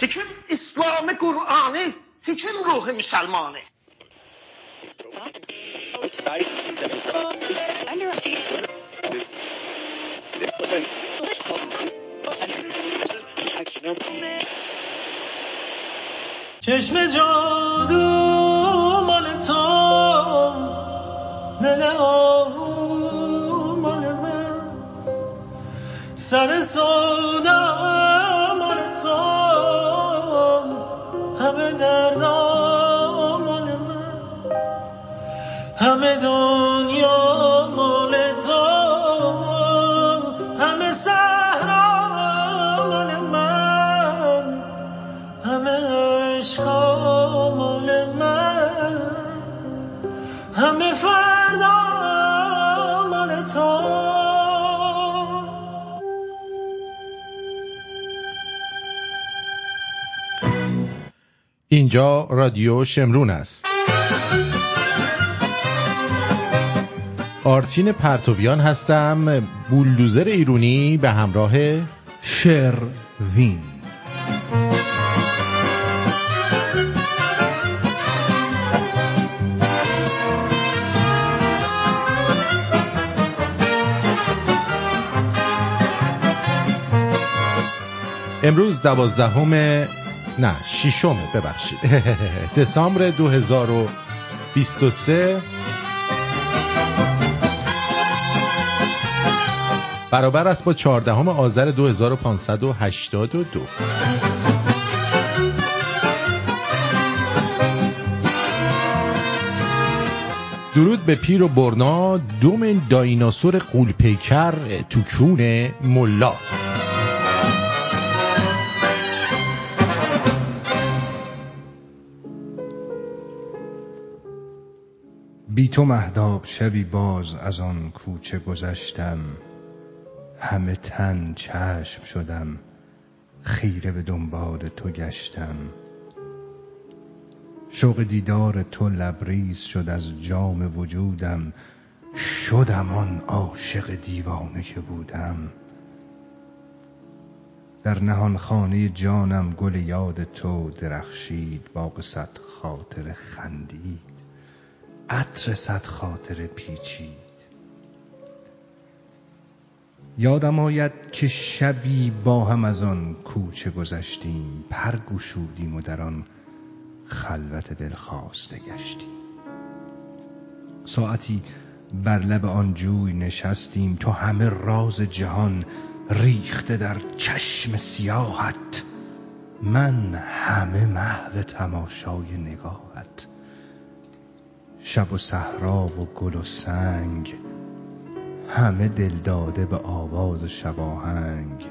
چکم اسلام قرآنی سکم روح مسلمانی چشم جادو مال تو دل آهو مال من سر سودم اینجا رادیو شمرون است. آرتین پرتویان هستم بولدوزر ایرونی به همراه شروین. امروز دوازدهم نه ششم ببخشید. دسامبر 2023 برابر است با 14 آذر 2582 درود به پیر و برنا دوم دایناسور قولپیکر تو کون ملا. بی تو مهداب شبی باز از آن کوچه گذشتم. همه تن چشم شدم خیره به دنبال تو گشتم. شوق دیدار تو لبریز شد از جام وجودم شدم آن عاشق دیوانه که بودم. در نهان خانه جانم گل یاد تو درخشید باغ صد خاطر خندید. عطر صد خاطر پیچید. یادم آید که شبی با هم از آن کوچه گذشتیم پر گشودیم و در آن خلوت دلخواسته گشتیم. ساعتی بر لب آن جوی نشستیم تو همه راز جهان ریخته در چشم سیاهت من همه محو تماشای نگاهت. شب و صحرا و گل و سنگ همه دل داده به آواز شباهنگ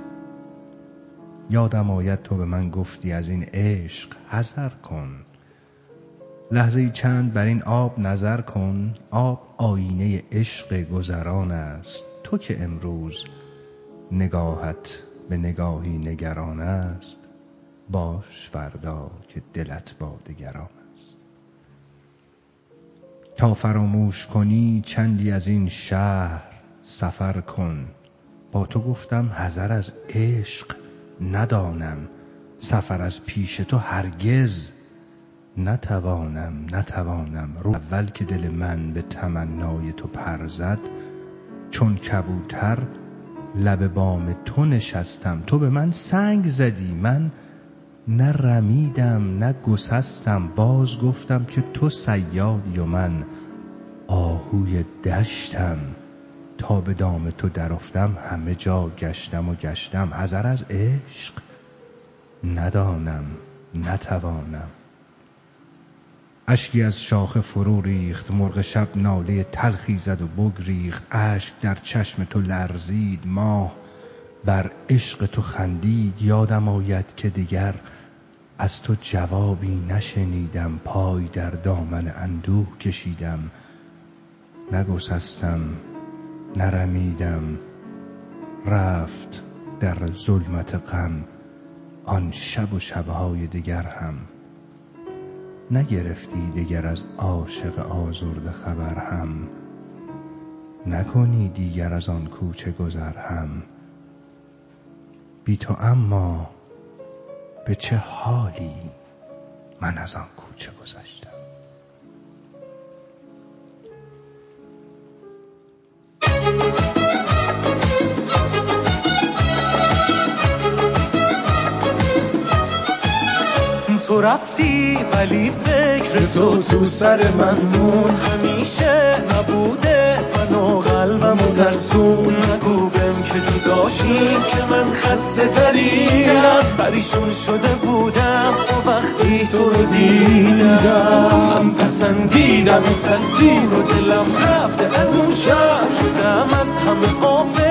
یادم آید تو به من گفتی از این عشق حذر کن. لحظه چند بر این آب نظر کن آب آینه عشق گذران است. تو که امروز نگاهت به نگاهی نگران است. باش فردا که دلت با دگران تا فراموش کنی چندی از این شهر سفر کن. با تو گفتم حذر از عشق ندانم سفر از پیش تو هرگز نتوانم نتوانم. روز اول که دل من به تمنای تو پر زد چون کبوتر لب بام تو نشستم. تو به من سنگ زدی من نه رمیدم نه گسستم باز گفتم که تو صیادی و من آهوی دشتم. تا به دام تو درافتم همه جا گشتم و گشتم. حذر از عشق ندانم نتوانم. اشکی از شاخه فرو ریخت مرغ شب ناله تلخی زد و بگریخت. اشک در چشم تو لرزید ماه بر عشق تو خندید. یادم آید که دگر از تو جوابی نشنیدم پای در دامن اندوه کشیدم. نگسستم نرمیدم. رفت در ظلمت غم آن شب و شبهای دگر هم. نگرفتی دگر از عاشق آزرده خبر هم. نکنی دیگر از آن کوچه گذر هم. بی تو اما به چه حالی من از آن کوچه گذشتم؟ تو رفتی ولی فکر تو تو سر من مون همیشه نبوده. جداشیم که من خسته ترینم. پریشون شده بودم تو وقتی تو رو دیدم من پسندیدم تصویر و دلم رفته از اون شب. شدم از همه قافل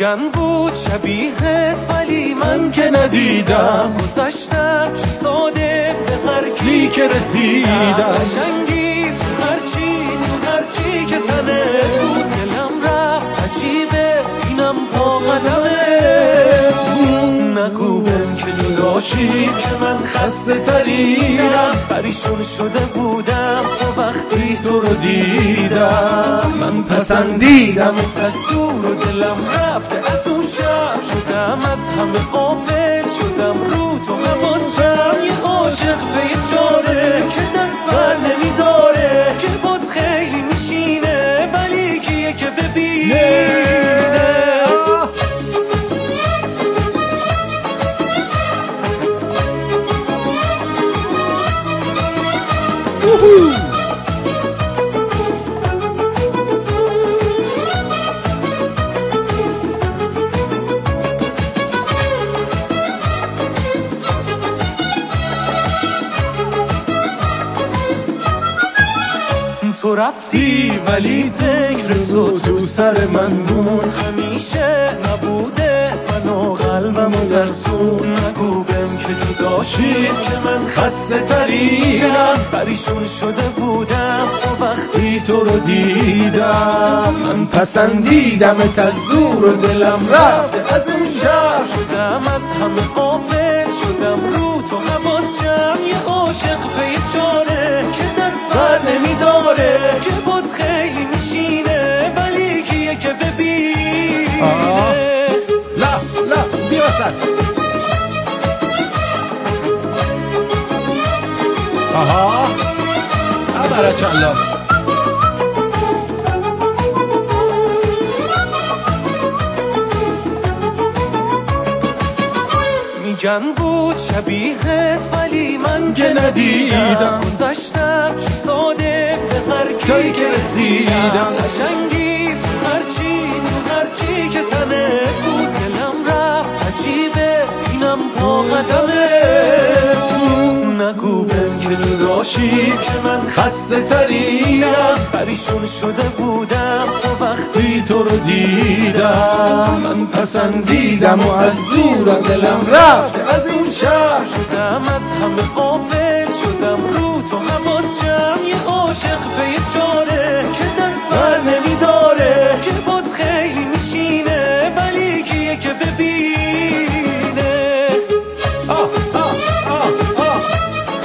میگن بود شبیهت ولی من که ندیدم. گذشتم چه ساده به هر کی که رسیدم. قشنگی تو هرچی تو هرچی که تنه بود. دلم رفت عجیبه اینم پا قدمه. نگو بهم که جداشی که من خسته ترینم پریشون شده بودم تو تو رو دیدم. من پسندیدم. تصدور و دلم رفته از اون شب شدم از همه قافل من مون همیشه نبوده منو قلبم و ترسون نگو بهم که جداشیم که من خسته ترینم. پریشون شده بودم تو وقتی تو رو دیدم. من پسندیدم تزدور و دلم رفته ندیدم گذشتم چه ساده به هر کی که رسیدم. قشنگی تو هرچی تو هرچی که تنه بود. دلم رفت عجیبه اینم پا قدمه. نگو بهم که جداشی که من خسته ترینم. پریشون شده بودم. تو وقتی تو رو دیدم. من پسندیدم و از دور دلم رفت. از اون شب شدم از همه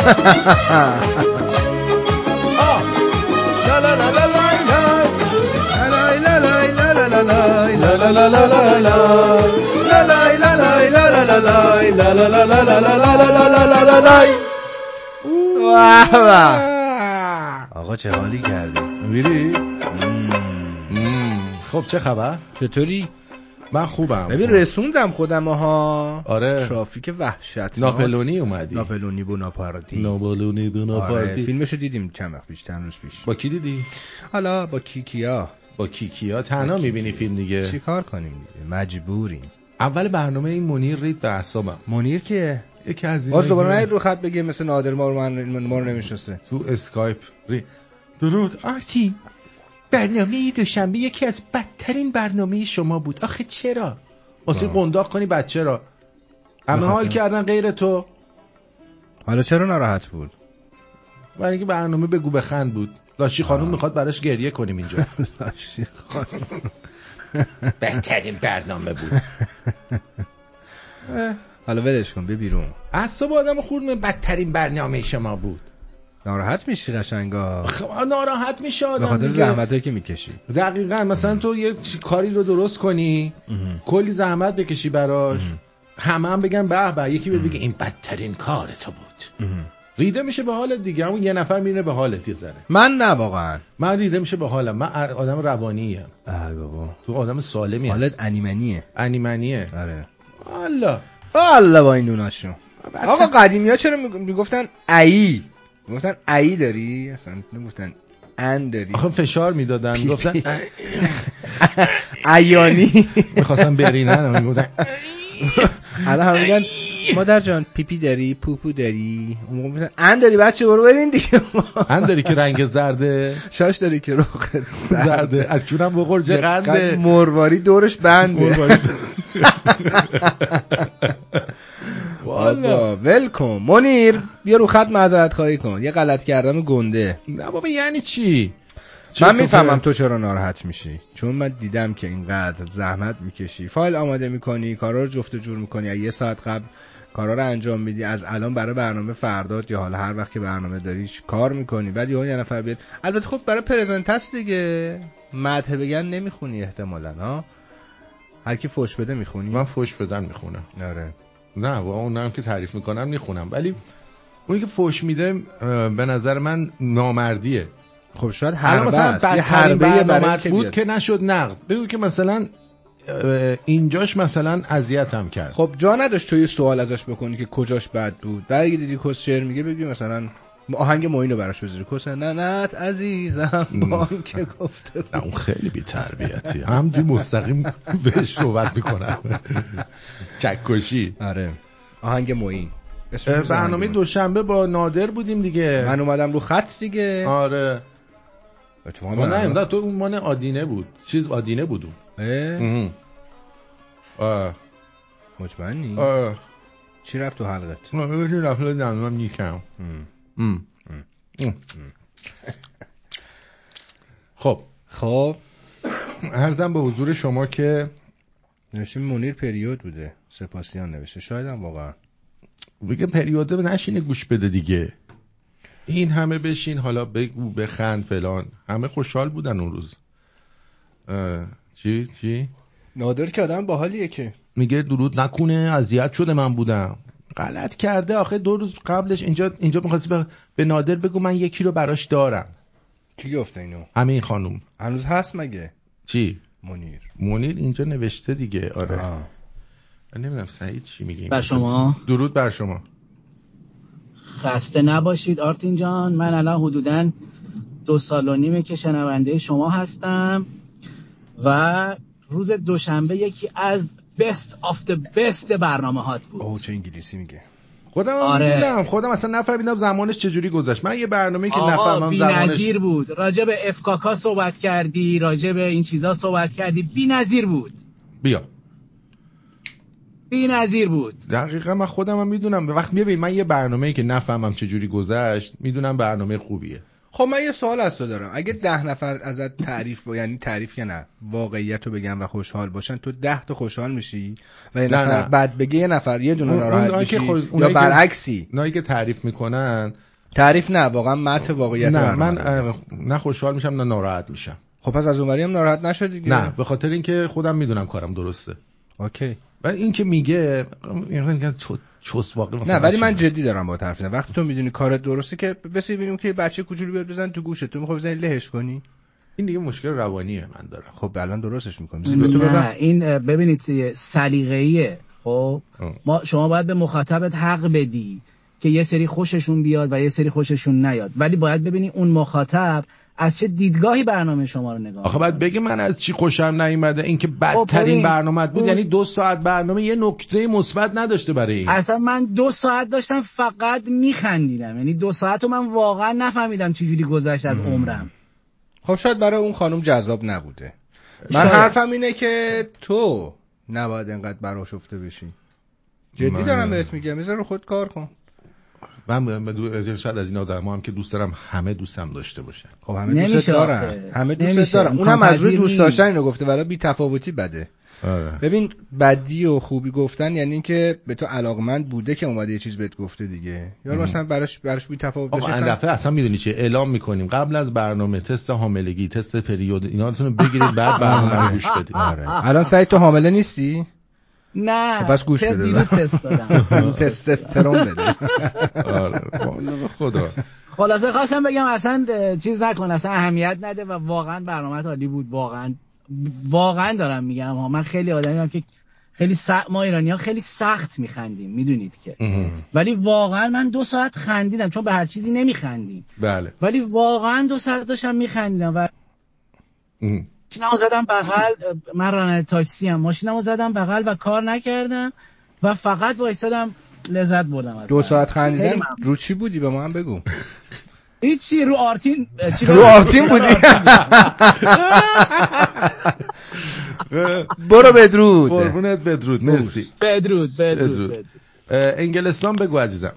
آقا چه حالی کردی میری؟ خب چه خبر؟ چطوری من خوبم. ببین رسوندم خودم ها. آره. ترافیک وحشت ناپلونی اومدی. ناپلونی بوناپارتی ناپلونی آره بوناپارتی فیلمشو دیدیم چند وقت پیش چند روز پیش. با کی دیدی؟ حالا با کیکیا. با کیکیا؟ تنها می‌بینی فیلم دیگه. چیکار کنیم؟ دیگه مجبوریم. اول برنامه این منیر رید به اعصابم. منیر که؟ یکی از باز دوباره نه رو خط بگه مثل نادر ما رو من ما رو نمی‌شناسه. تو اسکایپ. ری درود آرتی. برنامه دوشنبه یکی از بدترین برنامه شما بود. آخه چرا؟ واسه. قنداق کنی بچه را همه حال کردن غیر تو. حالا چرا ناراحت بود؟ برای اینکه برنامه بگو بخند بود. لاشی خانم می‌خواد براش گریه کنیم اینجا. لاشی خانم. بهترین برنامه بود. حالا ولش کن بیا بیرون. اصاب آدم خورد من بدترین برنامه شما بود. ناراحت میشی قشنگا. خب ناراحت میشه به آدم خاطر دیگه. زحمتایی که می‌کشی. دقیقا مثلا تو یه کاری رو درست کنی کلی زحمت بکشی براش. همه هم بگن به به یکی بیاد بگه این بدترین کار تو بود. ریده میشه به حالت دیگه. همون یه نفر میره به حالت ذره. من نه واقعا. من ریده میشه به حالم. من آدم روانیم بابا. تو آدم سالمی حالت هست انیمنیه. انیمنیه. آره. والا. الله با این دوناشون آقا قدیمی ها چرا میگ- می‌گفتن ای؟ می‌گفتن ای داری؟ اصلا نمی‌گفتن ان داری. آخه فشار می‌دادن. می‌گفتن ایانی. می‌خواستم برینن. می‌گفتن الان هم میگن مادر جان پیپی داری پوپو داری. اون موقع میگن ان داری بچه برو برین دیگه. هم داری که رنگ زرده شاش داری که رخ زرده از کونم بخور چه قنده. مرواری دورش بنده. والا. بابا ول کن. منیر بیا رو خط معذرت خواهی کن. یه غلط کردم گنده. نه بابا یعنی چی؟ من می‌فهمم تو چرا ناراحت میشی. چون من دیدم که اینقدر زحمت می‌کشی. فایل آماده می‌کنی کارا رو جفت جور می‌کنی. یه ساعت قبل کارا رو انجام میدی از الان برای برنامه فردات یا حالا هر وقت که برنامه داریش کار می‌کنی. بعد یه نفر بیاد. البته خب برای پرزنت هست دیگه. مدح بگن نمی‌خونی احتمالا ها؟ هر کی فوش بده می‌خونی. من فوش بدن می‌خونم. آره. نه واقعا اونم که تعریف می‌کنم می‌خونم. ولی اونی که فوش میده به نظر من نامردیه. خب شاید حربه مثلا حربه برای بود. که نشد نقد. بگو که مثلا اینجاش مثلا اذیتم کرد. خب جا نداشت تو یه سوال ازش بکنی که کجاش بد بود. بعد اگه دیدی کس شعر میگه بگی مثلا آهنگ موین رو براش بذاری. کس نه نه. عزیزم با هم که گفته بود. نه اون خیلی بی تربیتی. همجوری مستقیم بهش صحبت می‌کنم. چکشی آره. آهنگ موین. برنامه. دوشنبه با نادر بودیم دیگه. من اومدم رو خط دیگه. آره. ما نه تو اون مان آدینه بود. چیز آدینه بود اون. اه؟ آه. مطمئنی؟ آه. چی رفت تو حلقت؟ من یه رفته دندونم نیکم ام. ام. خب. خب. ارزم به حضور شما که نوشته منیر پریود بوده. سپاسیان نوشته. شاید هم واقعا بگه پریوده نشینه گوش بده دیگه. این همه بشین حالا بگو بخند فلان. همه خوشحال بودن اون روز. چی؟ چی؟ نادر که آدم باحالیه که. میگه درود نکنه اذیت شده من بودم. غلط کرده آخه دو روز قبلش اینجا اینجا می‌خواستی به, به نادر بگو من یکی رو براش دارم. کی گفته اینو؟ همین خانوم. هنوز هست مگه؟ چی؟ منیر. منیر اینجا نوشته دیگه آره. آه. من نمی‌دونم سعید چی میگه بر شما. درود بر شما. خسته نباشید آرتین جان. من الان حدودا دو سال و نیمه که شنونده شما هستم و روز دوشنبه یکی از best of the best برنامه هات اوه بود چه انگلیسی میگه. خودم آره. می‌دونم. خودم اصلا نفهمیدم زمانش چجوری گذشت. من یه برنامه که نفهمم زمانش بود. راجع به افکاکا صحبت کردی راجع به این چیزا صحبت کردی. بی نظیر بود. بیا. بی نظیر بود. دقیقا من خودم هم می‌دونم. وقت ببین من یه برنامه که نفهمم چجوری گذشت می‌دونم برنامه خوبیه. خب من یه سوال از تو دارم. اگه ده نفر ازت تعریف با... یعنی تعریف که نه واقعیت رو بگن و خوشحال باشن تو ده تا خوشحال میشی و یه نفر نه. بعد بگه یه نفر یه دونه ناراحت میشی خود- یا برعکسی. اونایی که تعریف می‌کنن تعریف نه واقعا مت واقعیت نه من نه خوشحال میشم نه ناراحت میشم. خب پس از اونوری هم ناراحت نشد دیگه. نه به خاطر اینکه خودم می‌دونم کارم درسته. اوکی. و این که میگه چوس واقع نه ولی من جدی دارم با حرف وقتی تو می‌دونی کارت درسته که بسی ببینیم که بچه کوچولو بیاد بزن تو گوشت. تو می‌خوای بزنی لهش کنی؟ این دیگه مشکل روانیه من دارم. خب الان درستش می‌کنم. نه این ببینید سلیقه‌ایه. خب. ما شما باید به مخاطبت حق بدی که یه سری خوششون بیاد و یه سری خوششون نیاد. ولی باید ببینی اون مخاطب از چه دیدگاهی برنامه شما رو نگاه آخه بعد. بگه من از چی خوشم نیومده. اینکه بدترین خب، ببین، برنامه بود اون- یعنی دو ساعت برنامه یه نکته مثبت نداشته برای این. اصلا من دو ساعت داشتم فقط میخندیدم. یعنی دو ساعت رو من واقعا نفهمیدم چجوری گذشت از عمرم. خب شاید برای اون خانم جذاب نبوده. من شاید. حرفم اینه که تو نباید انقدر براشفته بشی. جدی من- دارم بهت میگم. میذار رو خود کار کن. من شاید از این آدم هم که دوست دارم همه دوستم داشته باشن. خب همه دوست دارن. همه دوست دارن. اونم از روی دوست داشتن اینو گفته. برای بی تفاوتی بده. آره. ببین بدی و خوبی گفتن یعنی اینکه به تو علاقمند بوده که اومده یه چیز بهت گفته دیگه. یا مثلا براش براش بی تفاوت بشه این دفعه اصلا می‌دونی چه اعلام می‌کنیم. قبل از برنامه تست حاملگی تست پریود اینا رو بگیرید بعد برنامه رو گوش بدید. آره. الان سعید تو حامله نیستی؟ نه خب پس گوش بده. دیروز تست دادم. تستوسترون بده. آره خدا. خلاصه خواستم بگم اصلا چیز نکن اصلا اهمیت نده و واقعا برنامه عالی بود. واقعا واقعا دارم میگم ها. من خیلی آدمی هم که خیلی سخت ما ایرانی ها خیلی سخت میخندیم می‌دونید که. ولی واقعا من دو ساعت خندیدم چون به هر چیزی نمیخندیم. بله. ولی واقعا دو ساعت داشتم میخندیدم و ماشینمو زدم بغل من راننده تاکسی هم ماشینمو زدم بغل و کار نکردم و فقط وایسادم لذت بردم از دو ساعت خندیدن؟ رو چی بودی؟ به ما هم بگو. هیچی رو آرتین چی رو آرتین بودی؟ برو بدرود. قربونت بدرود. مرسی. بدرود بدرود, انگلستان بگو عزیزم.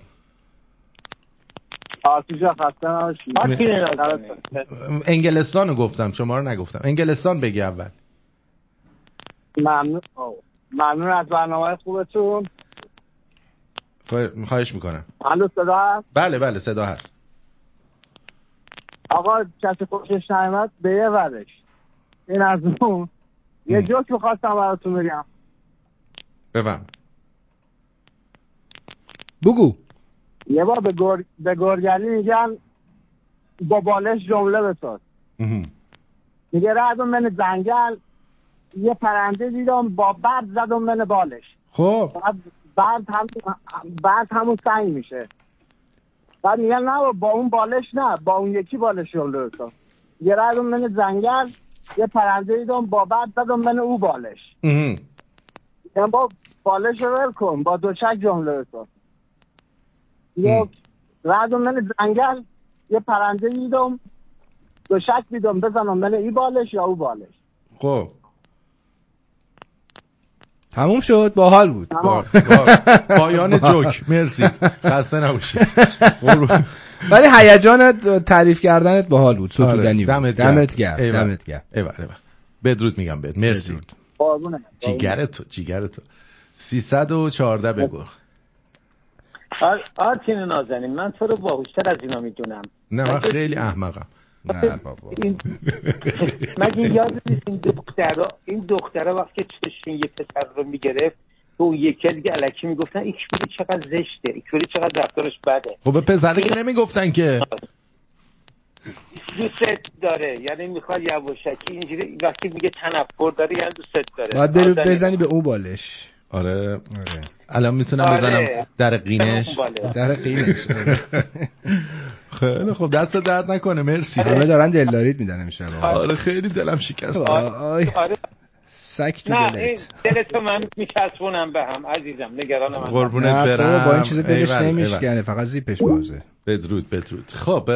انگلستان رو گفتم شما رو نگفتم. انگلستان بگی اول. ممنون. ممنون از برنامه خوبتون. خواهش می‌کنم. الو صدا هست؟ بله بله صدا هست. آقا کسی خوشش نایمد به یه ورش. این از اون. یه جوک خواستم براتون بگم. بفهم بگو. یه بار به, گر... به گرگلی میگن با بالش جمله بساز. میگه ردم من زنگل یه پرنده دیدم با برد زدم من بالش. خب. بعد هم بعد همون سنگ میشه. بعد میگن نه با اون بالش نه با اون یکی بالش جمله بساز. یه ردم من زنگل یه پرنده دیدم با برد زدم من او بالش. با بالش رو کن با دوچک جمله بساز. یک رد من زنگل یه پرنده دیدم دو شک دیدم بزنم من ای بالش یا او بالش. خب. تموم شد؟ باحال بود. پایان جوک. مرسی. خسته نباشی ولی هیجانت تعریف کردنت باحال بود. ستودنی بود. دمت دمت گرم. دمت گرم. بدرود میگم بهت. مرسی. جیگر تو جیگر تو 314 بگو. آرتین نازنین من تو رو باهوشتر از اینا می‌دونم. نه من خیلی احمقم. نه بابا. مگه یاد نیست این دخترها این دخترها وقتی چشم یه پسر رو می‌گرفت تو اون یکی دیگه علکی می‌گفتن این چقدر زشته این چقدر رفتارش بده. خب به پسره که نمی‌گفتن که. دوست داره یعنی می‌خواد یواشکی اینجوری وقتی میگه تنفر داره یعنی دوست داره. باید بری بزنی به اون بالش. آره آره. الان می‌تونم آره. بزنم در قینش. در قینش. آره. خیلی خب دست درد نکنه. مرسی. همه دارن دلداریت میدن امشب. آره. خیلی دلم شکست. آره. سک تو نه این دلتو من میچسبونم به هم عزیزم. نگران من قربونت برم با این چیز دلش نمیشکنه. فقط زیپش بازه. بدرود بدرود. خب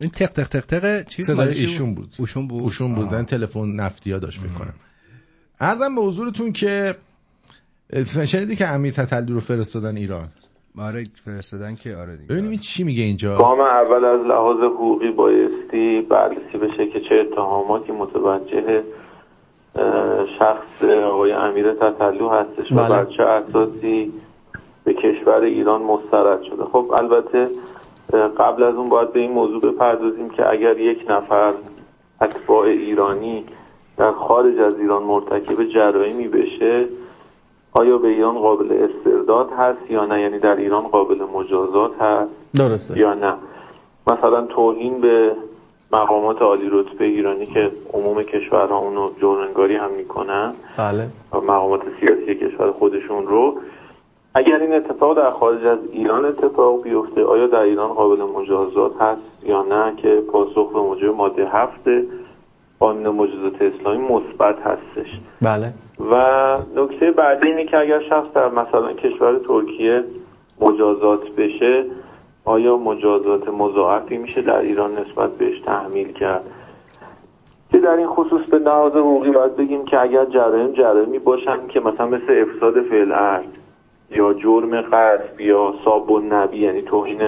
این تق تق تق تق چیز صدای ایشون بود؟ اوشون بود؟ اوشون بود. این تلفن نفتی ها داشت فکر کنم. ارزم به حضورتون که شنیدی که امیر تتلی رو فرستادن ایران؟ آره فرستادن که آره دیگه. ببینیم چی میگه اینجا. گام اول از لحاظ حقوقی بایستی بررسی بشه که چه اتهاماتی متوجه شخص آقای امیر تتلو هستش و بر چه اساسی به کشور ایران مسترد شده. خب البته قبل از اون باید به این موضوع بپردازیم که اگر یک نفر اتباع ایرانی در خارج از ایران مرتکب جرائمی بشه آیا به ایران قابل استرداد هست یا نه؟ یعنی در ایران قابل مجازات هست درسته. یا نه؟ مثلا توهین به مقامات عالی رتبه ایرانی که عموم کشورها اونو جرمنگاری هم می‌کنن بله. مقامات سیاسی کشور خودشون رو اگر این اتفاق در خارج از ایران اتفاق بیفته آیا در ایران قابل مجازات هست یا نه؟ که پاسخ به موجب ماده هفته قانون مجازات اسلامی مثبت هستش. بله. و نکته بعدی اینه که اگر شخص در مثلا کشور ترکیه مجازات بشه آیا مجازات مضاعفی میشه در ایران نسبت بهش تحمیل کرد؟ که در این خصوص به لحاظ حقوقی باید بگیم که اگر جرایم جرایمی باشن که مثلا مثل افساد فعل یا جرم قصد یا ساب و نبی یعنی توهین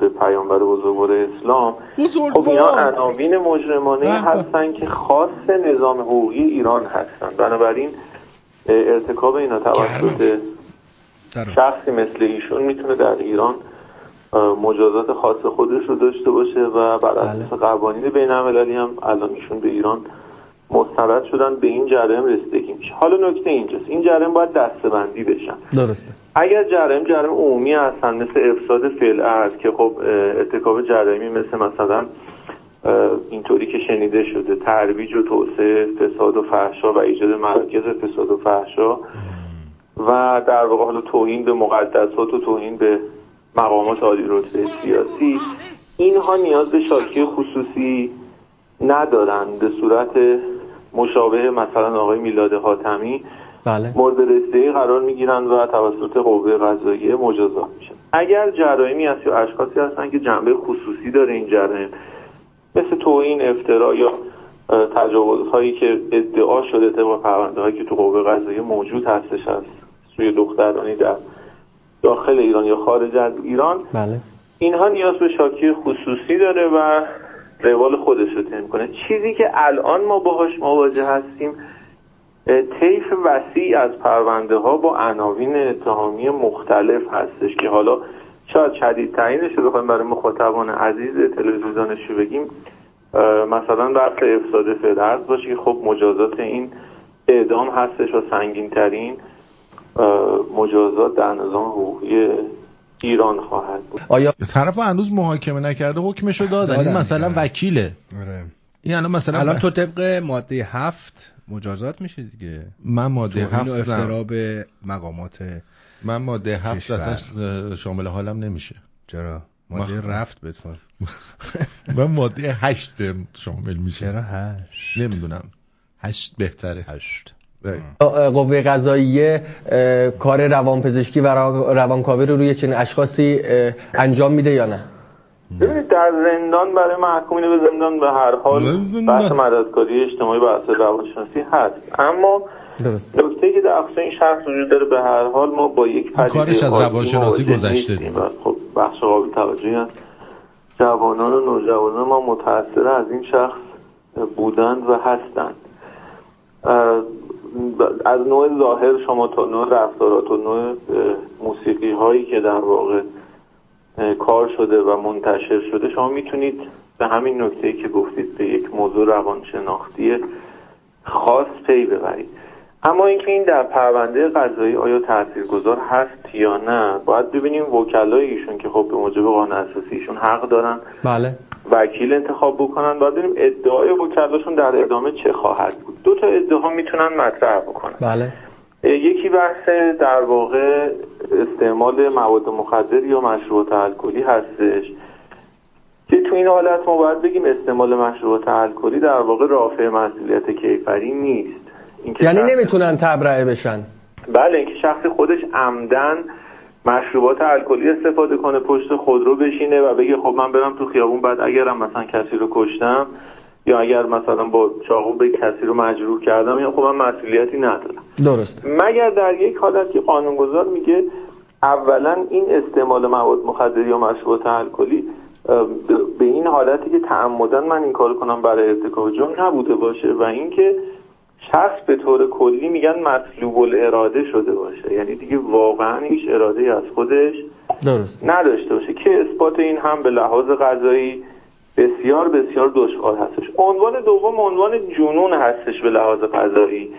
به پیامبر بزرگوار اسلام. خب اینا عناوین مجرمانه هستن که خاص نظام حقوقی ایران هستن. بنابراین ارتکاب اینا توسط شخصی مثل ایشون می‌تونه در ایران مجازات خاص خودش رو داشته باشه و بر اساس بله. قوانین بین المللی هم الان ایشون به ایران مسترد شدن به این جرم رسیدگی میشه. حالا نکته اینجاست. این جرم باید دستبندی بشن. درسته. اگر جرم جرم عمومی هستن مثل افساد فعل ارز که خب ارتکاب جرمی مثل مثلا اینطوری که شنیده شده ترویج و توسعه فساد و فحشا و ایجاد مراکز فساد و فحشا و در واقع حالا توهین به مقدسات و توهین به مقامات عالی رتبه سیاسی اینها نیاز به شاکی خصوصی ندارن به صورت مشابه مثلا آقای میلاد حاتمی بله. مورد رسیدگی قرار می‌گیرن و توسط قوه قضاییه مجازات میشن اگر جرائمی هست یا اشخاصی هستن که جنبه خصوصی داره این جرائم مثل توهین افترا یا تجاوزهایی که ادعا شده طبق پرونده هایی که تو قوه قضاییه موجود هستش هست سوی دخترانی در داخل ایران یا خارج از ایران بله. اینها نیاز به شاکی خصوصی داره و روال خودش رو تعیین کنه. چیزی که الان ما باهاش مواجه هستیم طیف وسیع از پرونده ها با عناوین اتهامی مختلف هستش که حالا شاید شدید تعیینش رو بخوایم برای مخاطبان عزیز تلویزیون شو بگیم. مثلا بحث افساد فدرز باشه که خب مجازات این اعدام هستش و سنگین ترین مجازات در نظام حقوقی ایران خواهد بود. آیا طرف هنوز محاکمه نکرده حکمشو دادن این مثلا وکیله. آره. این الان مثلا الان تو طبق ماده هفت مجازات میشه دیگه. من ماده هفت افترا به مقامات من ماده هفت اصلا شامل حالم نمیشه. چرا؟ ماده رفت بتون من ماده هشت به شامل میشه چرا هشت؟ نمی‌دونم. هشت بهتره. هشت. قوه قضاییه کار روانپزشکی و روانکاوی رو روی چنین اشخاصی انجام میده یا نه؟ ببینید در زندان برای محکومین به زندان به هر حال بحث مددکاری اجتماعی بحث روانشناسی هست. اما درست. نکته که در اقصا این شخص وجود داره به هر حال ما با یک پدیده کارش از روانشناسی گذشته خب بخش قابل توجهی هست. جوانان و نوجوانان ما متاثر از این شخص بودند و هستند. از نوع ظاهر شما تا نوع رفتارات و نوع موسیقی هایی که در واقع کار شده و منتشر شده شما می‌تونید به همین نکته که گفتید به یک موضوع روانشناختی خاص پی ببرید. اما اینکه این در پرونده قضایی آیا تاثیرگذار هست یا نه باید ببینیم وکلای ایشون که خب به موجب قانون اساسی ایشون حق دارن. بله. وکیل انتخاب بکنن باید ببینیم ادعای وکلاشون در ادامه چه خواهد بود. دو تا ادعا می‌تونن مطرح بکنن. بله. یکی بحث در واقع استعمال مواد مخدر یا مشروبات الکلی هستش. که تو این حالت ما باید بگیم استعمال مشروبات الکلی در واقع رافع مسئولیت کیفری نیست. یعنی نمی‌تونن تبرئه بشن. بله اینکه شخصی خودش عمدن مشروبات الکلی استفاده کنه پشت خودرو بشینه و بگه خب من برم تو خیابون بعد اگرم مثلا کسی رو کشتم یا اگر مثلا با چاقو به کسی رو مجروح کردم یا خب من مسئولیتی ندارم. درست مگر در یک حالت که قانونگذار میگه اولا این استعمال مواد مخدر یا مشروبات الکلی به این حالتی که تعمدن من این کار کنم برای ارتکاب جرم نبوده باشه و اینکه شخص به طور کلی میگن مطلوب الاراده شده باشه. یعنی دیگه واقعا هیچ اراده از خودش درست. نداشته باشه که اثبات این هم به لحاظ قضایی بسیار بسیار دشوار هستش. عنوان دوم عنوان جنون هستش به لحاظ قضایی.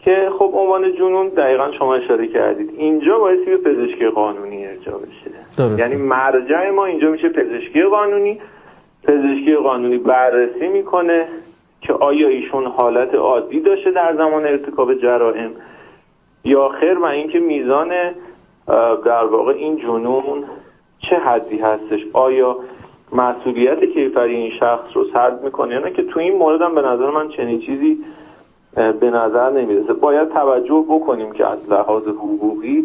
که خب عنوان جنون دقیقا شما اشاره کردید. اینجا بایستی به پزشکی قانونی ارجا بشه. درست. یعنی مرجع ما اینجا میشه پزشکی قانونی. پزشکی قانونی بررسی می‌کنه. که آیا ایشون حالت عادی داشته در زمان ارتکاب جرائم یا خیر و اینکه میزان در واقع این جنون چه حدی هستش؟ آیا مسئولیت کیفری این شخص رو سرد می‌کنه یا نه؟ که تو این مورد هم به نظر من چنین چیزی به نظر نمی‌رسه. باید توجه بکنیم که از لحاظ حقوقی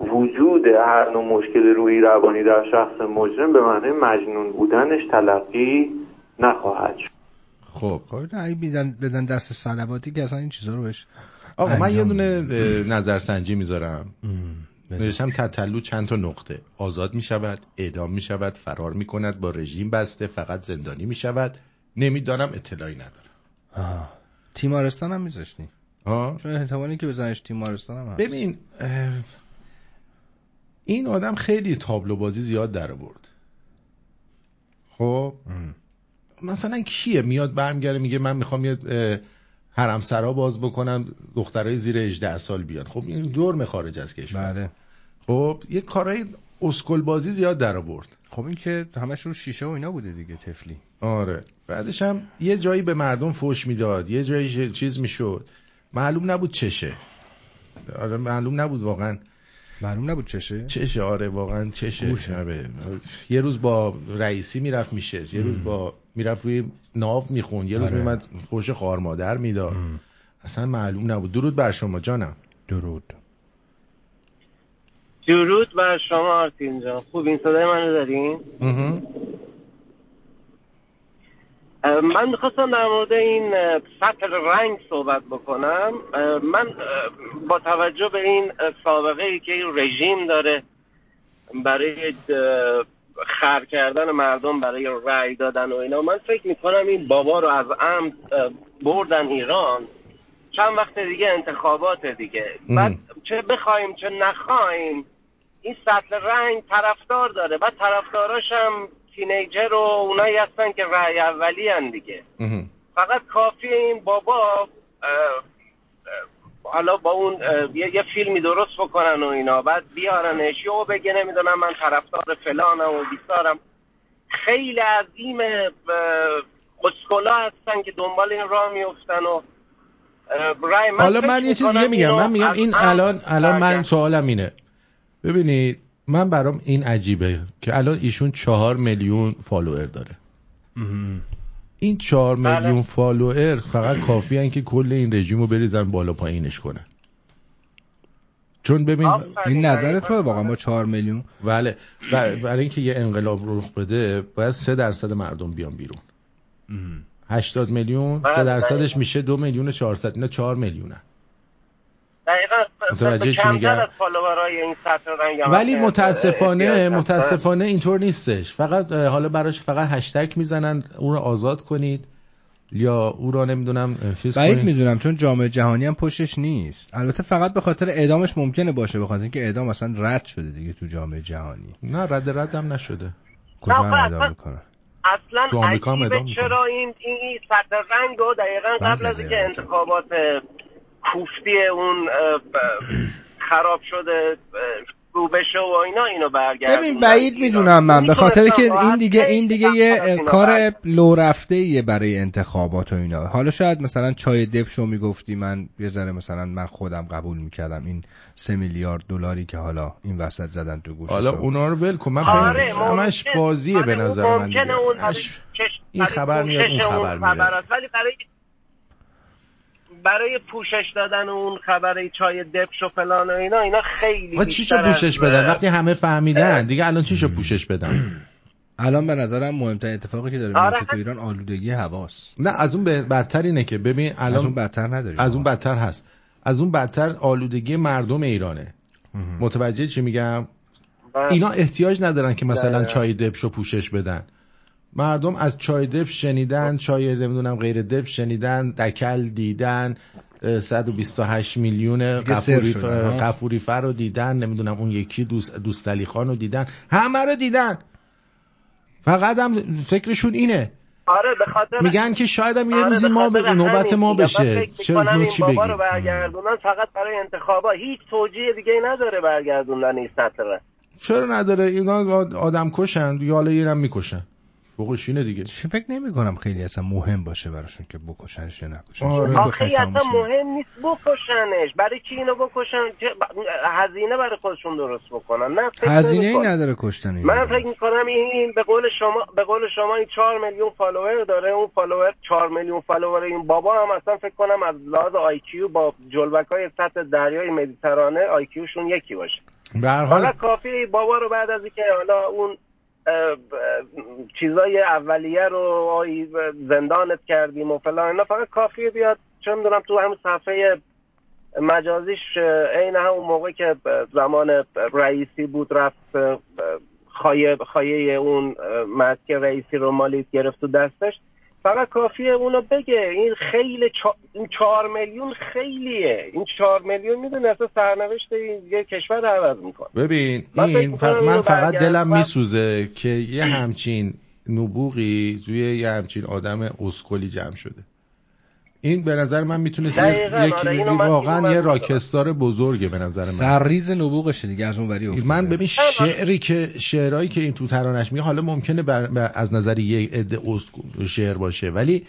وجود هر نوع مشکل روی روانی در شخص مجرم به معنی مجنون بودنش تلقی نخواهد شد. خب. خب اگه بدن بدن دست صلواتی که اصلا این چیزا رو بهش آقا من یه دونه نظرسنجی می‌ذارم. نوشتم تتلو چند تا نقطه. آزاد می شود اعدام می شود فرار می کند با رژیم بسته فقط زندانی می شود نمی‌دانم اطلاعی ندارم. تیمارستان هم میذاشتی چون احتمالی که بزنش تیمارستان هم هست. ببین این آدم خیلی تابلو بازی زیاد در آورد. خب؟ مثلا کیه؟ میاد برمیگرده میگه من می‌خوام یه حرم سرا باز بکنم دخترای زیر 18 سال بیان. خب این جرم خارج از کشور. بله. خب یه کارهای اسکل بازی زیاد در آورد. خب این که همش رو شیشه و اینا بوده دیگه تفلی آره. بعدش هم یه جایی به مردم فوش می‌داد یه جایی چیز می‌شد. معلوم نبود چشه. آره معلوم نبود واقعا. معلوم نبود چشه؟ چشه آره واقعا چشه. گوشه. آره. یه روز با رئیسی می‌رفت میشه. یه روز با می‌رفت روی ناو میخون یه روز آره. میومد خوش خوار مادر می‌داد. اصلا معلوم نبود. درود بر شما جانم. درود. درود بر شما آرتین جان. خوب این صدای منو دارین؟ من می‌خواستم در مورد این سطح رنگ صحبت بکنم. من با توجه به این سابقه ای که این رژیم داره برای خر کردن مردم برای رأی دادن و اینا من فکر می‌کنم این بابا رو از عمد بردن ایران. چند وقت دیگه انتخابات دیگه. بعد چه بخوایم چه نخوایم این سطح رنگ طرفدار داره. بعد طرفداراش هم تینیجر و اونایی هستن که رأی اولی هن دیگه. فقط کافی این بابا حالا با اون یه, فیلمی درست بکنن و اینا. بعد بیارنش. یهو بگه نمی‌دونم من طرفدار فلانم و بیسارم. خیلی عظیم اسکولا هستن که دنبال این راه میفتن و من حالا من یه چیز می‌کنم دیگه میگم. من میگم این الان الان من. سوالم اینه. ببینید من برام این عجیبه که الان ایشون چهار میلیون فالوور داره. این چهار بله. میلیون فالوور فقط کافی ان که کل این رژیم رو بریزن بالا پایینش کنن چون ببین این نظر تو واقعا با چهار میلیون. بله. و- برای اینکه یه انقلاب رخ بده باید سه درصد مردم بیان بیرون. 80 میلیون بله، سه درصدش دقیقاً. میشه دو میلیون و 400 اینا 4 میلیونه. دقیقا متوجه چی میگم؟ از فالوورای این سطح ولی. متاسفانه. متاسفانه اینطور نیستش فقط حالا براش فقط هشتگ می‌زنن اون رو آزاد کنید یا او را نمی‌دونم چیز بعید کنید می‌دونم چون جامعه جهانی هم پشتش نیست البته فقط به خاطر اعدامش ممکنه باشه به خاطر اینکه اعدام اصلا رد شده دیگه تو جامعه جهانی نه رد رد هم نشده کجا هم اعدام اصلا- می‌کنن اصلا تو آمریکا هم عجیبه. چرا این این سطح رنگ رو دقیقا بعضی قبل از اینکه ایالت‌ها. انتخابات کوفتی اون خراب شده اه، رو بشه و اینا اینو برگردوندن ببین بعید. می‌دونم من به خاطر که این دیگه این دیگه یه کار. لو رفته ایه برای انتخابات و اینا حالا شاید مثلا چای دبشو می‌گفتی من یه ذره مثلا من خودم قبول می‌کردم این سه میلیارد دلاری که حالا این وسط زدن تو گوشش حالا. اونا رو ول کن من آره همش. بازیه به آره، نظر من دیگه این خبر میاد، اون خبر. است. ولی برای برای پوشش دادن اون خبر چای دبش و فلان و اینا اینا خیلی ها چی شو پوشش بدن؟ وقتی همه فهمیدن دیگه الان چی شو پوشش بدن؟ الان به نظرم مهمترین اتفاقی که داره آره. میفته تو ایران آلودگی هواست. نه از اون بدتر اینه که ببین الان از اون بدتر نداریم. از اون بدتر هست. از اون بدتر آلودگی مردم ایرانه. متوجه چی میگم؟ اینا احتیاج ندارن که مثلا دقیقاً. چای دبشو پوشش بدن. مردم از چای دب شنیدن چای نمی‌دونم غیر دب شنیدن دکل دیدن اه، 128 میلیون قفوری. قفوری فر رو دیدن نمی‌دونم اون یکی دوست دوستالی خان رو دیدن. همه رو دیدن. فقط هم فکرشون اینه. آره به خاطر میگن که شاید هم یه آره، روزی ما به نوبت ما بشه. چه چی بابا رو بگیم برگردونن فقط برای انتخابا. هیچ توجیه دیگه ای نداره برگردوندن این سطح رنگ. چرا نداره؟ اینا آدم کشن یا حالا می‌کشن. فوقش اینه دیگه چه فکر نمی کنم خیلی اصلا مهم باشه براشون که بکشنش یا نکشنش آره. آخه می‌کشنش، اصلا. مهم نیست بکشنش برای چی اینو بکشن هزینه برای خودشون درست بکنن نه هزینه ای نمی‌کنم. نداره کشتن این من. فکر می‌کنم این, این به قول شما به قول شما این 4 میلیون فالوور داره اون فالوور 4 میلیون فالوور این بابا هم اصلا فکر کنم از لحاظ آی کیو با جلبک های سطح دریای مدیترانه آی کیوشون یکی باشه به هر حالا حال کافی بابا رو بعد از اینکه حالا اون چیزای اولیه رو زندانت کردیم و فلان اینا. فقط کافیه بیاد. چه می‌دونم تو همون صفحه مجازیش عین همون موقع که زمان رئیسی بود رفت خایه, خایه اون مسک رئیسی رو مالیت گرفت تو دستش. فقط کافیه اونو بگه. این خیلی چا... این چهار میلیون خیلیه. این چهار میلیون می‌دونه اصلا سرنوشت یه کشور عوض می‌کنه. ببین این من فقط دلم میسوزه که یه همچین نبوغی توی یه همچین آدم اسکلی جمع شده. این به نظر من می‌تونه یکی آره واقعا یه راکستار بزرگه به نظر من. سرریز نبوغشه دیگه از اون وری من ببین شعری که شعرهایی که این تو ترانش میگه حالا ممکنه بر از نظر یه عده شعر باشه ولی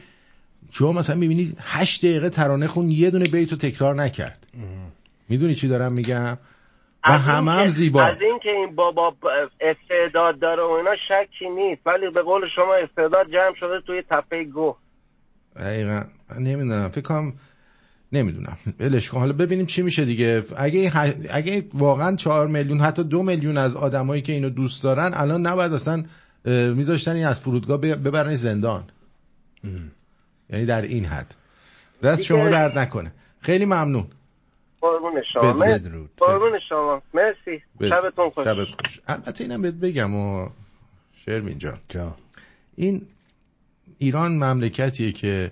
چون مثلا می‌بینی هشت دقیقه ترانه خون یه دونه بیتو تکرار نکرد. می‌دونی چی دارم میگم؟ و همه هم زیبا. از این که این بابا استعداد داره و اینا شکی نیست. ولی به قول شما استعداد جمع شده توی تپه گو دقیقا. نمی‌دونم. فکر کنم نمی‌دونم. ولش کن. حالا ببینیم چی میشه دیگه. اگه اگه واقعا چهار میلیون حتی دو میلیون از آدمایی که اینو دوست دارن الان نباید اصلا میذاشتن این از فرودگاه ببرن زندان. یعنی در این حد. دست شما درد نکنه. خیلی ممنون. قربون شما. قربون شما. مرسی. شبتون خوش. شبت خوش. البته اینم بهت بگم و شرمین جان. جا. این ایران مملکتیه که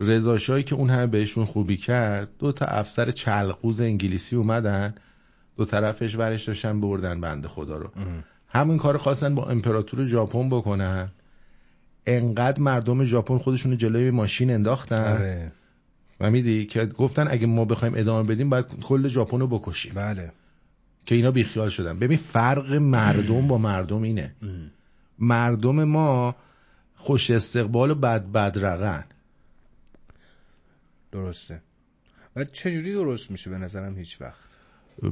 رضاشاهی که اون همه بهشون خوبی کرد دو تا افسر چلقوز انگلیسی اومدن دو طرفش ورش داشتن بردن بنده خدا رو. همین کار خواستن با امپراتور ژاپن بکنن. انقدر مردم ژاپن خودشون جلوی ماشین انداختن. آره. و میدی که گفتن اگه ما بخوایم ادامه بدیم باید کل ژاپن رو بکشیم. بله. که اینا بیخیال شدن. ببین فرق مردم با مردم اینه. مردم ما خوش استقبال و بد بدرقن درسته. و چجوری درست میشه به نظرم هیچ وقت؟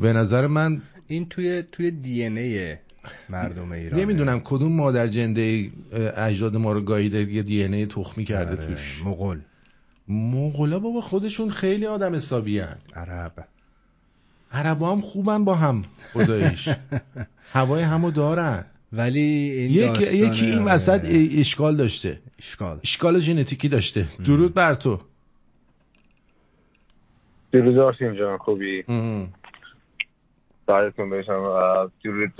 به نظر من این توی توی دی ای مردم ایران نمی‌دونم کدوم مادر جنده اجداد ما رو گاییده یه دی ای تخمی کرده آره، توش. مغول. مغولا بابا خودشون خیلی آدم حسابی عرب. عرب هم خوبن با هم خدایش. هوای همو دارن. ولی این یک... یکی این وسط اشکال داشته. اشکال. اشکال ژنتیکی داشته. درود بر تو. درود آرسین جان خوبی؟ ساعتتون بشم درود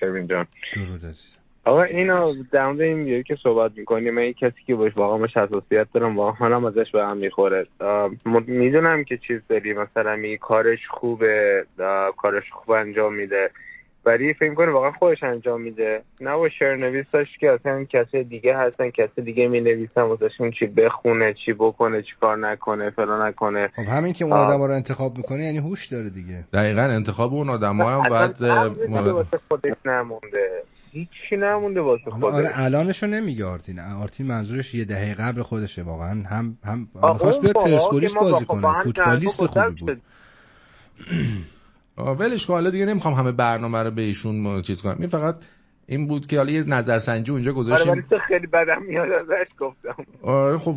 شروین جان. درود عزیز آقا اینو در مورد این که صحبت می‌کنیم من کسی که باش واقعا باش حساسیت دارم واقعا هم ازش به هم می‌خوره. می‌دونم که چیز داری مثلا می کارش خوبه کارش خوب انجام میده. ولی فکر کنه واقعا خودش انجام میده. نه با شعر نویساش که اصلا کسی دیگه هستن کسی دیگه می نویسن واسهشون چی بخونه چی بکنه چی کار نکنه فلان نکنه. خب همین که اون آدم رو انتخاب می‌کنه یعنی هوش داره دیگه. دقیقا انتخاب اون آدم ها هم باید واسه خودش نمونده. هیچی نمونده واسه خودش. آره الانشو نمیگه آرتین. آرتین منظورش یه دهه قبل خودشه واقعا. هم هم خواست بیاد پرسپولیس بازی کنه. فوتبالیست خوبی بود. ولش کن حالا دیگه نمی‌خوام همه برنامه رو به ایشون چیز کنم. این فقط این بود که حالا یه نظرسنجی اونجا گذاشتیم. آره ولی خیلی بدم میاد ازش گفتم. آره خب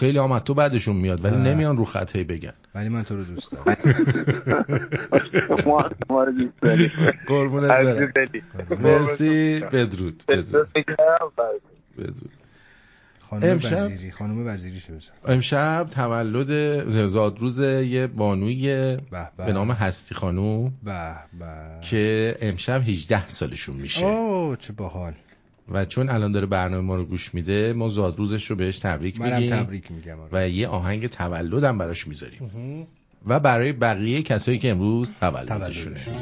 خیلی آمد تو بعدشون میاد ولی نمیان رو خط هی بگن. ولی من تو رو دوست دارم. ما رو دوست داریم قربونت برم. مرسی. بدرود بدرود. بدرود. خانم وزیری خانم وزیری شو امشب تولد زادروز یه بانوی به نام هستی خانوم به که امشب 18 سالشون میشه. اوه چه باحال. و چون الان داره برنامه ما رو گوش میده ما زادروزش رو بهش تبریک میگیم منم تبریک میگم. و یه آهنگ تولدم براش می‌ذاریم. و برای بقیه کسایی که امروز تولدشونه. جشن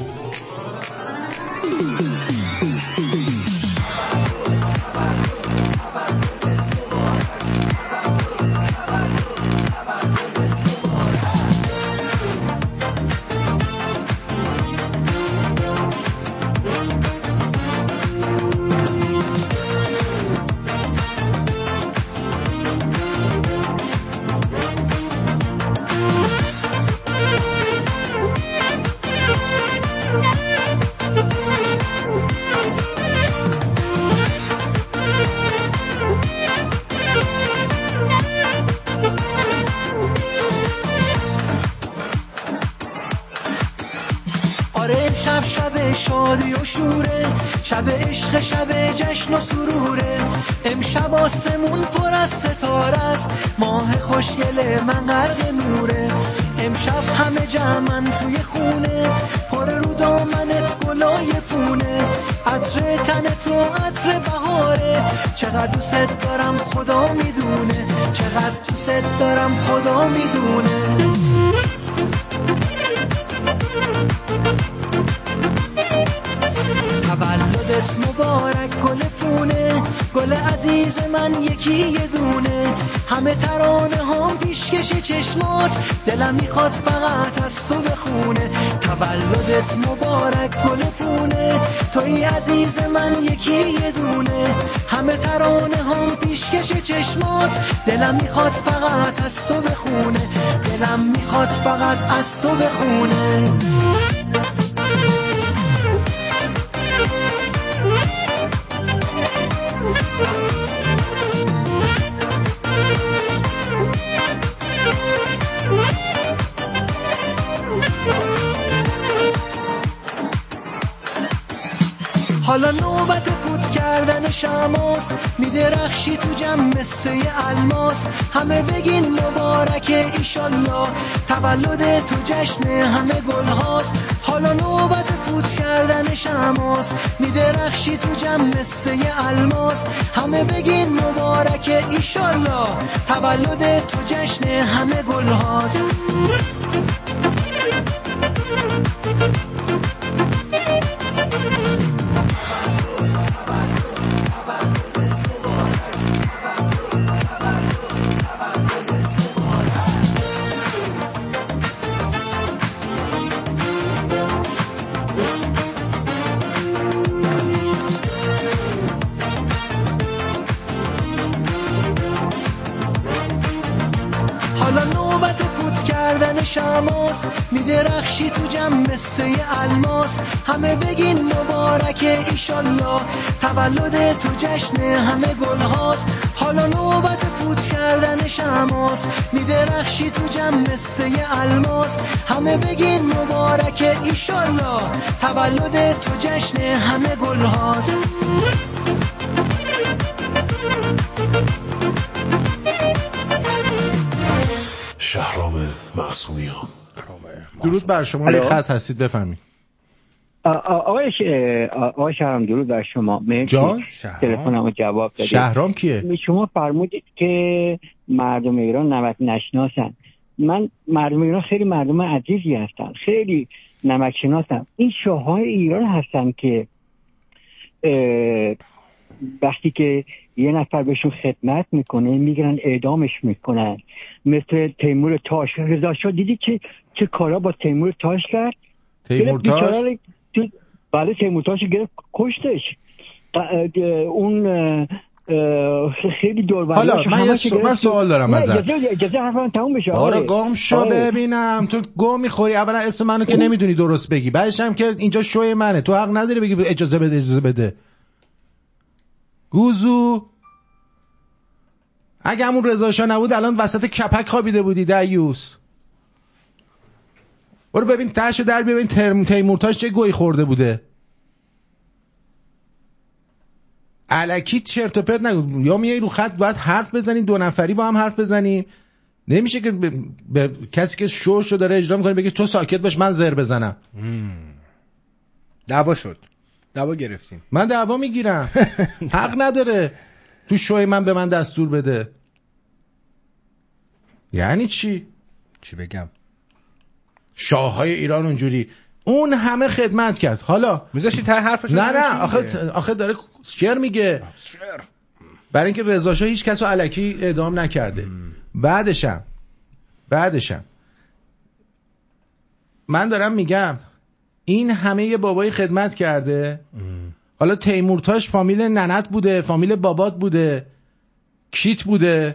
تو جشن همه گل هاست. شهرام معصومیان. درود بر شما. روی خط هستید بفهمید آقای ش... آقای شهرام درود بر شما. جان؟ تلفنمو جواب دادید. شهرام کیه؟ شما فرمودید که مردم ایران نمک نشناسن. من مردم ایران خیلی مردم عزیزی هستن خیلی نمک شناسن این شاههای ایران هستن که وقتی که یه نفر بهشون خدمت می‌کنه می‌گیرن اعدامش می‌کنن. مثل تیمور تاش. رضا شاه دیدی که چه کارا با تیمور تاش کرد؟ تیمور تاش؟ بله تیمور تاش گرفت کشتش. اون خیلی دور حالا من یه سو- من سوال دارم ازت. اجازه حرفم تموم بشه. آقای. گم شو. ببینم. تو گم می‌خوری. اولا اسم منو که نمی‌دونی درست بگی. بعدش هم که اینجا شوی منه. تو حق نداری بگی اجازه بده اجازه بده. گوزو. اگه همون رضا نبود الان وسط کپک خوابیده بودی دیوس برو ببین تاشو در ببین ترم تیمورتاش چه گوی خورده بوده. علکی چرت و پرت نگو. یا میای رو خط باید حرف بزنی دو نفری با هم حرف بزنیم. نمیشه که به, به کسی که شو داره اجرا می‌کنه بگه تو ساکت باش من زر بزنم. دعوا شد. دعوا گرفتیم. من دعوا می‌گیرم. حق نداره. تو شوی من به من دستور بده. یعنی چی؟ چی بگم؟ شاه های ایران اونجوری. اون همه خدمت کرد. حالا میذاشی ته حرفش نه نه آخه آخه داره شعر میگه. برای اینکه رضا شاه هیچ کس رو علکی اعدام نکرده. بعدشم بعدشم. من دارم میگم این همه یه بابای خدمت کرده. حالا تیمورتاش فامیل ننت بوده فامیل بابات بوده کیت بوده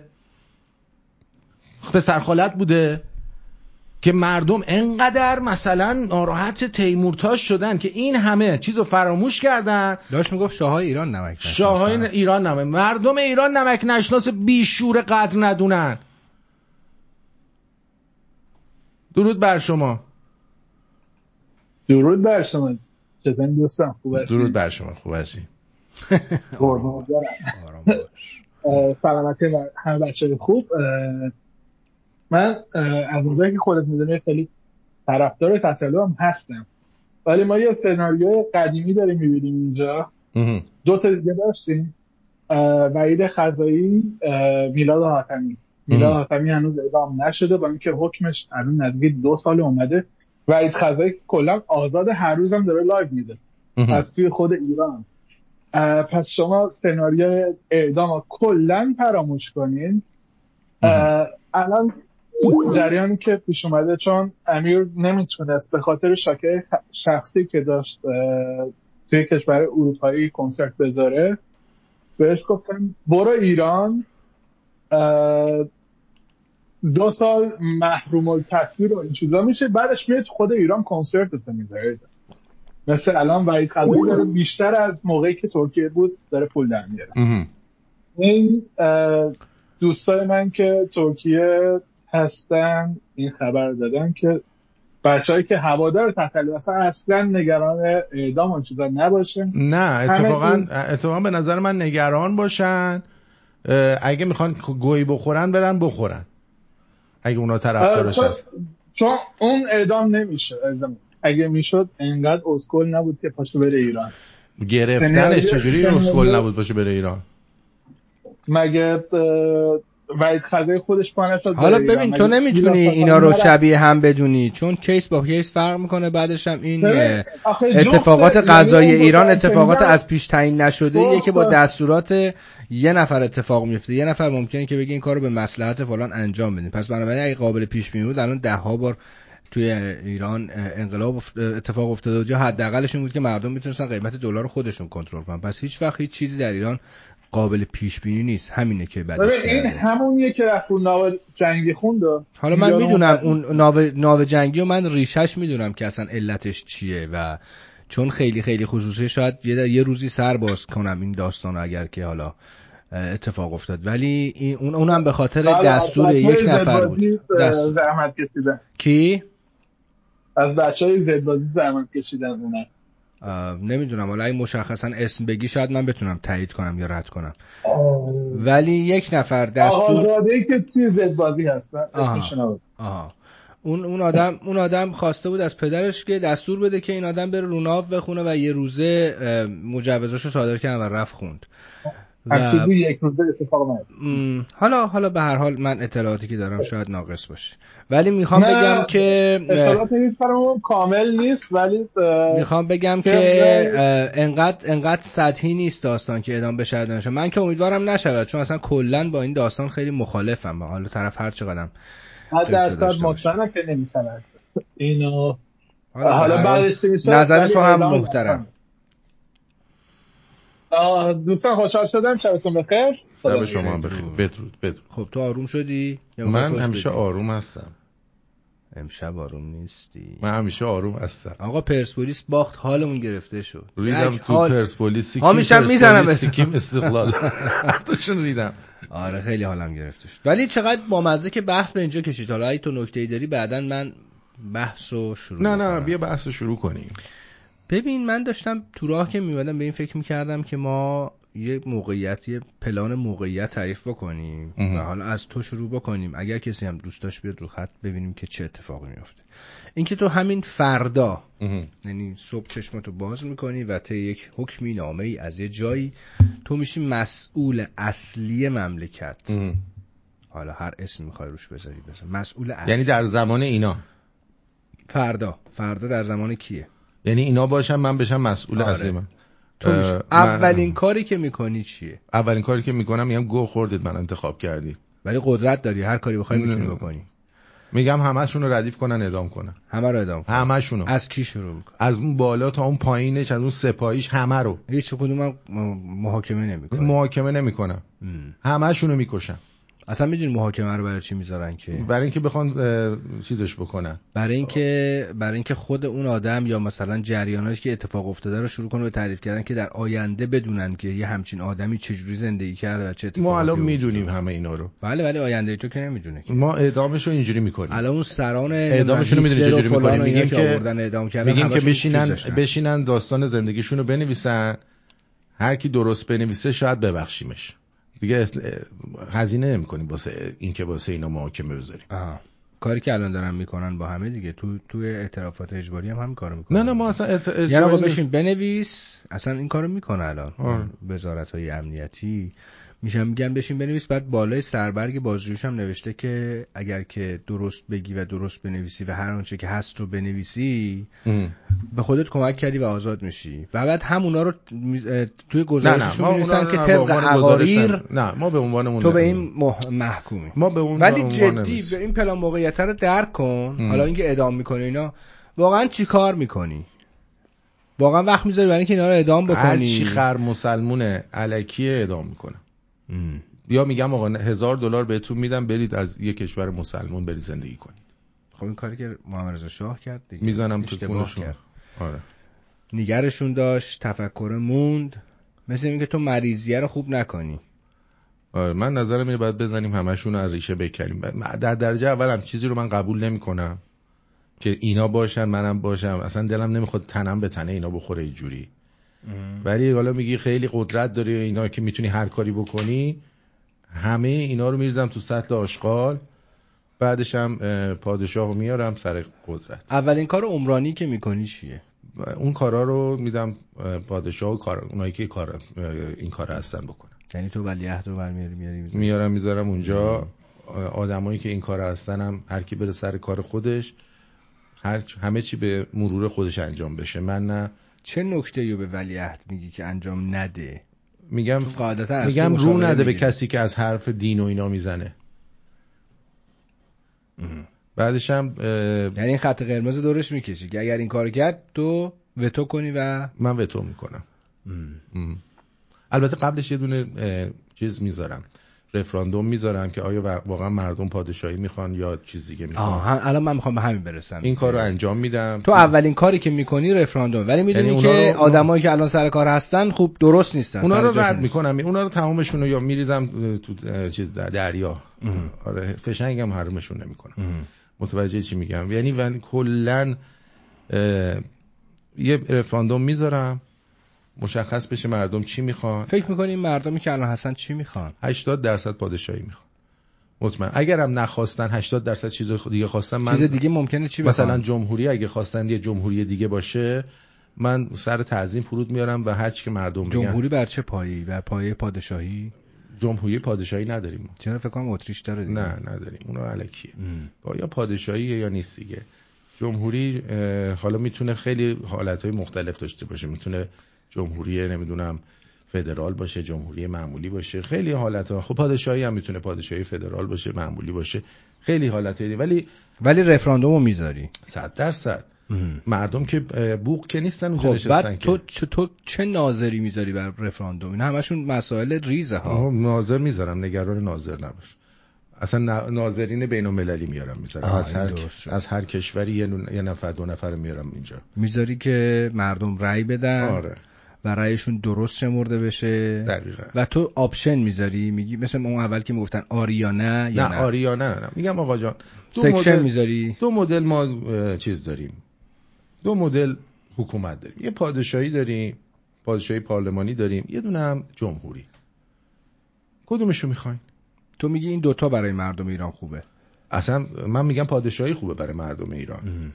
پسر خالت بوده. که مردم انقدر مثلا ناراحت تیمورتاش شدن که این همه چیز رو فراموش کردن. داشت می‌گفت شاههای ایران نمک نشناسن. شاههای ایران نمک. مردم ایران نمک نشناس بیشور قدر ندونن. درود بر شما. درود بر شما. چطور دوستم خوب هستی درود بر شما. خوب هستی و همه بچه خوب. من از اونجایی که خودت می‌دونی خیلی طرفدار تسلو هم هستم. ولی ما یه سناریو قدیمی داریم می‌بینیم اینجا. دو تا دیگه داشتیم. اه، وحید خزایی میلاد حاتمی میلاد حاتمی هنوز اعدام نشده با اینکه حکمش الان نزدیک دو سال اومده. وحید خزایی کلا آزاد هر روز هم داره live میده. از توی خود ایران. پس شما سناریو اعدام کلا فراموش کنین. الان جریانی که پیش اومده چون امیر نمی‌تونست به خاطر شاکی شخصی که داشت توی کشور اروپایی کنسرت بذاره بهش گفتن برو ایران دو سال محروم التصویر و این چیزا میشه بعدش میاد خود ایران کنسرت تو می‌ذاره. مثل الان وحید خزایی داره بیشتر از موقعی که ترکیه بود داره پول در میاره. این دوستای من که ترکیه هستن. این خبر دادن که بچههایی که هوادار تطلع اصلا اصلا نگران اعدام و چیزا نباشه نه اتفاقا این- اتفاقا به نظر من نگران باشن. اگه می‌خوان گویی بخورن برن بخورن. اگه اونا طرفدارش آه، هست چون اون اعدام نمیشه اعدام. اگه می‌شد انقدر اسکل نبود که پاشو بره ایران. گرفتنش چجوری اسکل نبود باشه بره ایران؟ مگه اه، وحید خزای خودش پا حالا؟ ببین تو نمی‌تونی اینا رو شبیه هم بدونی. چون کیس با کیس فرق می‌کنه بعدش هم این اتفاقات یعنی قضایی اون ایران اتفاقات از پیش تعیین نشده ایه که با دستورات یه نفر اتفاق میفته یه نفر ممکنه که بگه این کارو به مصلحت فلان انجام بدیم. پس بنابراین اگه قابل پیش بینی بود الان ده ها بار توی ایران انقلاب اتفاق افتاده بود. یا حداقلش این بود که مردم می‌تونستن قیمت دلار رو خودشون کنترل کنن. پس هیچ وقت هیچ چیزی در ایران قابل پیش بینی نیست همینه که ببین این. همونیه که رفت ناول جنگی خوند حالا من می‌دونم. اون ناو, ناو جنگی و من ریشش می‌دونم که اصلا علتش چیه و چون خیلی خیلی خصوصی شاید یه, یه روزی سر باز کنم این داستان اگر که حالا اتفاق افتاد ولی این اون اونم به خاطر بله، دستور یک نفر بود دستور. زحمت کشیدن کی از بچه های زدبازی زحمت کشیدن اونم نمی‌دونم. حالا اگه مشخصا اسم بگی شاید من بتونم تایید کنم یا رد کنم. ولی یک نفر دستور که توی زدبازی هست. من آها. آها. اون اون آدم اون آدم خواسته بود از پدرش که دستور بده که این آدم بره روناو بخونه و یه روزه مجوزاشو صادر کردن و رفت خوند. روی یک روزه اتفاق نیفت م، حالا حالا به هر حال من اطلاعاتی که دارم شاید ناقص باشه. ولی می‌خوام بگم که اطلاعات نیست کامل نیست ولی می‌خوام بگم که- انقدر انقدر سطحی نیست داستان که اعدام بشه شه. من که امیدوارم نشود چون اصلا کلا با این داستان خیلی مخالفم. حالا طرف هر حد قصه درصد. مطمئنم که اینو حالا, حالا به هر حال بعدش نظر تو هم محترم. دوستان خوشحال شدم. شبتون بخیر. شب شما هم بخیر. بدرود بدرود. خب تو آروم شدی؟ من همیشه؟ آروم هستم. امشب آروم نیستی. من همیشه آروم هستم. آقا پرسپولیس باخت حالمون گرفته شد. ریدم تو حال- پرسپولیس ها میشم می‌زنم سیکیم استقلال. هر دوشون ریدم. آره خیلی حالم گرفته شد. ولی چقدر بامزه که بحث به اینجا کشید. حالا اگه تو نکته ای داری بعدا من بحث رو شروع نه. نه بیا بحث رو شروع کنیم. ببین من داشتم تو راه که میمدم به این فکر می‌کردم که ما یه موقعیت یه پلان موقعیت تعریف بکنیم اه. و حالا از تو شروع بکنیم. اگر کسی هم دوست داشت بیاد رو خط ببینیم که چه اتفاقی میفته اینکه تو همین فردا. یعنی صبح چشمتو باز می‌کنی و طی یک حکمی نامه ای از یه جایی تو میشی مسئول اصلی مملکت. اه. حالا هر اسم می‌خوای روش بذاری بذار. مسئول اصلی. یعنی در زمان اینا. فردا. فردا در زمان کیه؟ یعنی اینا باشن من بشم مسئول آره. اصلی من. اولین کاری که می‌کنی چیه؟ اولین کاری که می‌کنم میگم گو خوردید من انتخاب کردید ولی قدرت داری هر کاری بخوای می‌تونی. بکنی. میگم همشون رو ردیف کنن اعدام کنن. همه رو ادام کن همشون از کی شروع میکن از اون بالا تا اون پایینش از اون سپاهیش همه رو. هیچ کدوم هم محاکمه نمی‌کنی. محاکمه نمی‌کنم. همشون رو می‌کشم. اصلا می‌دونی محاکمه رو برای چی می‌ذارن که؟ برای اینکه بخوان چیزش بکنن. برای اینکه برای اینکه خود اون آدم یا مثلا جریاناتی که اتفاق افتاده رو شروع کنه به تعریف کردن که در آینده بدونن که یه همچین آدمی چجوری زندگی کرده و چه اتفاقاتی ما الان. می‌دونیم همه اینا رو. بله ولی آینده تو که نمی‌دونه ما اعدامش رو اینجوری می‌کنیم. الان اون سران اعدامشون رو می‌دونی هیتلر و چجوری می‌کنیم. میگیم که آوردن اعدام کردن میگیم که بشینن. بشینن داستان زندگیشون رو بنویسن. هر کی درست بنویسه شاید ببخشیمش. دیگه هزینه نمی‌کنیم واسه اینکه واسه اینا محاکمه بذاریم آه. کاری که الان دارن می‌کنن با همه دیگه. تو توی اعترافات اجباری هم همین کارو می‌کنن. نه نه ما اصلا ات... یعنی آقا بشین بنویس. اصلا این کارو می‌کنه الان. وزارت های امنیتی. میشم میگم بشین بنویس بعد بالای سربرگ بازجویش هم نوشته که اگر که درست بگی و درست بنویسی و هر آنچه که هست رو بنویسی به خودت کمک کردی و آزاد میشی. و بعد همونا رو توی گزارششون می‌نویسن که طبق حقاریر نه ما به عنوان تو به این محکومی. ما به اون ولی جدی به این پلان موقعیت رو درک کن. ام. حالا اینکه ادام می‌کنی اینا واقعا چی کار می‌کنی؟ واقعا وقت می‌ذاری برای اینکه اینا رو ادام بکنی. هر چی خر مسلمونه الکی ادام می‌کنه. یا میگم آقا هزار دلار بهتون میدم برید از یه کشور مسلمون برید زندگی کنید. خب این کاری که محمد رضا شاه کرد دیگه. می‌زنم تو خونشون آره. نگرشون داشت تفکر موند. مثل اینکه تو مریضیه رو خوب نکنی. آره من نظرم اینه باید بزنیم همشون از ریشه بکنیم در درجه اول هم چیزی رو من قبول نمی‌کنم. که اینا باشن منم باشم. اصلا دلم نمی‌خواد تنم به تنه اینا بخوره اینجوری. ولی حالا میگی خیلی قدرت داری اینا که می‌تونی هر کاری بکنی همه اینا رو میریزم تو سطل آشغال. بعدش هم پادشاه رو میارم سر قدرت. اولین کار عمرانی که می‌کنی چیه؟ اون کارا رو میدم پادشاه و کار اونایی که کار این کار هستن بکنن. یعنی تو ولیعهد رو برمیاری میاری میزاری. میارم می‌ذارم اونجا. آدمایی که این کار هستن هم هر کی بره سر کار خودش هر همه چی به مرور خودش انجام بشه. من نه چه نکته رو به ولیعهد میگی که انجام نده؟ میگم میگم رو نده به کسی که از حرف دین و اینا می‌زنه. بعدش هم یعنی این خط قرمز دورش می‌کشی که اگر این کار کرد تو وتو کنی و من وتو می‌کنم. البته قبلش یه دونه چیز می‌ذارم. رفراندوم می‌ذارم که آیا واقعا مردم پادشاهی می‌خوان یا چیز دیگه می‌خوان؟ الان من می‌خوام به همین برسم. این کار رو انجام میدم. تو اولین کاری که می‌کنی رفراندوم. ولی می‌دونی یعنی که رو... آدمایی که الان سر کار هستن خوب درست نیستن اونا رو رد می‌کنم. اونا رو تمامشون رو یا میریزم تو چیز دریا. آره فشنگم حرمشون نمی‌کنم. متوجه چی میگم؟ یعنی من کلا یه رفراندوم می‌ذارم. مشخص بشه مردم چی می‌خوان؟ فکر می‌کنیم مردمی که الان هستن چی می‌خوان؟ 80 درصد پادشاهی می‌خوان. مطمئن. اگرم نخواستن 80 درصد چیز دیگه خواستن من چیز دیگه ممکنه چی بخوان؟ مثلا جمهوری اگه خواستن یه جمهوری دیگه باشه من سر تعظیم فرود میارم و هر چی که مردم بگن جمهوری بر چه پایه‌ای؟ بر پایه پادشاهی؟ جمهوری پادشاهی نداریم. چرا فکر کنم اتریش داره دیگه. نه نداریم. اونو الکیه با یا پادشاهی یا نیست دیگه. جمهوری حالا می‌تونه خیلی حالتهای مختلف داشته باشه. می‌تونه جمهوری نمی‌دونم فدرال باشه جمهوری معمولی باشه. خیلی حالت ها. خب پادشاهی هم می‌تونه پادشاهی فدرال باشه معمولی باشه. خیلی حالت ولی ولی رفراندومو می‌ذاری. 100 درصد. مردم که بوق که نیستن اونجا خب بعد تو چه تو چه ناظری می‌ذاری بر رفراندوم؟ این همشون مسائل ریزه ها. ناظر می‌ذارم. نگران ناظر نباش. اصلا ناظرین بین المللی میارم می‌ذارم. از هر از هر کشوری یه, یه نفر دو نفر میارم اینجا. می‌ذاری که مردم رأی بدن. آره. و رأیشون درست شمرده بشه. دقیقا. و تو option می‌ذاری؟ میگی مثل اون اول که می‌گفتن آری یا نه یا نه, آری یا نه, نه, میگم آقا جان دو section مدل می‌ذاری؟ دو مدل ما چیز داریم. دو مدل حکومت داریم. یه پادشاهی داریم پادشاهی پارلمانی داریم یه دونه هم جمهوری. کدومشو می‌خواین؟ تو میگی این دوتا برای مردم ایران خوبه. اصلا من میگم پادشاهی خوبه برای مردم ایران. ام.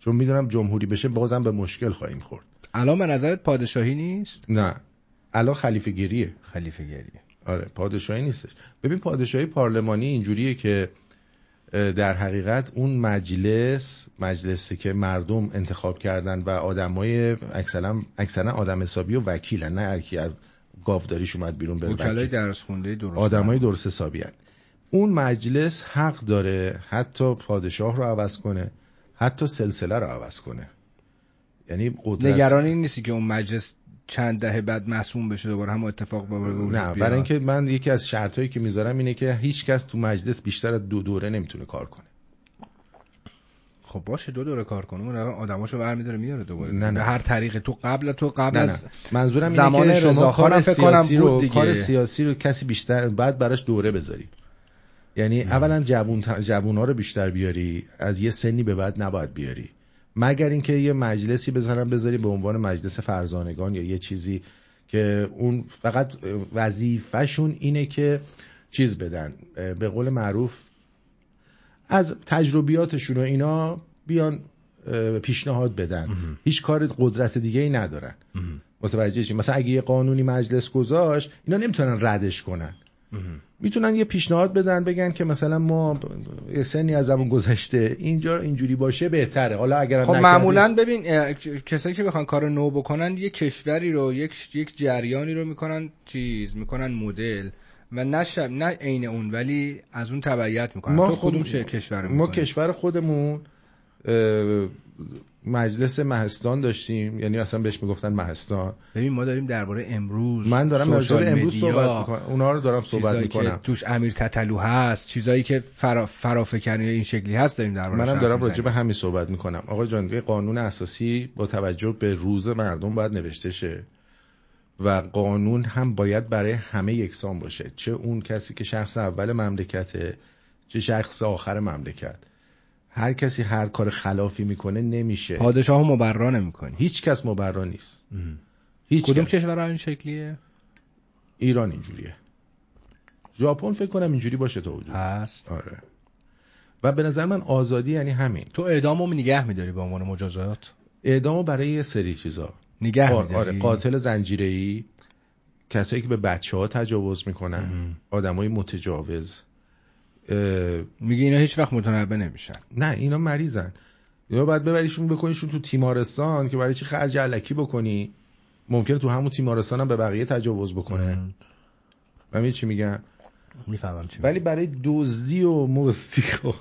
چون می‌دونم جمهوری بشه بازم به مشکل خواهیم خورد. الان به نظرت پادشاهی نیست؟ نه. الان خلیفه گیریه خلیفه گیریه آره پادشاهی نیستش. ببین پادشاهی پارلمانی اینجوریه که در حقیقت اون مجلس مجلسی که مردم انتخاب کردن و آدمای اکثرا اکثرا آدم حسابی و وکیلن نه هر کی از گاوداریش اومد بیرون به وکلای درس خونده درست آدمای درست حسابی. اون مجلس حق داره حتی پادشاه رو عوض کنه حتی سلسله رو عوض کنه. یعنی قدرت. نگران این نیستی که اون مجلس چند دهه بعد مسئول بشه دوباره هم اتفاق دوباره نه برای اینکه من یکی از شرطایی که می‌ذارم اینه که هیچ کس تو مجلس بیشتر از دو دوره نمی‌تونه کار کنه. خب باشه دو دوره کار کنه. اون آدماشو برمیداره میاره دوباره. نه نه. هر طریق تو قبل تو قبل نه از نه. منظورم اینه که شما کار سیاسی رو کار سیاسی رو کسی بیشتر بعد براش دوره بذاری. یعنی نه. اولا جوون ها رو بیشتر بیاری از یه سنی به بعد نباید بیاری. مگر اینکه یه مجلسی بزنم بذاری به عنوان مجلس فرزانگان یا یه چیزی که اون فقط وظیفهشون اینه که چیز بدن. به قول معروف از تجربیاتشون و اینا بیان پیشنهاد بدن. هیچ کار قدرت دیگه ای ندارن متوجه چی مثلا اگه یه قانونی مجلس گذاشت اینا نمی‌تونن ردش کنن. می‌تونن یه پیشنهاد بدن بگن که مثلا ما یه سنی از زمان گذشته اینجا اینجوری باشه بهتره. حالا اگر خب معمولا ببین کسایی که بخوان کار نو بکنن یه کشوری رو یک یک جریانی رو می‌کنن چیز می‌کنن مدل. و نه شب نه عین اون ولی از اون تبعیت می‌کنن. ما تو خود کدوم شهر کشور ما کشور خودمون مجلس مهستان داشتیم. یعنی اصلا بهش می‌گفتن مهستان. ببین ما داریم درباره امروز من دارم راجع امروز صحبت می‌کنم. اونا رو دارم صحبت چیزایی که می‌کنم. توش امیر تتلو هست چیزایی که فرا... فرافکنی این شکلی هست داریم درباره منم دارم راجع به همین صحبت می‌کنم. آقا جان قانون اساسی با توجه به روز مردم باید نوشته شه و قانون هم باید برای همه یکسان باشه. چه اون کسی که شخص اول مملکته چه شخص آخر مملکت. هر کسی هر کار خلافی می‌کنه نمیشه. پادشاه مبرا نمی‌کنی. هیچ کس مبرا نیست. هیچ کدوم. کشور این شکلیه؟ ایران اینجوریه. ژاپن فکر کنم اینجوری باشه تو وجود هست. آره. و به نظر من آزادی یعنی همین. تو اعدامو نگه میداری به عنوان مجازات؟ اعدامو برای یه سری چیزا. نگه آره, می‌داری؟ آره قاتل زنجیره‌ای کسایی که به بچه ها تجاوز می‌کنن آدمای متجاوز. میگه اینا هیچ وقت متنبه نمیشن. نه اینا مریضن. یا باید ببریشون بکنیشون تو تیمارستان که برای چی خرج علکی بکنی؟ ممکنه تو همون تیمارستان هم به بقیه تجاوز بکنه. من چی میگم می‌فهمم چی ولی برای دزدی و مستی و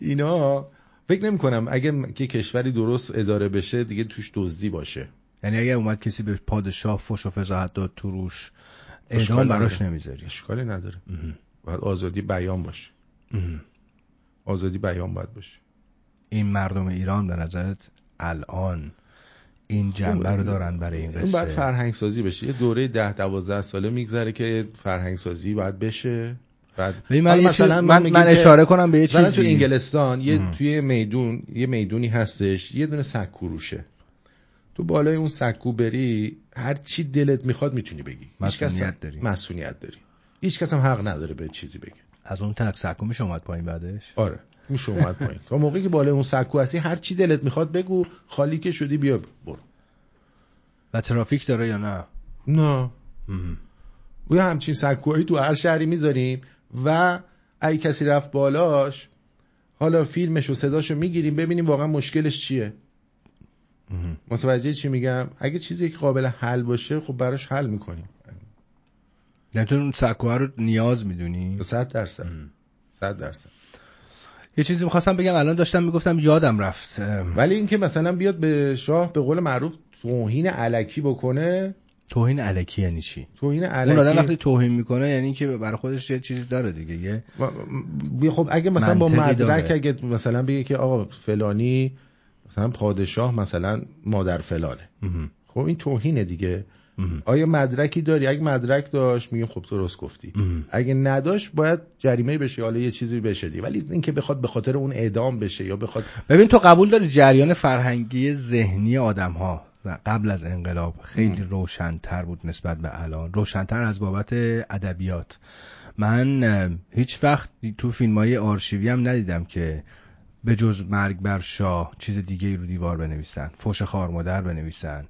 اینا فکر نمی کنم اگه که کشوری درست اداره بشه دیگه توش دزدی باشه. یعنی اگه اومد کسی به پادشاه فش و فضاحت داد تو روش اشکال اعدام براش. نمی‌ذاری. اشکالی نداره. باید آزادی بیان باشه. آزادی بیان باید باشه. این مردم ایران به نظرت الان این جنبه رو دارن برای این این باید قصه؟ فرهنگ سازی بشه. یه دوره ده دوازده ساله میگذره که فرهنگ سازی باید بشه. بعد من چیز- من- من که اشاره کنم به یه مثلا تو چیزی. انگلستان یه ام. توی میدون یه می‌دونی هستش یه دونه سکو روشه تو بالای اون سکو بری هر چی دلت می‌خواد می‌تونی بگی. مسئولیت داری. مسئولیت داری. هیچ کس هم حق نداره به چیزی بگه. از اون تک سکو میشه اومد پایین بعدش؟ آره میشه اومد پایین. تا موقعی که بالای اون سکو هستی هر چی دلت می‌خواد بگو خالی که شدی بیا برو. و ترافیک داره یا نه؟ نه. یه همچین سکوهایی تو هر شهری می‌ذاریم و اگه کسی رفت بالاش حالا فیلمش و صداشو می‌گیریم ببینیم واقعا مشکلش چیه. متوجه چی میگم؟ اگه چیزی که قابل حل باشه خب براش حل می‌کنیم. یعنی تو اون سکوها رو نیاز می‌دونی؟ صد درصد. صد درصد. یه چیزی می‌خواستم بگم الان داشتم می‌گفتم یادم رفت. ولی اینکه مثلا بیاد به شاه به قول معروف توهین علکی بکنه. توهین علکی یعنی چی؟ توهین علکی اون آدم وقتی توهین می‌کنه یعنی که برای خودش یه چیزی داره دیگه یه بیا خب اگه مثلا با مدرک. اگه مثلا بگه که آقا فلانی مثلا پادشاه مثلا مادر فلانه. خب این توهینه دیگه. آیا مدرکی داری؟ اگه مدرک داشت میگیم خب درست گفتی. اگه نداشت باید جریمه بشه. حالا یه چیزی بشه ولی اینکه بخواد به خاطر اون اعدام بشه یا بخواد ببین تو قبول داری جریان فرهنگی ذهنی آدم ها قبل از انقلاب خیلی روشنتر بود نسبت به الان؟ روشنتر از بابت ادبیات. من هیچ وقت تو فیلم های آرشیوی هم ندیدم که به جز مرگ بر شاه چیز دیگه رو دیوار بنویسن فوش خارمادر بنویسن.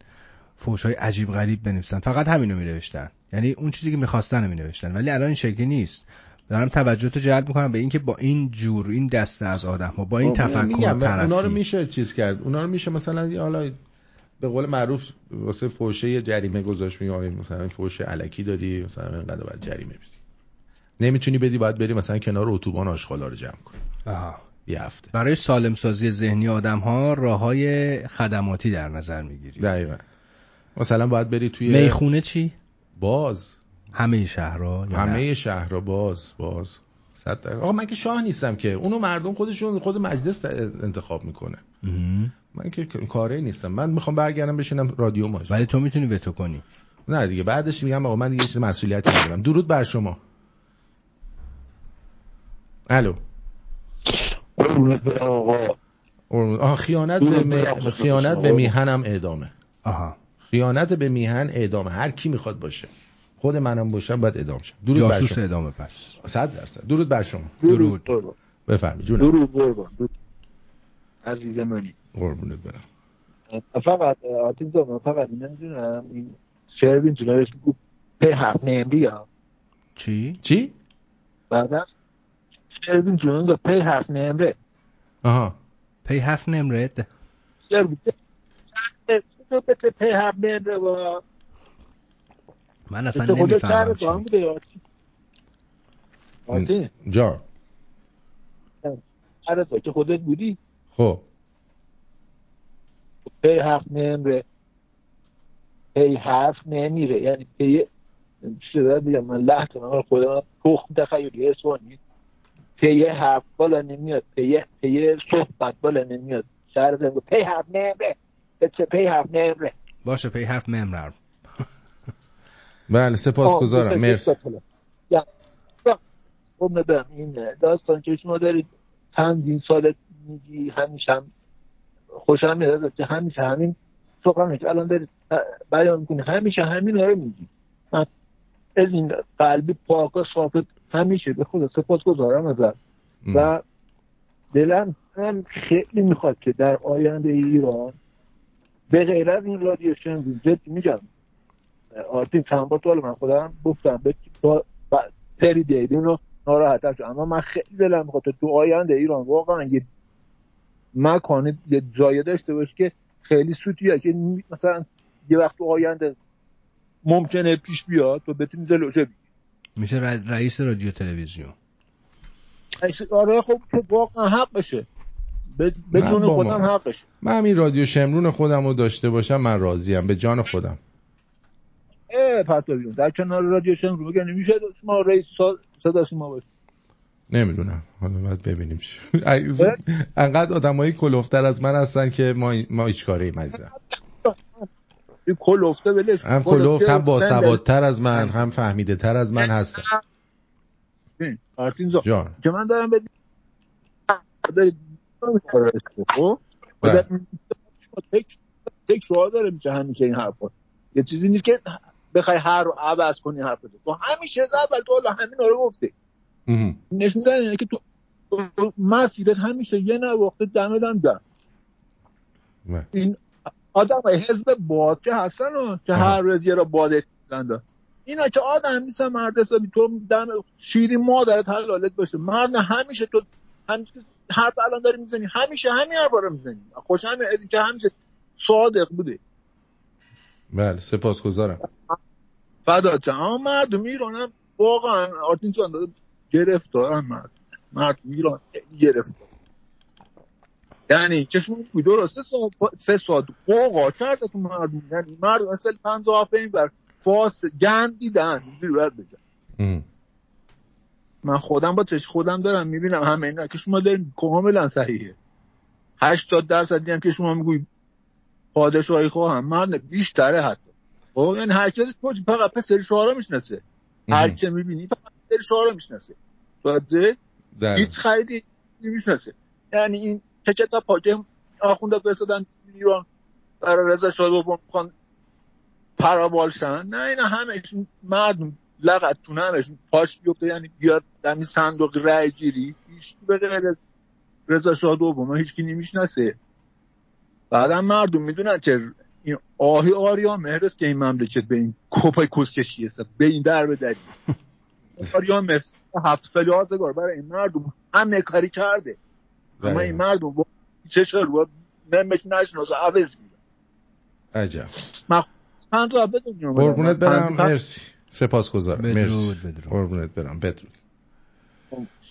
فوش های عجیب غریب بنویسن. فقط همینو می نوشتن یعنی اون چیزی که می‌خواستن رو می نوشتن ولی الان این شکلی نیست. دارم توجه تو جلب می‌کنم به اینکه با این جور این دسته از آدم ها با این خب، تفکر طرفی. اونا رو میشه چیز کرد. اونا رو میشه مثلا یه حالا به قول معروف واسه فوشه جریمه گذاشت میگم مثلا فوش علکی دادی مثلا اینقدر باید جریمه بدی. نمی‌تونی بدی باید بری مثلا کنار اتوبان آشغالا رو جمع کنی. آها. یه هفته. برای سالم سازی ذهنی آدم ها راه های خدماتی در نظر می‌گیری. دقیقا. مثلا باید بری توی می‌خونه چی؟ باز. همه شهرها؟ همه شهرها باز باز. صد. آقا من که شاه نیستم که. اونو مردم خودشون خود مجلس انتخاب می‌کنه. من که کاری نیستم. من می‌خوام برگردم بشینم رادیو ماج ولی تو می‌تونی وتو کنی. نه دیگه بعدش میگم آقا من دیگه چیز مسئولیتی ندارم. درود بر شما. الو. آقا. خیانت به, خیانت به میهنم اعدامه. آها. خیانت به میهن اعدام. هر کی می‌خواد باشه. خود منم باشم باید اعدام شم. درود بر شما. ادامه پس. 100 درصد. درود بر شما. درود. بفرمایید جونم. درود قربان. درود. عزیز منی. قربونت برم. فقط آتین زمان فقط نمی‌دونم این شعر اینجوری اسم په هفت نمری ها چی؟ چی؟ بعدم شعر اینجوری په هفت نمره آها. پی هفت نمرد شعر من اصلا نمی‌فهمم چی. جا تو که خودت بودی؟ خب. پی هفت نمره پی هفت نمیره. یعنی پی دارم بگم من لحظه من خودم تخم تخیلی اسوانی پی هفت بالا نمیاد. پی پی صحبت بالا نمیاد. شهر زنگو پی هفت نمره به چه پی هفت نمره باشه پی هفت نمرم بله سپاسگزارم. مرسی. یا خب ندارم این داستان که شما دارید چندین سال میگی همیشه هم خوشم میاد که همیشه همین سخنه که الان دارید بیان می‌کنی. همیشه همین رو میگی. من از این قلبی پاک و صافت همیشه به خدا سپاس گذارم ازت و دلم هم خیلی می‌خواد که در آینده ایران به غیر از این رادیو شنوین جدی میگم. آرتین چند بار من خودم گفتم به تو سری دیدین رو ناراحت شد اما من خیلی دلم می‌خواد تو آینده ایران واقعا یه مکان یه جای داشته باشه که خیلی سوتیه که مثلا یه وقت تو آینده ممکنه پیش بیاد تو بتونی جلوشه بگیری. میشه رئیس رادیو تلویزیون. آره خب واقعا حقشه با خودم ما- حقشه. من همین رادیو شمرون خودم رو داشته باشم من راضیم به جان خودم. اه پرتابیون در کنار رادیو شنگ بگن میشه شما رئیس صدا سیما باشه. نمی‌دونم. حالا باید ببینیم انقدر آدمایی کلوفتر از من هستن که ما ما هیچ کاره ایم عزیزم کلوفته ولش هم کلوفت هم باسوادتر از من هم فهمیده تر از من هستن. جان. که من دارم به خب بله. تک تکرار داره میشه همیشه این حرفا. یه چیزی نیست که بخوای هر رو عوض کنی حرف تو تو همیشه از اول تو حالا همین رو گفته نشون اینه که تو مسیرت همیشه یه نواخته دم دم دم. بله. این آدم های حزب باد که هستن و که هر روز یه را باده کشیدن اینا که آدم نیستن مرد حسابی تو دم شیرین مادرت حلالت باشه. مرد همیشه تو همیشه حرف الان داری می‌زنی همیشه همین حرف رو می‌زنی. خوش همین از اینکه همیشه صادق بوده. بله سپاسگزارم. فدا جان. اما مردم ایران هم واقعا آرتین جان داده گرفتارن مرد مردم. ایران گرفتار. یعنی چشمون بود درسته سا- فساد قوقا کرده تو مردم. یعنی مردم مثل پنجاه این بر فاس گند دیدن بگم. من خودم با چش خودم دارم می‌بینم همه اینا که شما داریم کاملا صحیحه. 80 درصدی هم که شما میگوی پادشاهی خواهم. مرد بیشتره حتی. خب یعنی هر کسی خودش فقط پسر شعارا می‌شناسه. هر که می‌بینی فقط پسر شعارا می‌شناسه. باید در هیچ خریدی نمی‌شناسه. یعنی این که تا پاکه آخونده فرستادن ایران. برای رضا شاه دوم می‌خوان پرابالشن نه اینا همشون مردم. لغتون همشون پاش بیفته یعنی بیاد در این صندوق رای گیری. هیچ به غیر از رضا شاه دوم هیچ کی نمی‌شناسه. بعدم مردم می‌دونن که این آهی آریا مهر است که این مملکت به این کپای کسکشی است. به این در به دری. آریا مهر هفت سالی آزگار. برای این مردم همه کاری کرده. اما این مردم با چشم رو نمش نشناسه عوض میده عجب. من چند را بدونیم قربونت برم. مرسی. سپاسگزارم. مرسی. قربونت برم. بدرود.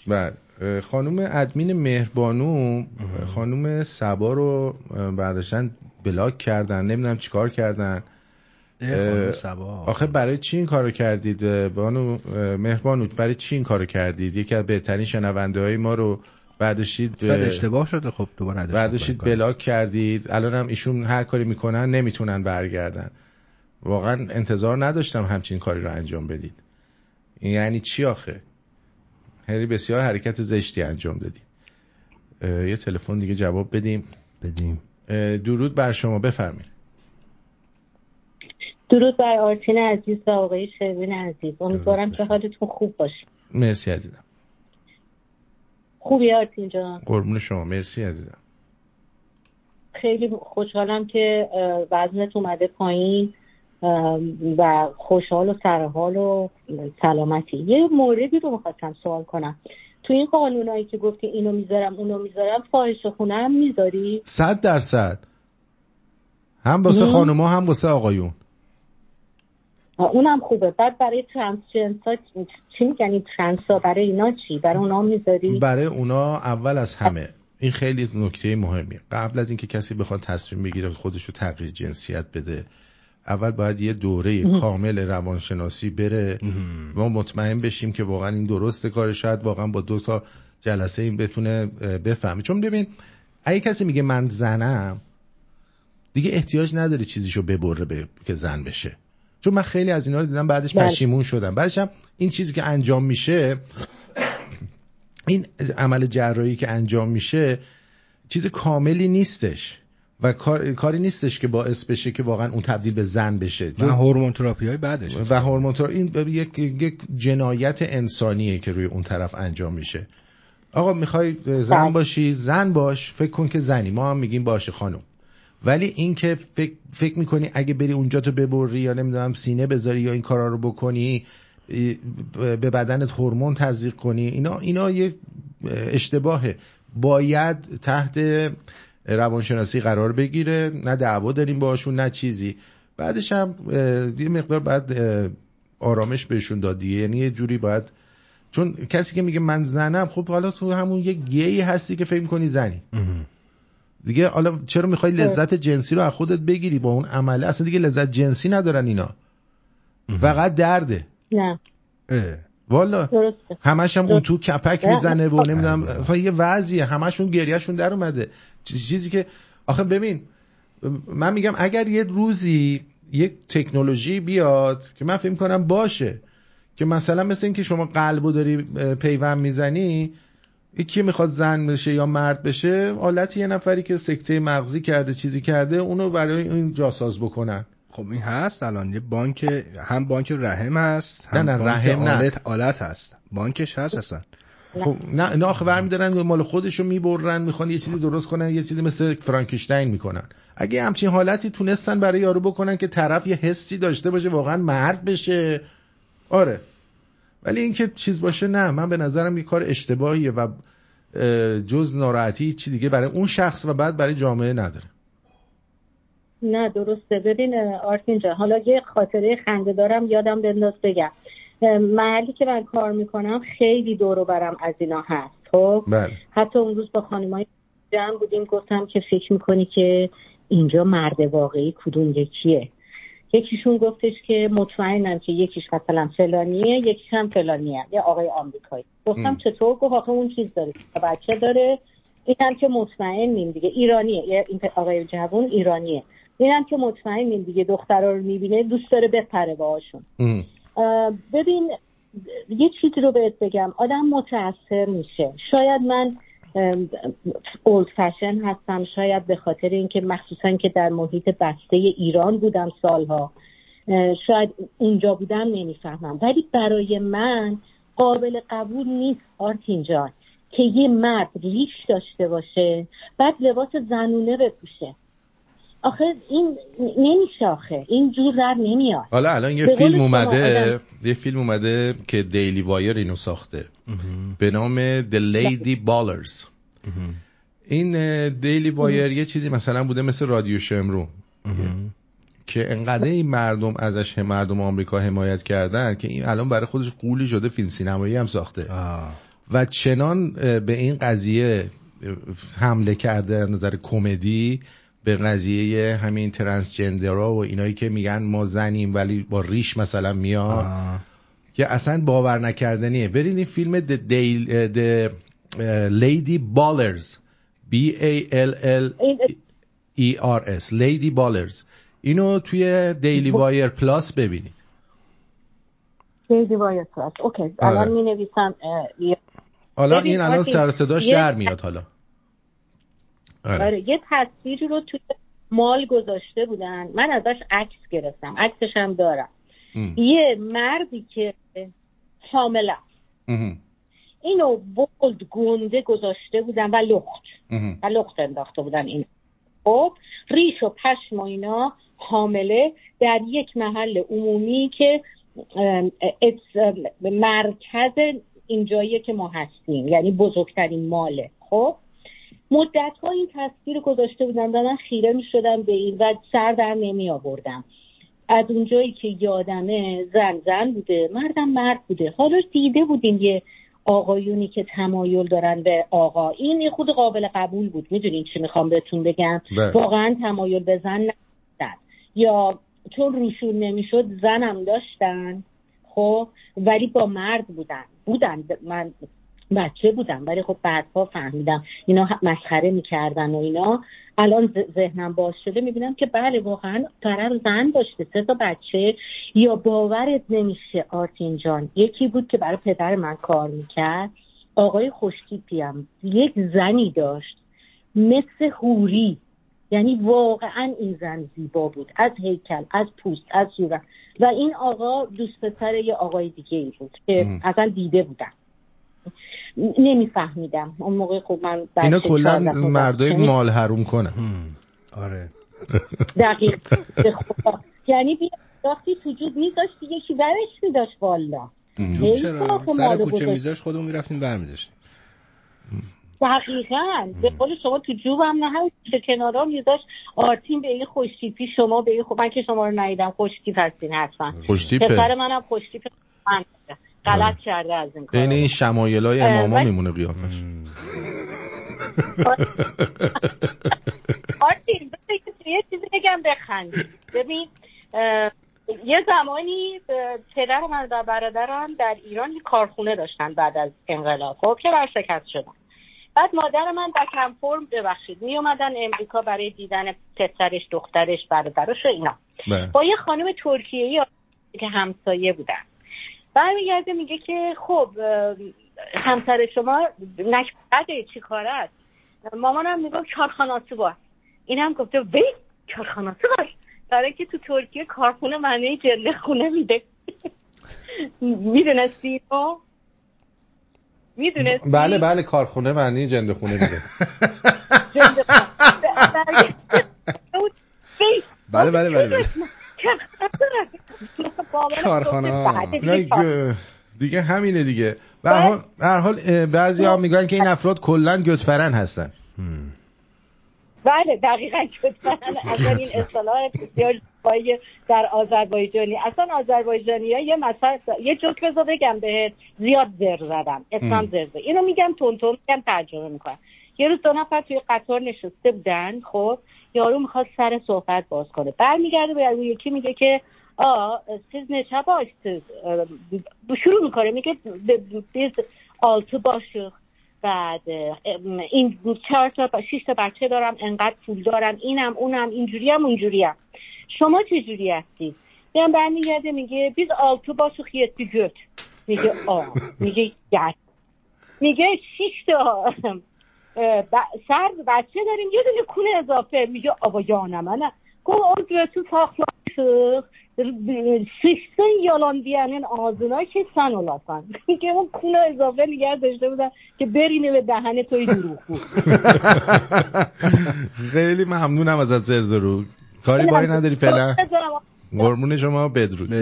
بله اه، خانم ادمین مهربانو خانم سبا رو برداشتن بلاک کردن نمی‌دونم چیکار کردن. آخه برای چی این کارو کردید؟ بانو مهربانو برای چی این کارو کردید؟ یکی از بهترین شنونده های ما رو برداشتید اشتباه شده خب دوباره برداشتید. بلاک کردید. الان هم ایشون هر کاری می‌کنن نمی‌تونن برگردن. واقعا انتظار نداشتم همچین کاری رو انجام بدید. این یعنی چی آخه؟ هری بسیار حرکت زشتی انجام دادی یه تلفن دیگه جواب بدیم. بدیم. درود بر شما بفرمایید. درود بر آرتین عزیز و آقای شروین عزیز. امیدوارم که حالتون خوب باشه. مرسی عزیزم. خوبی آرتین جان؟ قربون شما مرسی عزیزم. خیلی خوشحالم که وزنت اومده پایین. و خوشحال و سرحال و سلامتی. یه موردی رو می‌خواستم سوال کنم. تو این قانونایی که گفتی اینو می‌ذارم اونو می‌ذارم فاحش خونه هم می‌ذاری؟ صد درصد. هم واسه خانوما هم واسه آقایون. اونم خوبه. بعد برای ترانس ها چی میگن؟ این ترانس ها برای اینا چی؟ برای اونا می‌ذاری؟ برای اونا اول از همه این خیلی نکته مهمی قبل از اینکه کسی بخواد تصمیم بگیره خودشو تغییر جنسیت بده اول باید یه دوره کامل روانشناسی بره. ما مطمئن بشیم که واقعا این درسته کار شاید واقعا با دو تا جلسه این بتونه بفهمه. چون ببین اگه کسی میگه من زنم دیگه احتیاج نداره چیزیشو ببره به که زن بشه. چون من خیلی از اینا رو دیدم بعدش بله. پشیمون شدم. بعدش هم این چیزی که انجام میشه این عمل جراحی که انجام میشه چیز کاملی نیستش. و کار، کاری نیستش که باعث بشه که واقعا اون تبدیل به زن بشه. و هورمون تراپی های بعدش. و هورمون این یک،, یک جنایت انسانیه که روی اون طرف انجام میشه. آقا می‌خوای زن بله. باشی؟ زن باش. فکر کن که زنی. ما هم میگیم باشه خانم. ولی این که فکر, فکر می‌کنی اگه بری اونجا تو ببری یا نمی‌دونم سینه بذاری یا این کارا رو بکنی به بدنت هورمون تزریق کنی اینا اینا یه اشتباهه. باید تحت روانشناسی قرار بگیره. نه دعوا داریم باشون نه چیزی. بعدش هم یه مقدار باید آرامش بهشون داد یعنی یه جوری باید چون کسی که میگه من زنم خب حالا تو همون یه گی هستی که فکر می‌کنی زنی. دیگه حالا چرا می‌خوای لذت جنسی رو از خودت بگیری با اون عمله اصلا دیگه لذت جنسی ندارن اینا. فقط درده. نه. والا همش هم اون تو کپک می‌زنه و نمی‌دونم اصلا یه وضعیه. همشون گریهشون در اومده. چیزی که آخه ببین من میگم اگر یه روزی یک تکنولوژی بیاد که من فکر کنم باشه که مثلا مثل اینکه شما قلبو داری پیوند می‌زنی یکی می‌خواد زن بشه یا مرد بشه حالت یه نفری که سکته مغزی کرده چیزی کرده اونو برای این جاساز بکنن. خب این هست الان یه بانک هم بانک رحم هست هم نه نه رحم نه. آلت هست. بانکش هست اصلا. خب نه نه آخه برمیدارن مال خودشو می‌برن می‌خوان یه چیزی درست کنن یه چیزی مثل فرانکشتاین می‌کنن. اگه همچین حالتی تونستن برای یارو بکنن که طرف یه حسی داشته باشه واقعا مرد بشه. آره. ولی اینکه چیز باشه نه من به نظرم یه کار اشتباهیه و جز ناراحتی چی دیگه برای اون شخص و بعد برای جامعه نداره. نه درسته. ببین آرتین جان حالا یه خاطره خنده دارم یادم بنداز بگم. محلی که من کار می‌کنم خیلی دورو برم از اینا هست خب؟ بله. حتی اون روز با خانمای جمع بودیم گفتم که فکر می‌کنی که اینجا مرد واقعی کدوم یکیه؟ یکیشون گفتش که مطمئنم که یکیش مثلا فلانیه یکیش هم فلانیه یه آقای آمریکایی. گفتم چطور؟ گفت آخه اون چیز داره. بچه داره. اینم که مطمئنیم دیگه. ایرانیه. این آقای جوون ایرانیه. اینم که مطمئنیم دیگه. دخترها رو می‌بینه دوست داره بپره باهاشون. ببین یه چیزی رو بهت بگم. آدم متاثر میشه. شاید من اولد فشن هستم. شاید به خاطر اینکه مخصوصا که در محیط بسته ایران بودم سالها. شاید اونجا بودم نمی‌فهمم. ولی برای من قابل قبول نیست آرتین جان که یه مرد ریش داشته باشه بعد لباس زنونه بپوشه. آخه این نمیشه آخه. این جور در نمیاد. حالا الان یه فیلم اومده یه فیلم اومده که Daily Wire اینو ساخته. به نام The Lady Ballers. این Daily Wire یه چیزی مثلا بوده مثل رادیو شمرون. که انقدر این مردم ازش مردم آمریکا حمایت کردن که این الان برای خودش غولی شده فیلم سینمایی هم ساخته. و چنان به این قضیه حمله کرده نظر کمدی به قضیه همین ترنسجندرها و اینایی که میگن ما زنیم ولی با ریش مثلا میاد که اصلا باور نکردنیه. برید این فیلم The, Day, The Lady Ballers B A L L E R S Lady Ballers. اینو توی دیلی وایر پلاس ببینید. Daily Wire Plus اوکی. الان می نویسم حالا این الان سر و صداش در میاد حالا. آره. آره. یه تصویری رو توی mall گذاشته بودن. من ازش عکس گرفتم. عکسش هم دارم. یه مردی که حامله اینو bold گنده گذاشته بودن و لخت. و لخت انداخته بودن این خب ریش و پشم و اینا حامله در یک محل عمومی که مرکز اینجاییه که ما هستیم. یعنی بزرگترین ماله. خب؟ مدت ها این تصویر گذاشته بودم و من خیره می شدم به این و سر در نمی آوردم از اونجایی که یادمه زن زن بوده مردم مرد بوده. حالا دیده بودیم یه آقایونی که تمایل دارن به آقا. این خود قابل قبول بود. می‌دونین چی می‌خوام بهتون بگم؟ واقعا تمایل به زن نداشتن یا چون روشون نمی‌شد زنم داشتن خب ولی با مرد بودن. بودن. من بچه بودم ولی خب بعدها فهمیدم اینا مسخره می‌کردن و اینا. الان ذهنم باز شده می‌بینم که بله واقعا طرف زن داشته. سه تا بچه یا باورت نمیشه آرتین جان. یکی بود که برای پدر من کار می‌کرد. آقای خوشتیپی هم یک زنی داشت. مثل هوری یعنی واقعا این زن زیبا بود. از هیکل از پوست از صورت. و این آقا دوست پسر یه آقای دیگه ای بود که اصلا دیده بودم. نمیفهمیدم. اون موقع خب من اینا کلا مردای مال حروم کنه آره. دقیق. یعنی وقتی تو جود میذاشتی یکی برش میداشت والا. چرا؟ سر کوچه میذاشت خودمون می‌رفتیم برمیداشتیم. دقیقا. به قول شما تو جوبم نه هم کنارا میذاشت. آرتین به این خوشتیپی شما به این خب من که شما رو ندیدم خوشتیپ هستین حتما. خوشتیپه. پسر منم خوشتیپ من غلط کرده از این کار بین این شمایل های اماما میمونه قیافش. آرتین یه چیزی بگم بخند. ببین یه زمانی پدر من و برادرم در ایران یه کارخونه داشتن بعد از انقلاب. خب که برشکست شدن. بعد مادر من در کم فرم ببخشید می اومدن امریکا برای دیدن پسرش دخترش برادرش و اینا. با یه خانم ترکیه که همسایه بودن. برمیگرده میگه که خب همسر شما نکبده چی کار است؟ مامانم میگه کارخاناتی باش. این هم گفته وی کارخاناتی باش. برای که تو ترکیه کارخونه معنی جنده خونه میده. می‌دونستی تو می‌دونستی؟ بله بله کارخونه معنی جنده خونه میده. بله بله بله کارخانه دیگه همینه دیگه. به هر حال بعضی ها میگن که این افراد کلا گتفرن هستن. بله دقیقا گتفرن اصلا این اصطلاح بسیار در آذربایجانی. اصلا آذربایجانی ها یه مثلا یه جوک بذار بگم بهت. زیاد زر زدم اسمم زر زد. اینو میگم تون تون میگم ترجمه می‌کنم یه روز دو نفر توی قطار نشسته بودن خب؟ یارو می‌خواد سر صحبت باز کنه. برمیگرده به یکی میگه که آ siz neçə başsınız شروع می‌کنه میگه biz altı başıq بعد این چهار تا شش تا بچه دارم انقدر پول دارم اینم اونم اینجوری هم اونجوری هم شما چجوری هستید بیان برمیگرده میگه biz altı başıq yetti göt میگه آ. میگه گشت میگه شش تا. سر bachçe داریم یه دونه کونه اضافه میگه آبا جانمه گفت اون götü saxlamışıq sıçsın yalan diyenin ağzına که sen olasın. که اون کونه اضافه نگه داشته بودن که برینه به دهن توی دروغ بود خیلی ممنونم ازت زرزرو کاری باری نداری فعلا قربون شما بدرود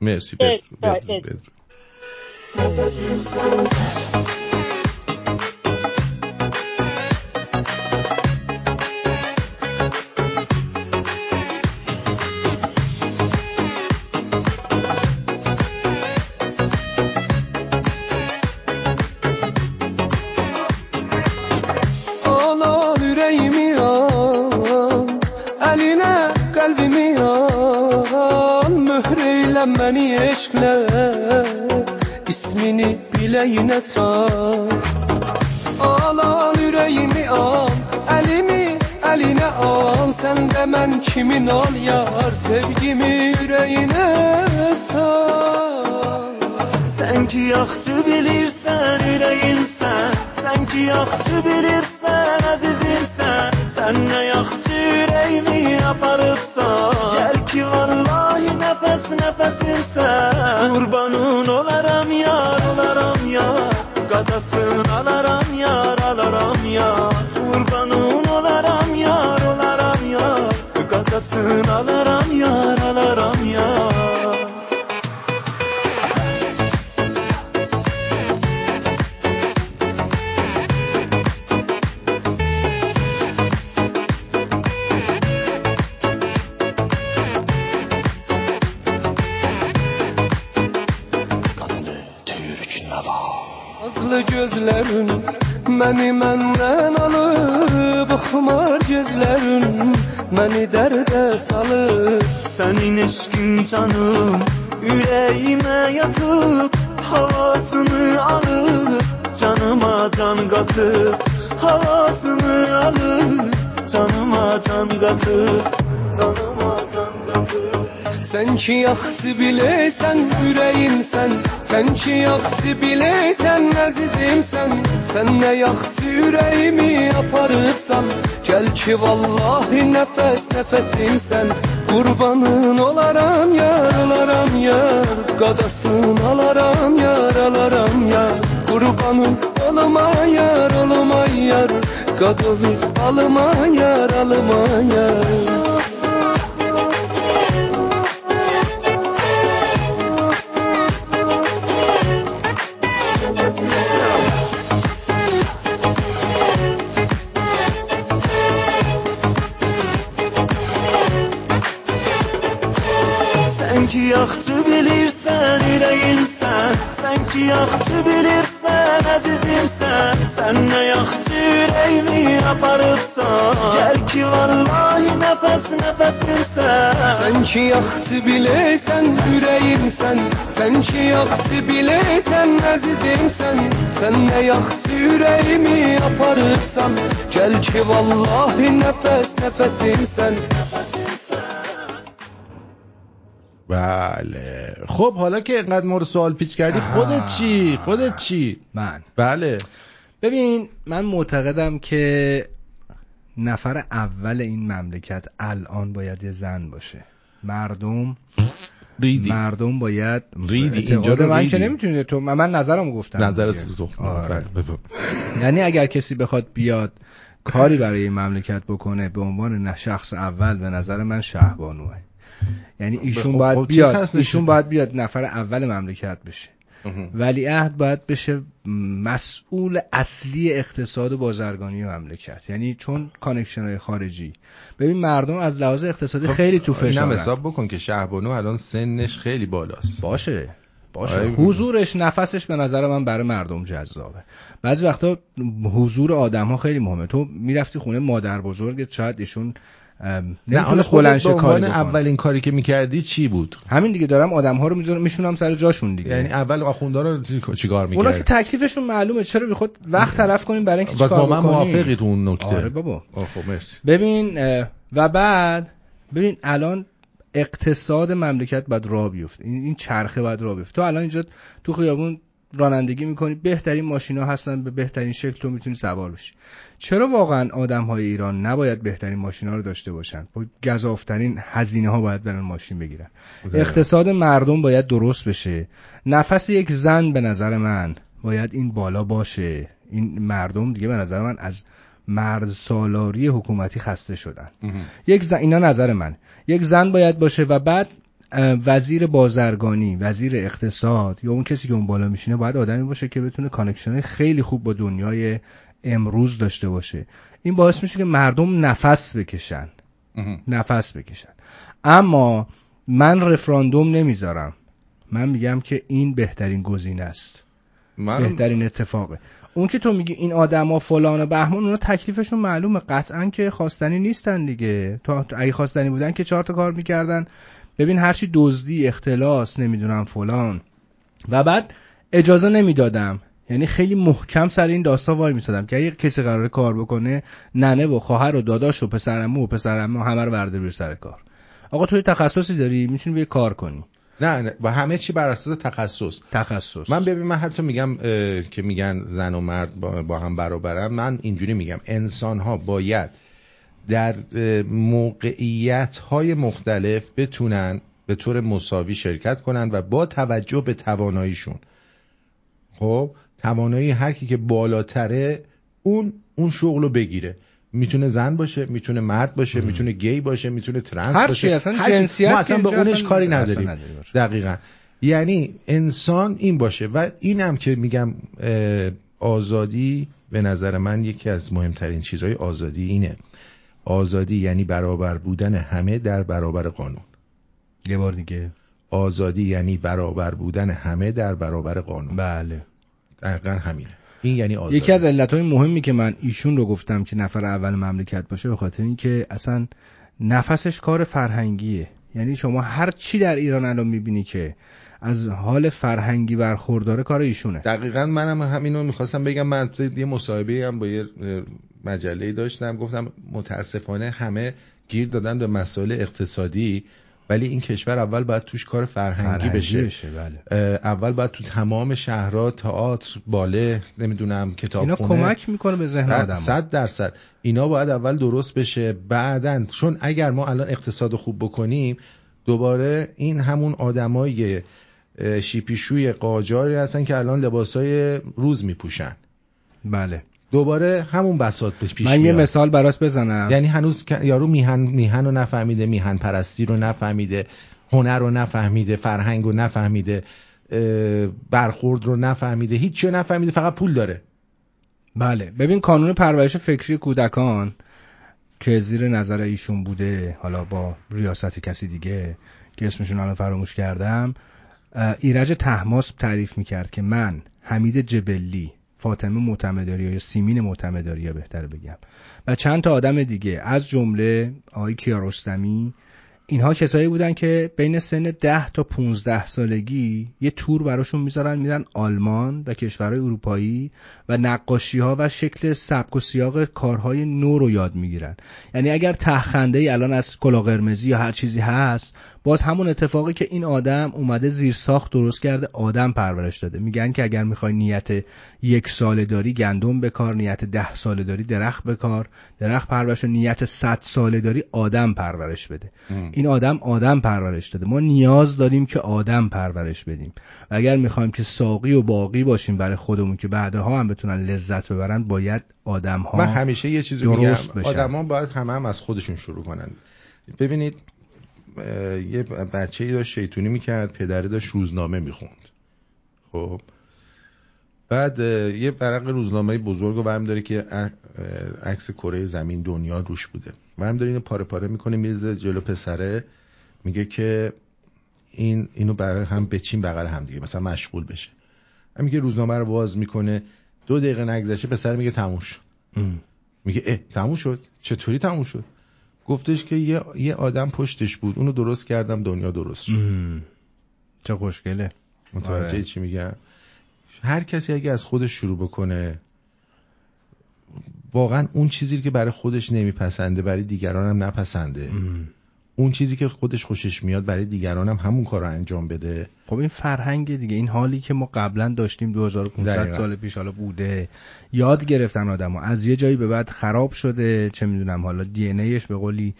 مرسی بدرود بدرود Elə məni eşqlə ismini bilə yenə çağır Alan ürəyimi al, əlimi əlinə al. Sən də mən kimin al yar, sevgimi ürəyinə sal Sən ki yaxşı bilirsən ürəyimsən Sən ki yaxşı bilirsən əzizimsən Sən nə yaxşı ürəyimi aparıbsan Gəl ki varlar nefesimsen Kurbanın olaram ya. Nazlı gözlerin Məni məndən alıb Xumar gözlərin Məni dərdə salıb Sənin eşqin canım Ürəyimə yatıb Havasını alıb Canıma can qatıb Havasını alıb Canıma can qatıb Canıma can qatıb Sen ki yaxşı bilirsən ürəyimsən Sen. Ki yaxşı bilirsən əzizimsən Sen. Nə yaxşı ürəyimi aparıbsan Gəl ki vallahi nəfəs nəfəsimsən Qurbanın olaram yar, olaram yar. Qadasın alaram yar, alaram yar. Qurbanın olma yar, olma yar. Qadalı alma yar, alma yar yaktı bilirsen azizim sen. Sen ne yaktı yüreğimi yaparıksan Gel ki vallahi nefes nefesim sen. Ki yaktı bilirsen yüreğim sen. Ki yaktı bilirsen azizim sen. Sen ne yaktı yüreğimi yaparıksan Gel ki vallahi nefes nefesim خب حالا که اینقدر ما رو سوال پیچ کردی خودت چی؟ خودت چی؟ من. بله. ببین من معتقدم که نفر اول این مملکت الان باید یه زن باشه. مردم ریدی. مردم باید ریدی. اینجا رو من ریدی. که نمی‌تونی تو من, نظرم گفتم دیگه. تو تو آره. بله،. یعنی اگر کسی بخواد بیاد کاری برای این مملکت بکنه به عنوان شخص اول به نظر من شهبانوه. یعنی ایشون خب- باید خب بیاد. ایشون باید بیاد نفر اول مملکت بشه. ولیعهد باید بشه مسئول اصلی اقتصاد و بازرگانی مملکت. یعنی چون connection های خارجی. ببین مردم از لحاظ اقتصادی خیلی تو خب، اینم فشارن. حساب بکن که شهبانو الان سنش خیلی بالاست. باشه. باشه. حضورش نفسش به نظر من برای مردم جذابه. بعضی وقتا حضور آدم ها خیلی مهمه. تو می‌رفتی خونه مادر بزرگت شاید ایشون نه حالا خودت بلنشه به کاری. اولین کاری که می‌کردی چی بود؟ همین دیگه دارم آدم ها رو می‌ذارم میشونم سر جاشون دیگه. یعنی اول آخوندا رو چی- چیکار اونا که تکلیفشون معلومه چرا بی خود وقت تلف کنیم برای اینکه چیکار با من؟ موافقی تو اون نکته. آره بابا. خب مرسی. ببین و بعد ببین الان اقتصاد مملکت باید راه بیفته. این این چرخه باید راه بیفته. تو الان اینجا تو خیابون رانندگی می‌کنی بهترین ماشینا هستن به بهترین شکل تو می‌تونی سوار بشی. چرا واقعا آدم های ایران نباید بهترین ماشینا رو داشته باشن؟ با گزافترین هزینه ها باید برن ماشین بگیرن. اقتصاد مردم باید درست بشه. نفس یک زن به نظر من باید این بالا باشه. این مردم دیگه به نظر من از مرد سالاری حکومتی خسته شدن. یک زن اینا نظر من. یک زن باید باشه و بعد وزیر بازرگانی وزیر اقتصاد یا اون کسی که اون بالا میشینه باید آدمی باشه که بتونه connection خیلی خوب با دنیای امروز داشته باشه. این باعث میشه که مردم نفس بکشن. نفس بکشن. اما من رفراندوم نمی‌ذارم. من میگم که این بهترین گزینه است. من بهترین اتفاقه. اون که تو میگی این آدما فلان و بهمان اونا تکلیفشون معلومه. قطعا که خواستنی نیستن دیگه. تا اگه خواستنی بودن که چهار تا کار می‌کردن. ببین هرچی دزدی اختلاس نمی‌دونم فلان. و بعد اجازه نمی‌دادم. یعنی خیلی محکم سر این داستان وای میسادم که اگه کسی قراره کار بکنه ننه و خواهر و داداش و پسرعمو و پسرعمو همه رو برده بیر سر کار. آقا توی تخصصی داری؟ می‌تونی بیای کار کنی. نه نه و همه چی بر اساس تخصص. تخصص. من ببین من حتی میگم که میگن زن و مرد با, با هم برابرن من اینجوری میگم. انسان ها باید در موقعیت های مختلف بتونن به طور مساوی شرکت کنن و با توجه به تواناییشون. خب؟ توانایی هر کی که بالاتره اون اون شغل رو بگیره. می‌تونه زن باشه می‌تونه مرد باشه می‌تونه گی باشه می‌تونه ترنس هر باشه. اصلا هر. جنسیت ما اصلا به اونش کاری نداریم. دقیقا. یعنی انسان این باشه. و اینم که میگم آزادی به نظر من یکی از مهمترین چیزهای آزادی اینه. آزادی یعنی برابر بودن همه در برابر قانون. یه بار دیگه. آزادی یعنی برابر بودن همه در برابر قانون. بله. دقیقا همینه. این یعنی آزادی. یکی از علتهای مهمی که من ایشون رو گفتم که نفر اول مملکت باشه به خاطر اینکه اصلا نفسش کار فرهنگیه. یعنی شما هر چی در ایران الان می‌بینی که از حال فرهنگی برخورداره کار ایشونه. دقیقا منم همینو می‌خواستم بگم. من توی یه مصاحبه هم با یه مجله داشتم. گفتم متاسفانه همه گیر دادن به مسائل اقتصادی. ولی این کشور اول باید توش کار فرهنگی, فرهنگی بشه, بشه، بله. اول باید تو تمام شهرها تئاتر باله نمی‌دونم کتاب اینا کمک می‌کنه به ذهن آدم صد درصد. اینا باید اول درست بشه. بعدن چون اگر ما الان اقتصاد خوب بکنیم دوباره این همون آدمای شیپیشوی قاجاری هستن که الان لباسای روز میپوشن. بله. دوباره همون بساط پیش من یه میاد. مثال برات بزنم. یعنی هنوز یارو میهن میهن رو نفهمیده میهن پرستی رو نفهمیده هنر رو نفهمیده فرهنگ رو نفهمیده برخورد رو نفهمیده هیچی رو نفهمیده فقط پول داره. بله. ببین قانون پرورش فکری کودکان که زیر نظر ایشون بوده حالا با ریاست کسی دیگه که اسمشون الان فراموش کردم ایرج تحماس تعریف می‌کرد که من حمید جبلی فاطمه معتمداری یا سیمین معتمداری یا بهتر بگم. و چند تا آدم دیگه از جمله آقای کیارستمی. اینها کسایی بودن که بین سن 10 تا 15 سالگی یه تور براشون می‌ذارن میرن آلمان و کشورهای اروپایی و نقاشی ها و شکل سبک و سیاق کارهای نو رو یاد می‌گیرن. یعنی اگر تهخنده ای الان از کلا قرمزی یا هر چیزی هست باز همون اتفاقی که این آدم اومده زیر ساخت درست کرده آدم پرورش داده. میگن که اگر می‌خوای نیت یک ساله داری گندم بکار نیت ده ساله داری درخت بکار. درخت پرورش و نیت صد ساله داری آدم پرورش بده. این آدم آدم پرورش داده. ما نیاز داریم که آدم پرورش بدیم. و اگر می‌خوایم که ساقی و باقی باشیم برای خودمون که بعدها هم بتونن لذت ببرن باید آدم ها من همیشه یه چیزی میگم. بشن. آدما باید همه هم از خودشون شروع کنن. ببینید یه بچه ای داشت شیطونی می‌کرد پدره داشت روزنامه می‌خوند. خب. بعد یه ورق روزنامه بزرگ رو برمی داره که عکس کره زمین دنیا روش بوده. برمی داره اینو پاره پاره می‌کنه میرزه جلو پسره میگه که این اینو برای هم بچین بغل هم دیگه مثلا مشغول بشه. هم میگه روزنامه رو باز می‌کنه. دو دقیقه نگذشته پسر میگه تموم شد. میگه اه تموم شد؟ چطوری تموم شد؟ گفتش که یه, یه آدم پشتش بود. اونو درست کردم دنیا درست شد. ام. چه خوشگله. متوجه آره. چی میگم؟ هر کسی اگه از خودش شروع بکنه واقعا اون چیزی که برای خودش نمیپسنده برای دیگران هم نپسنده اون چیزی که خودش خوشش میاد برای دیگران هم همون کار رو انجام بده. خب این فرهنگ دیگه این حالی که ما قبلا داشتیم 2500 دقیقاً. سال پیش حالا بوده. یاد گرفتن آدمو. از یه جایی به بعد خراب شده چه می‌دونم حالا دی ان ایش به قولی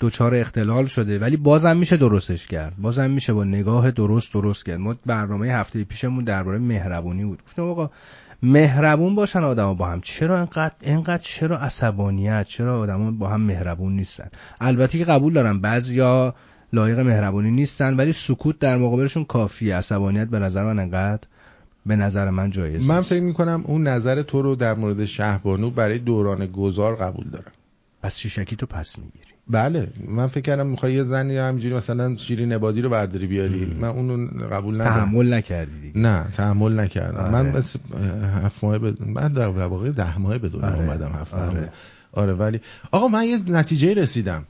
دچار اختلال شده. ولی بازم میشه درستش کرد. بازم میشه با نگاه درست درست کرد. ما برنامه هفته پیشمون درباره مهربونی بود. گفتم آقا مهربون باشن آدما با هم. چرا انقدر انقدر چرا عصبانیت؟ چرا آدما با هم مهربون نیستن؟ البته که قبول دارم بعضیا لایق مهربونی نیستن ولی سکوت در مقابلشون کافیه. عصبانیت به نظر من انقدر به نظر من جایز من. فکر می‌کنم اون نظر تو رو در مورد شهبانو برای دوران گذار قبول دارم. پس شیشکی تو پس می‌گیری. بله من فکر کردم می‌خوای یه زنی همینجوری مثلا شیرین عبادی رو برداری بیاری. من اونو قبول ندارم. تحمل نکردی دیگه. نه تحمل نکردم. آره. من بس هفت ماه به من در واقع ده ماه به دنیا آره. اومدم هفت ماه. آره. آره ولی آقا من یه نتیجه رسیدم.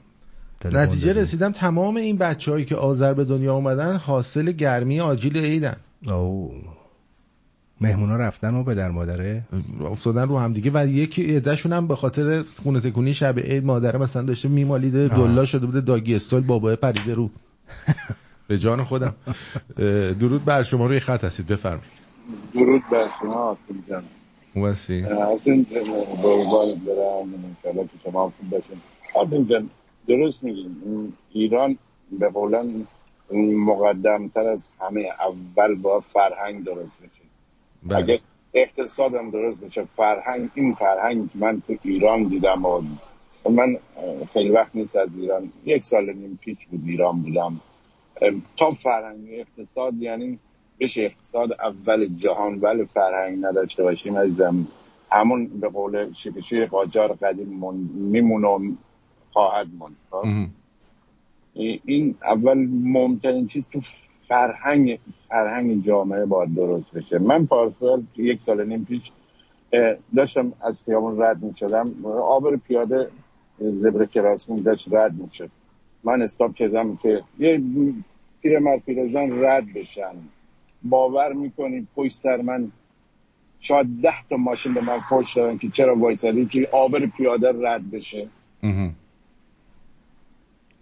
نتیجه داری؟ رسیدم تمام این بچه هایی که آذر به دنیا اومدن حاصل گرمی آجیل عیدن او مهمونا رفتن و به در مادره؟ افتادن رو هم دیگه و یکی عدهشون هم به خاطر خونه تکونی شب عید مادره مثلا داشته میمالیده. دلا شده بوده داگی استایل بابای پریده رو. به جان خودم. درود بر شما روی خط هستید بفرمایید. درود بر شما آتون جان. موسی آتون قربانت برم انشالله که شما خوب باشین. جان درست میگیم ایران به قولن مقدمتر از همه اول با فرهنگ درست بشه بله. اگه اقتصادم درست بشه فرهنگ این فرهنگ که من تو ایران دیدم و من خیلی وقت نیست از ایران. یک سال نیم پیش بود ایران بودم. تا فرهنگ اقتصاد یعنی بشه اقتصاد اول جهان ولی فرهنگ نداشته باشیم عزیزم. همون به قول شکشوی قاجار قدیم من- میمونه و خواهد موند خب؟ این اول مهمترین چیز تو فرهنگ فرهنگ جامعه باید درست بشه. من پارسال یک سال نیم پیش داشتم از خیابون رد می شدم آبر پیاده زبر کراسین داشت رد می شد من استاب کردم که یه پیرمرد پیرزن رد بشن. باور می‌کنید پشت سر من شاید ده تا ماشین به من فوش دادن که چرا وایسادی که آبر پیاده رد بشه.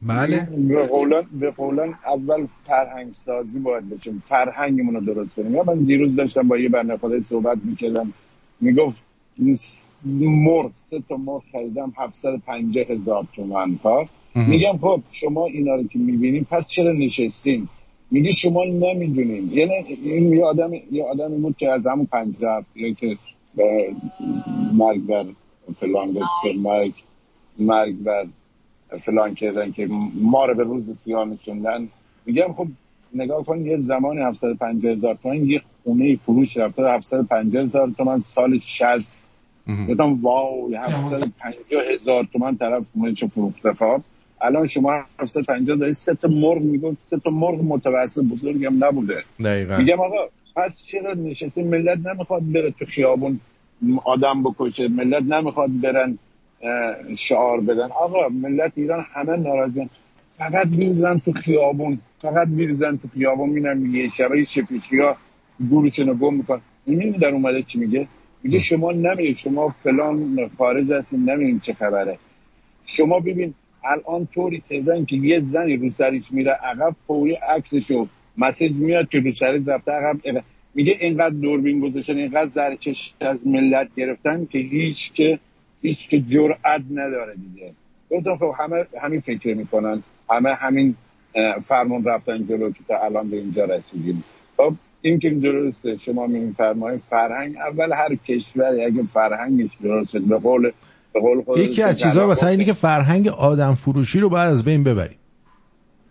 بله. به قولن, به قولن اول فرهنگ سازی باید بشه فرهنگمون رو درست کنیم. من دیروز داشتم با یه بنده خدای صحبت می‌کردم. می‌گفت مرغ سه تا مرغ خریدم 750 هزار تومن ها مهم. میگم خب شما اینا رو که می‌بینیم پس چرا نشستین؟ میگه شما نمی‌دونین. یعنی این یه آدم یه آدمی بود که از همون پنجره هفته که به مرگ بر فلان گفت مرگ مرگ بر فلان کردن که ما رو به روز سیاه نشوندن. میگم خب نگاه کن یه زمانی 750 هزار تومن یه خونه فروش رفته 750 هزار تومن سال 60 گفتم واو 750 هزار تومن طرف خونهشو فروخته خب؟ الان شما 750 دارید سه تا مرغ می‌گفت سه تا مرغ متوسط بزرگی هم نبوده. دقیقا. میگم آقا پس چرا نشسته ملت نمی‌خواد بره تو خیابون آدم بکشه ملت نمی‌خواد برن شعار بدن. آقا ملت ایران همه ناراضیان فقط میریزن تو خیابون. فقط میریزن تو خیابون میرن یه شبه شپیشی ها گورشون رو گم میکن این در اومده چی میگه؟ میگه شما نمی‌دید شما فلان خارج هستین نمیدین چه خبره. شما ببین الان طوری کردن که یه زنی رو سریش میره عقب فوری عکسشو مسیج میاد که رو سریش رفته عقب. میگه اینقدر دوربین گذاشتن اینقدر زرچش از ملت گرفتن که هیچ که هیچ که جرأت نداره دیگه. گفتم خب همه همین فکر می‌کنن. همه همین فرمون رفتن جلو که تا الان به اینجا رسیدیم. خب این که درسته شما میفرمایید فرهنگ اول هر کشوری اگه فرهنگش درسته به قول به قول خودت یکی از چیزها مثلا اینه که فرهنگ آدم فروشی رو باید از بین ببریم.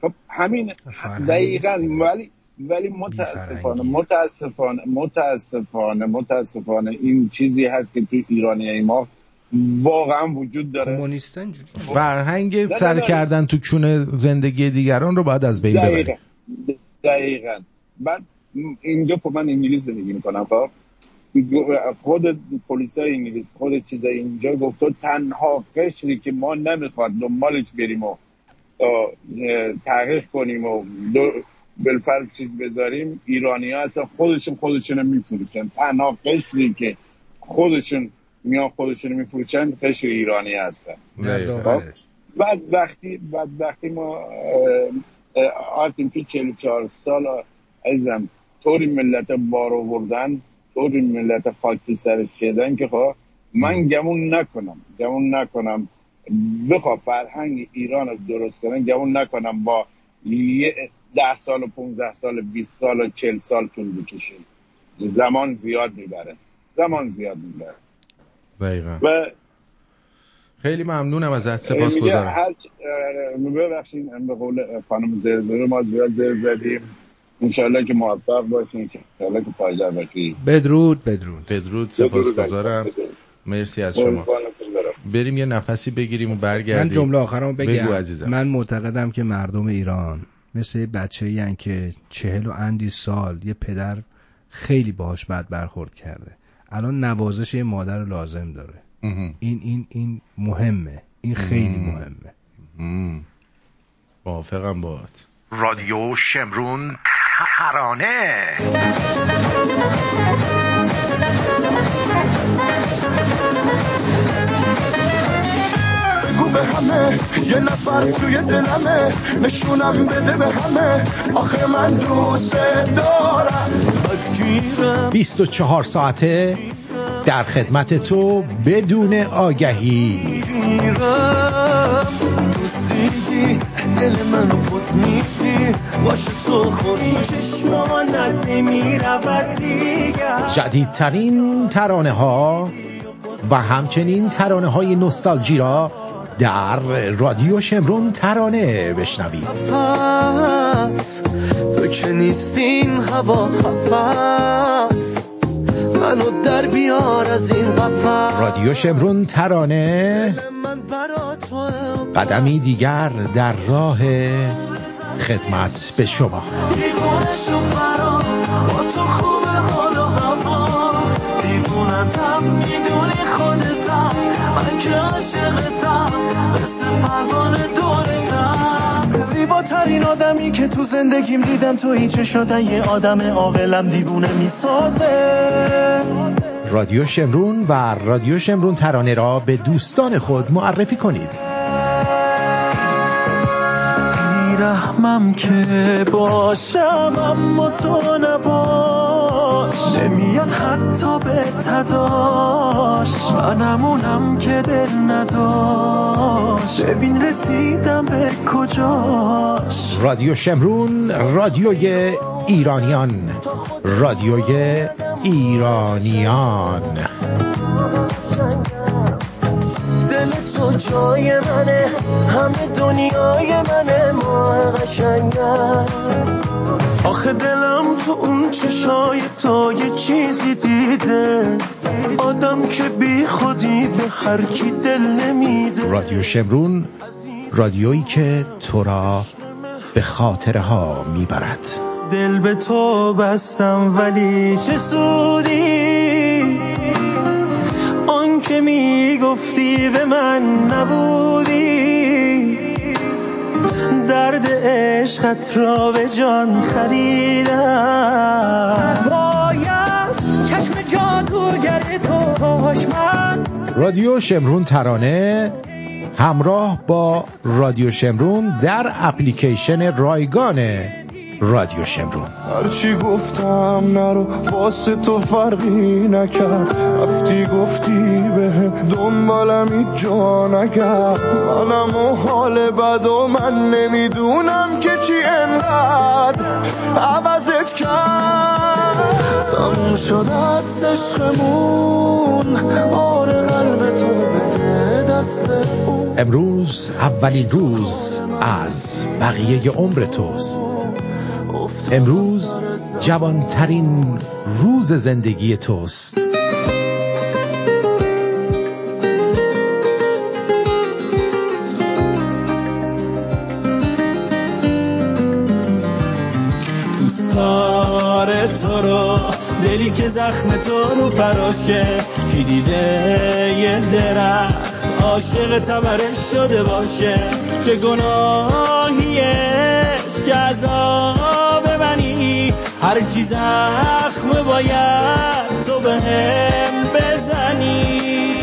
خب همین دقیقا ولی ولی متاسفانه متاسفانه متاسفانه متاسفانه این چیزی هست که تو ایرانی ما واقعا وجود داره. کمونیستن فرهنگ نه، سر. کردن تو کونه زندگی دیگران رو باید از بین دقیقا. ببریم دقیقا. بعد اینجا خب من انگلیس زندگی می‌کنم خب؟ خود پلیس های انگلیس خود چیزای اینجا گفته تنها قشری که ما نمی‌خواد دنبالش بریم و تحقیق کنیم و دو بالفرق چیز بذاریم ایرانی ها هستن خودشون خودشون رو میفروشن. تنها قشری که خودشون میان خودشون رو میفروشن قشر ایرانی هستن. خب؟ بعد وقتی بعد وقتی ما آرتیم که 44 سال عزیزم طوری ملت بار آوردن طوری ملت خاک تو سرش کردن که خب من گمون نکنم گمون نکنم. بخوا فرهنگ ایران رو درست کنن گمون نکنم با ده سال و 15 سال و 20 سال و 40 سال طول بکشه. زمان زیاد می‌بره. زمان زیاد می‌بره. دقیقا. و خیلی ممنونم ازت میگه سپاسگزارم هر ببخشید به قول خانم زرزره ما زیاد زر زدیم. انشالله که موفق باشین انشالله که پایدار باشین. بدرود بدرود بدرود سپاسگزارم. مرسی از شما. بریم یه نفسی بگیریم و من برگردیم جمله آخرم بگم. بگو عزیزم. من معتقدم که مردم ایران مثل بچه این که چهل و اندی سال یه پدر خیلی باهاش بد برخورد کرده. الان نوازش یه مادر رو لازم داره. این این این مهمه. این خیلی. مهمه. موافقم باهات. رادیو شمرون ترانه. بگو به همه یه نفر توی دلمه. نشونم بده به همه. آخه من دوست دارم. 24 ساعته در خدمت تو بدون آگهی. دل منو پس میدی باشه تو خوری چشمانت نمی‌رود دیگر. جدیدترین ترانه ها و همچنین ترانه های نوستالژی را در رادیو شمرون ترانه بشنوید. تو که نیستین هوا هفت منو در بیار از این قفص رادیو شمرون ترانه. قدمی دیگر در راه خدمت به شما. دیوونتم می‌دونی خودتم من که عاشقتم مثل پروانه دورتم زیباترین آدمی که تو زندگیم دیدم تو چه شدن یه آدم عاقلم دیوونه می‌سازه. رادیو شمرون و رادیو شمرون ترانه را به دوستان خود معرفی کنید. بیرحمم که باشم اما تو نباش. نمیاد حتی به تداش. منمونم که دل نداشت. ببین رسیدم به کجاش. رادیو شمرون رادیوی ایرانیان. رادیوی ایرانیان. تو جای منه همه دنیای منه ماه قشنگم آخه دلم تو اون چشای تا یه چیزی دیده. آدم که بی خودی به هر کی دل نمیده. رادیو شمرون رادیویی که تو را به خاطرها می‌برد. دل به تو بستم ولی چه سودی؟ که می‌گفتی به من نبودی. درد عشقت را به جان خریدم. باید چشم جادوگر تو من رادیو شمرون ترانه همراه با رادیو شمرون در اپلیکیشن رایگان رادیو شمرون. هرچی گفتم نرو واسه تو فرقی نکرد. رفتی گفتی به دنبالم هیچ جا نکرد منم و حال بد و من نمی‌دونم که چی انقدر عوضت کرد. تموم شد از عشقمون. آره قلب تو بده دست اون امروز اولین روز از بقیه عمر توست. امروز جوانترین روز زندگی توست. دوست داره تو رو دلی که زخم تو رو پراشه. کی دیده یه درخت عاشق تبرش شده باشه. چه گناهیش که هر چی زخم باید تو به بزنی.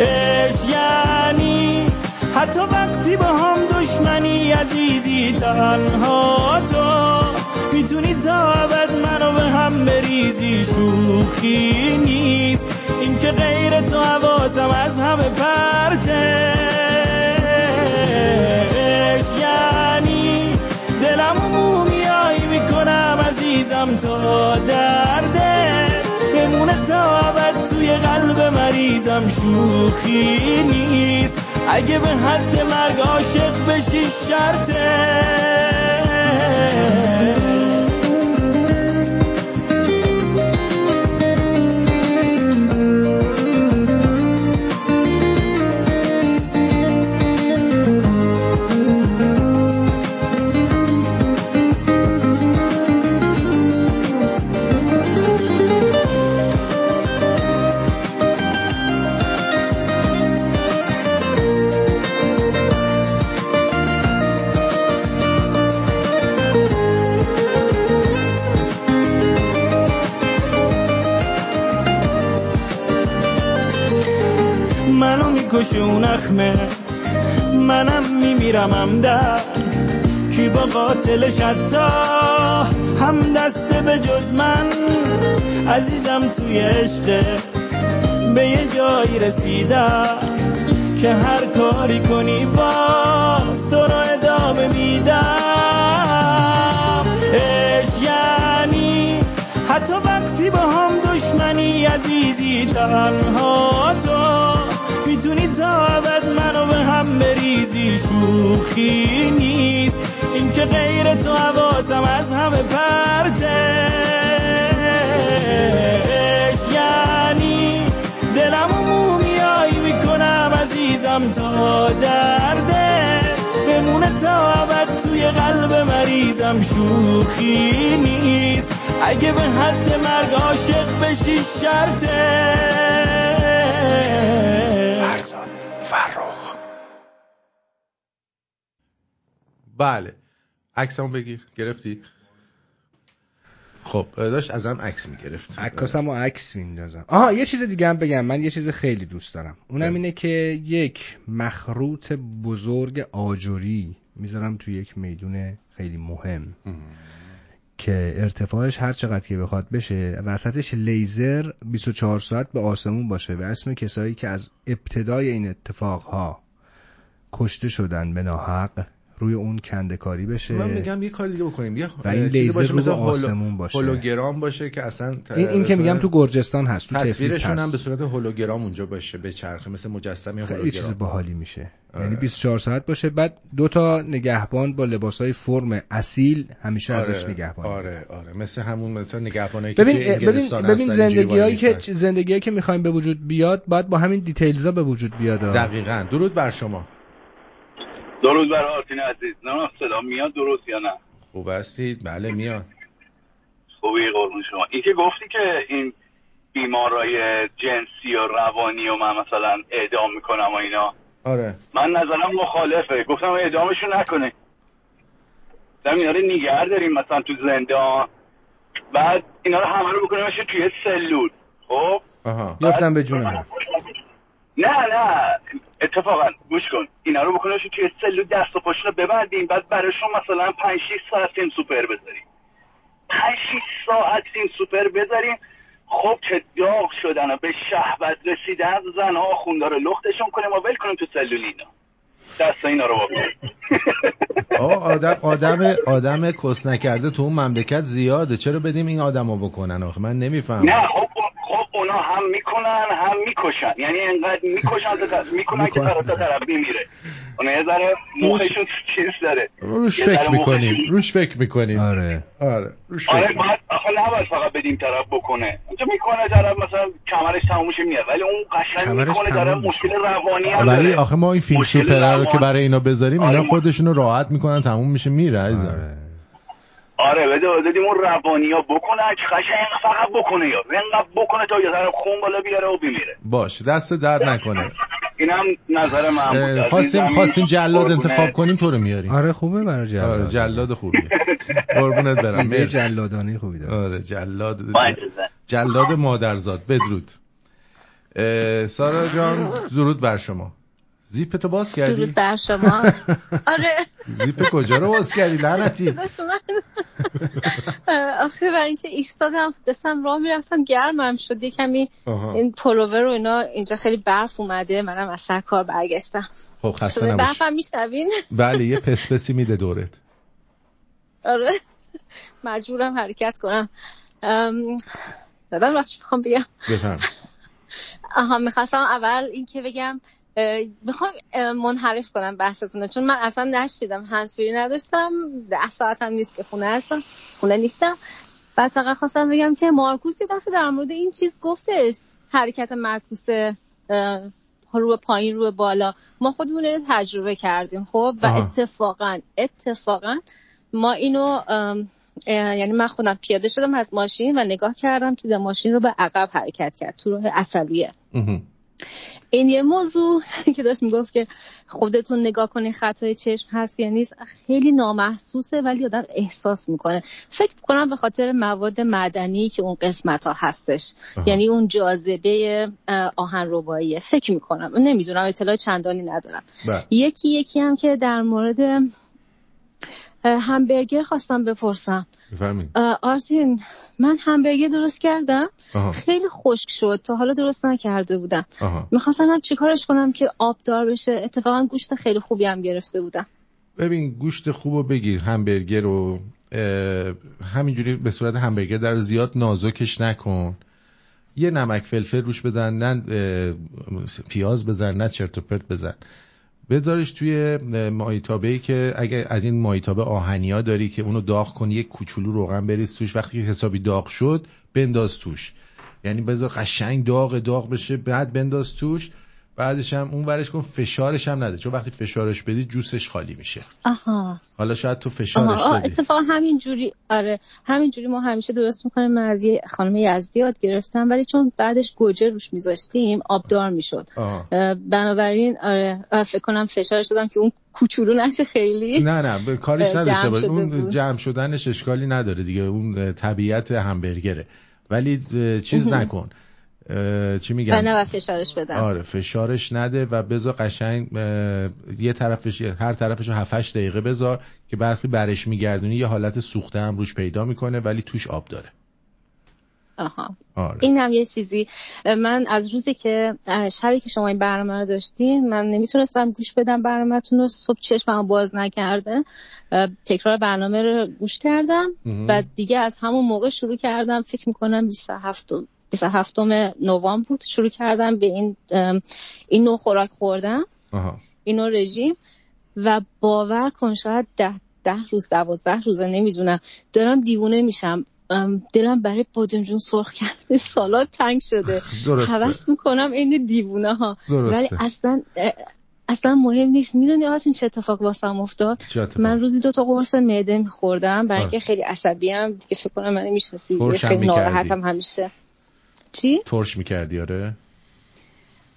عشق یعنی حتی وقتی با هم دشمنی عزیزی تنها تو می‌تونی تا ابد منو به هم بریزی. شوخی نیست. این که غیر تو حواسم از همه پرته عزیزم تا دردت بمونه تا ابد توی قلب مریضم شوخی نیست. اگه به حد مرگ عاشق بشی شرطه. میمیرم در کی با قاتلش حتی هم دسته به جز من؟ عزیزم توی عشقت به یه جایی رسیدم که هر کاری کنی باز بله. عکسمو بگیر. گرفتی؟ خب داشت ازم عکس می‌گرفت. عکاسم و عکس میندازم. آها یه چیز دیگه هم بگم. من یه چیز خیلی دوست دارم. اونم اینه که یک مخروط بزرگ آجوری می‌ذارم توی یک میدون خیلی مهم. که ارتفاعش هر چقدر که بخواد بشه وسطش لیزر 24 ساعت به آسمون باشه. و اسم کسایی که از ابتدای این اتفاقها کشته شدن به ناحق روی اون کندکاری بشه. من میگم یه کاری دیگه بکنیم. یه و این لیزر باشه رو مثل به هولو- آسمون باشه. هولوگرام باشه که اصلا این, این که میگم تو گرجستان هست تو تصویرشون هم به صورت هولوگرام اونجا باشه به چرخه مثل مجسمه خیلی هولوگرام. چیز باحالی میشه. آره. یعنی 24 ساعت باشه. بعد دو تا نگهبان با لباسای فرم اصیل همیشه ازش نگهبان آره آره. مثل همون مثل نگهبانایی که ببین ببین ببین زندگیایی که. زندگیایی که می‌خوایم به وجود بیاد باید با همین دیتیلزا به وجود بیاد. دقیقاً. درود بر شما. درود بر آرتین عزیز. نه صدا میاد درست یا نه؟ خوب هستید؟ بله میاد. خوبی قربون شما. این که گفتی که این بیمارای جنسی و روانی و من مثلا اعدام می‌کنم و اینا. آره. من نظرم مخالفه. گفتم اعدامشون نکنه. داریم اینا رو نگر داریم مثلا تو زندان. بعد اینا رو همه رو بکنیمش توی سلول. خب؟ آها. گفتم به جون من نه نه اتفاقا گوش کن اینا رو بکنیمش توی سلول دست و پاشون رو ببندیم بعد براشون مثلا 5 6 ساعت فیلم سوپر بذاریم. 5 6 ساعت فیلم سوپر بذاریم. خب که داغ شدن و به شهوت رسیدن زنها خوندار رو لختشون کنیم و ول کنیم تو سلول اینا. دست اینا رو آقا آدم آدم آدم کس نکرده تو اون مملکت زیاده. چرا بدیم این آدمو بکنن؟ آخه من نمی‌فهمم. نه خب اونا هم می‌کنن هم می‌کشن. یعنی انقدر می‌کشن می‌کنن که طرف تا طرف میمیره اونا یه ذره موقعشون چیز داره. روش فکر می‌کنیم. روش فکر می‌کنیم. آره. آره روش آره فکر باید آخه نباید فقط بدیم طرف بکنه. اونجا می‌کنه طرف مثلا کمرش تموم میشه میاد. ولی اون قشنگ می‌کنه داره. مشکل روانی هم ولی داره. آخه ما این فیلم سوپر رو که برای اینا بذاریم اینا آره. خودشونو راحت می‌کنن تموم میشه میره عزیزم. آره بده بدیم اون روانی ها. بکنه که قشنگ فقط بکنه یا. اینقدر بکنه تا یه ذره خون بالا بیاره و بمیره. باش دست در نکنه. اینم نظر من خواستیم این خواستیم جلاد. انتخاب کنیم تو رو میاریم. آره خوبه برای جلاد. آره جلاد خوبیه. قربونت برم. مرسی. جلادانه خوبی داره. آره جلاد. جلاد مادرزاد. بدرود. سارا جان درود بر شما. زیپ تو باز کردی؟ درود بر شما. آره. زیپ کجا رو باز کردی؟ لعنتی. آخه برای اینکه ایستادم داشتم راه می‌رفتم گرمم شد. یه کمی. این پولوور و اینا اینجا خیلی برف اومده منم از سر کار برگشتم. خب خسته نباش برفم میشنوین بله یه پسپسی میده دورت. آره. مجبورم حرکت کنم. دادم وقتی می‌خوام بگم آها می‌خواستم اول این که بگم می‌خوام منحرف کنم بحثتون چون من اصلا نشیدم هنسفیری نداشتم ده ساعت هم نیست که خونه هستم خونه نیستم. بعد فقط خواستم بگم که مارکوس یه دفعه در مورد این چیز گفتش حرکت معکوس رو پایین رو بالا. ما خودمون تجربه کردیم خب؟ و. اتفاقا اتفاقا ما اینو یعنی من خودم پیاده شدم از ماشین و نگاه کردم که ماشین رو به عقب حرکت کرد تو راه عصبیه. این یه موضوع که داشت می‌گفت که خودتون نگاه کنی خطای چشم هست یا نیست خیلی نامحسوسه ولی آدم احساس می‌کنه. فکر می‌کنم به خاطر مواد معدنی که اون قسمت ها هستش. آها. یعنی اون جاذبه آهن رباییه فکر می‌کنم. نمی‌دونم اطلاع چندانی ندارم. بله. یکی یکی هم که در مورد همبرگر خواستم بپرسم. بفرمایید. اه، آرتین من همبرگر درست کردم؟ آها. خیلی خشک شد. تا حالا درست نکرده بودم. می‌خواستم هم چیکارش کنم که آبدار بشه. اتفاقا گوشت خیلی خوبی هم گرفته بودم. ببین گوشت خوب رو بگیر. همبرگر رو همینجوری به صورت همبرگر در زیاد نازکش نکن. یه نمک فلفل روش بزن نه پیاز بزن نه چرت و پرت بزن. بذارش توی مایتابه ای که اگه از این مایتابه آهنیا داری که اونو داغ کنی یک کوچولو روغن بریز توش وقتی که حسابی داغ شد بنداز توش. یعنی بذار قشنگ داغ داغ بشه بعد بنداز توش. بعدش هم اون ورش کن فشارش هم نده. چون وقتی فشارش بدی جوسش خالی میشه. آها. حالا شاید تو فشارش آها آه، دادی. اتفاقا همین جوری آره همین جوری ما همیشه درست می‌کنیم. من از یه خانم یزدی یاد گرفتم ولی چون بعدش گوجه روش میذاشتیم آبدار می‌شد. بنابراین آره فکر کنم فشارش دادم که اون کوچولو نشه خیلی. نه نه به کارش نداشته جمع باش. شده اون. جمع شدنش اشکالی نداره دیگه. اون طبیعت همبرگره. ولی چیز. نکن. چی و میگم؟ نه و فشارش بدم. آره فشارش نده و بذار قشنگ یه طرفش هر طرفش رو 7 8 دقیقه بذار که وقتی برش میگردونی یه حالت سوخته هم روش پیدا می‌کنه ولی توش آب داره. آها. آره. این هم یه چیزی. من از روزی که شبی که شما این برنامه رو داشتین من نمی‌تونستم گوش بدم برنامهتون رو. صبح چشمم باز نکرده. تکرار برنامه رو گوش کردم. و دیگه از همون موقع شروع کردم. فکر می‌کنم 27 27 نوامبر بود شروع کردم به این این نوع خوراک خوردن. آها. این نوع رژیم. و باور کن شاید ده, ده روز دوازده روزه نمی‌دونم. دارم دیوونه میشم. دلم برای بادمجون سرخ کرده سالات تنگ شده. حوض می‌کنم این دیوونه ها. درسته. ولی اصلا اصلا مهم نیست. می‌دونی آتین چه اتفاق واسم افتاد؟ من روزی دو تا قرص معده میخوردم. برای. اینکه خیلی عصبی ام. دیگه فکر کنم من می‌شناسی. هم خیلی. ناراحتم همیشه. چی؟ ترش می‌کردی آره؟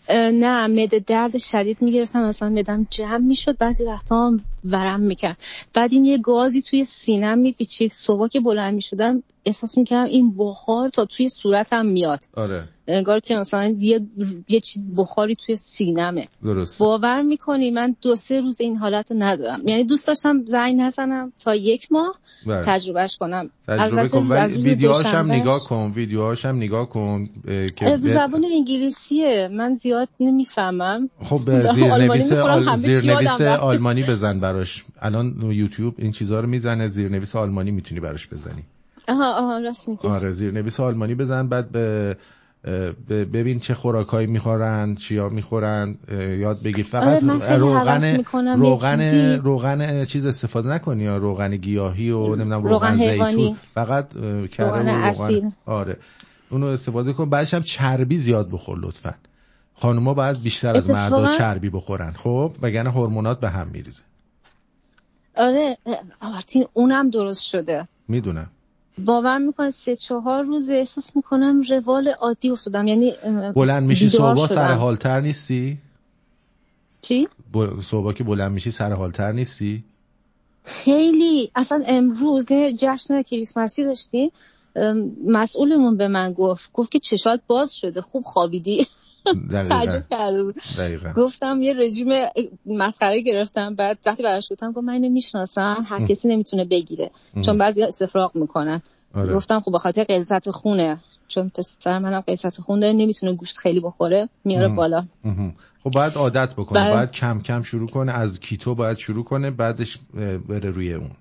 نه معده درد شدید می‌گرفتم اصلا معدم جمع می‌شد بعضی وقتا هم ورم می‌کرد. بعد این یه گازی توی سینم میپیچید صبح که بلند می‌شدم احساس می‌کردم این بخار تا توی صورتم میاد. آره. انگار که مثلا یه, یه چیز بخاری توی سینمه. درست باور می‌کنی؟ من دو سه روز این حالت رو ندارم. یعنی دوست داشتم زنگ نزنم تا یک ماه بله. تجربهش کنم. تجربه کن. ویدیوهاش هم نگاه کن. ویدیوهاش هم نگاه کن. که زبان انگلیسیه. من زیاد نمی‌فهمم. خب زیرنویس آل... زیرنویس. آلمانی بزن براش. الان یوتیوب این چیزها رو می‌زنه زیرنویس آلمانی می‌تونی براش بزنی. آها آها راست میگی. آره زیرنویس آلمانی بزن بعد به ببین چه خوراکایی می‌خورن چیا می‌خورن یاد بگیر. فقط آره، هوس روغن روغن روغن چیز استفاده نکنی یا روغن گیاهی و نمی‌دونم روغن. زیتون. فقط کره روغن و روغن. اصیل. آره. اونو استفاده کن. بعدش هم چربی زیاد بخور لطفا. خانوما باید بیشتر از مردا چربی بخورن. خب؟ وگرنه هورمونات به هم میریزه. آره آرتین اونم درست شده. می‌دونم. باور می‌کنه سه چهار روز احساس می‌کنم روال عادی افتادم. یعنی بلند میشی صبح. سر حالتر نیستی؟ چی؟ ب- صبح که بلند میشی سر حالتر نیستی؟ خیلی. اصلا امروز جشن کریسمسی داشتیم. ام، مسئولمون به من گفت. گفت که چشات باز شده. خوب خوابیدی. تعجب کرده بود گفتم یه رژیم مسخره گرفتم بعد وقتی براش گفتم گفت من اینو می‌شناسم هر. کسی نمی‌تونه بگیره. چون بعضی استفراغ می‌کنن آره. گفتم خب به خاطر غلظت خونه چون پسر منم غلظت خون داره نمی‌تونه گوشت خیلی بخوره میاره. بالا. خب باید عادت بکنه بله. باید کم کم شروع کنه از کیتو باید شروع کنه بعدش بره روی اون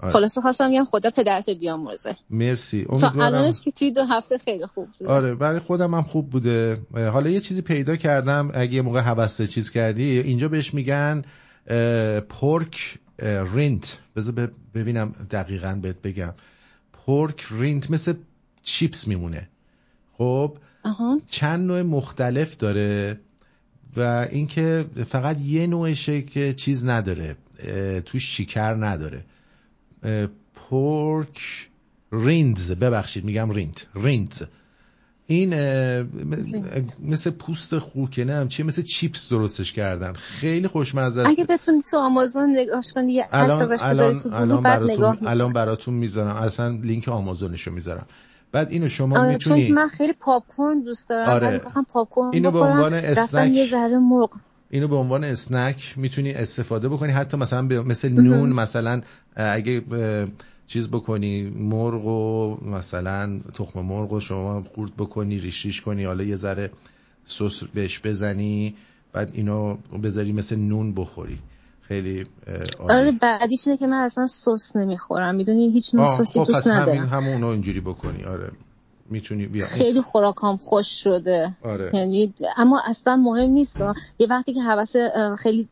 آره. خلاصه خواستم بگم خدا پدرت بیامرزه. مرسی. امیدوارم الانش که توی دو هفته خیلی خوب بوده آره برای خودم هم خوب بوده. حالا یه چیزی پیدا کردم. اگه یه موقع هوست چیز کردی اینجا بهش میگن pork rind بذار ببینم دقیقا بهت بگم. pork rind مثل چیپس میمونه. خب؟ آها. چند نوع مختلف داره و اینکه فقط یه نوعشه که چیز نداره. توش شکر نداره. pork rinds ببخشید میگم rind rind این مثل پوست خوک هم چیه مثل چیپس درستش کردن. خیلی خوشمزه است. اگه بتونی تو آمازون نگاش کنی یه الان الان تو الان براتون الان براتون می‌ذارم. اصلا لینک آمازونشو می‌ذارم. بعد اینو شما آره چون می‌تونی که من خیلی popcorn دوست دارم آره. popcorn اینو به عنوان snack- یه ذره مرغ. اینو به عنوان snack می‌تونی استفاده بکنی. حتی مثلا مثل نون مثلا اگه چیز بکنی مرغ و مثلا تخم مرغ و شما خورد بکنی ریش ریش کنی حالا یه ذره سس بهش بزنی بعد اینو بذاری مثل نون بخوری. خیلی آره بعدیش اینه که من اصلا سس نمی‌خورم. می‌دونی هیچ نوع سسی خب دوست ندارم. همونو اینجوری بکنی. آره. می‌تونی بیا. خیلی خوراکام خوش شده. آره. یعنی اما اصلا مهم نیست یه وقتی که حوس خیلی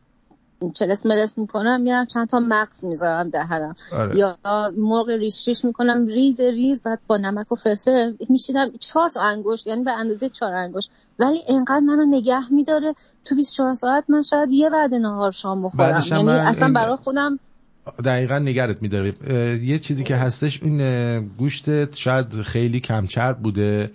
چلس ملس می‌کنم میرم چند تا مغز می‌ذارم دهنم. آره. یا مرغ ریش ریش می‌کنم ریز ریز بعد با نمک و فلفل میشیدم چهار تا انگشت یعنی به اندازه چهار انگشت. ولی انقدر منو نگه میداره تو 24 ساعت من شاید یه وعده نهار شام بخورم. یعنی اصلا برای خودم دقیقا نگرت میداره. یه چیزی که هستش این گوشت شاید خیلی کمچرب بوده.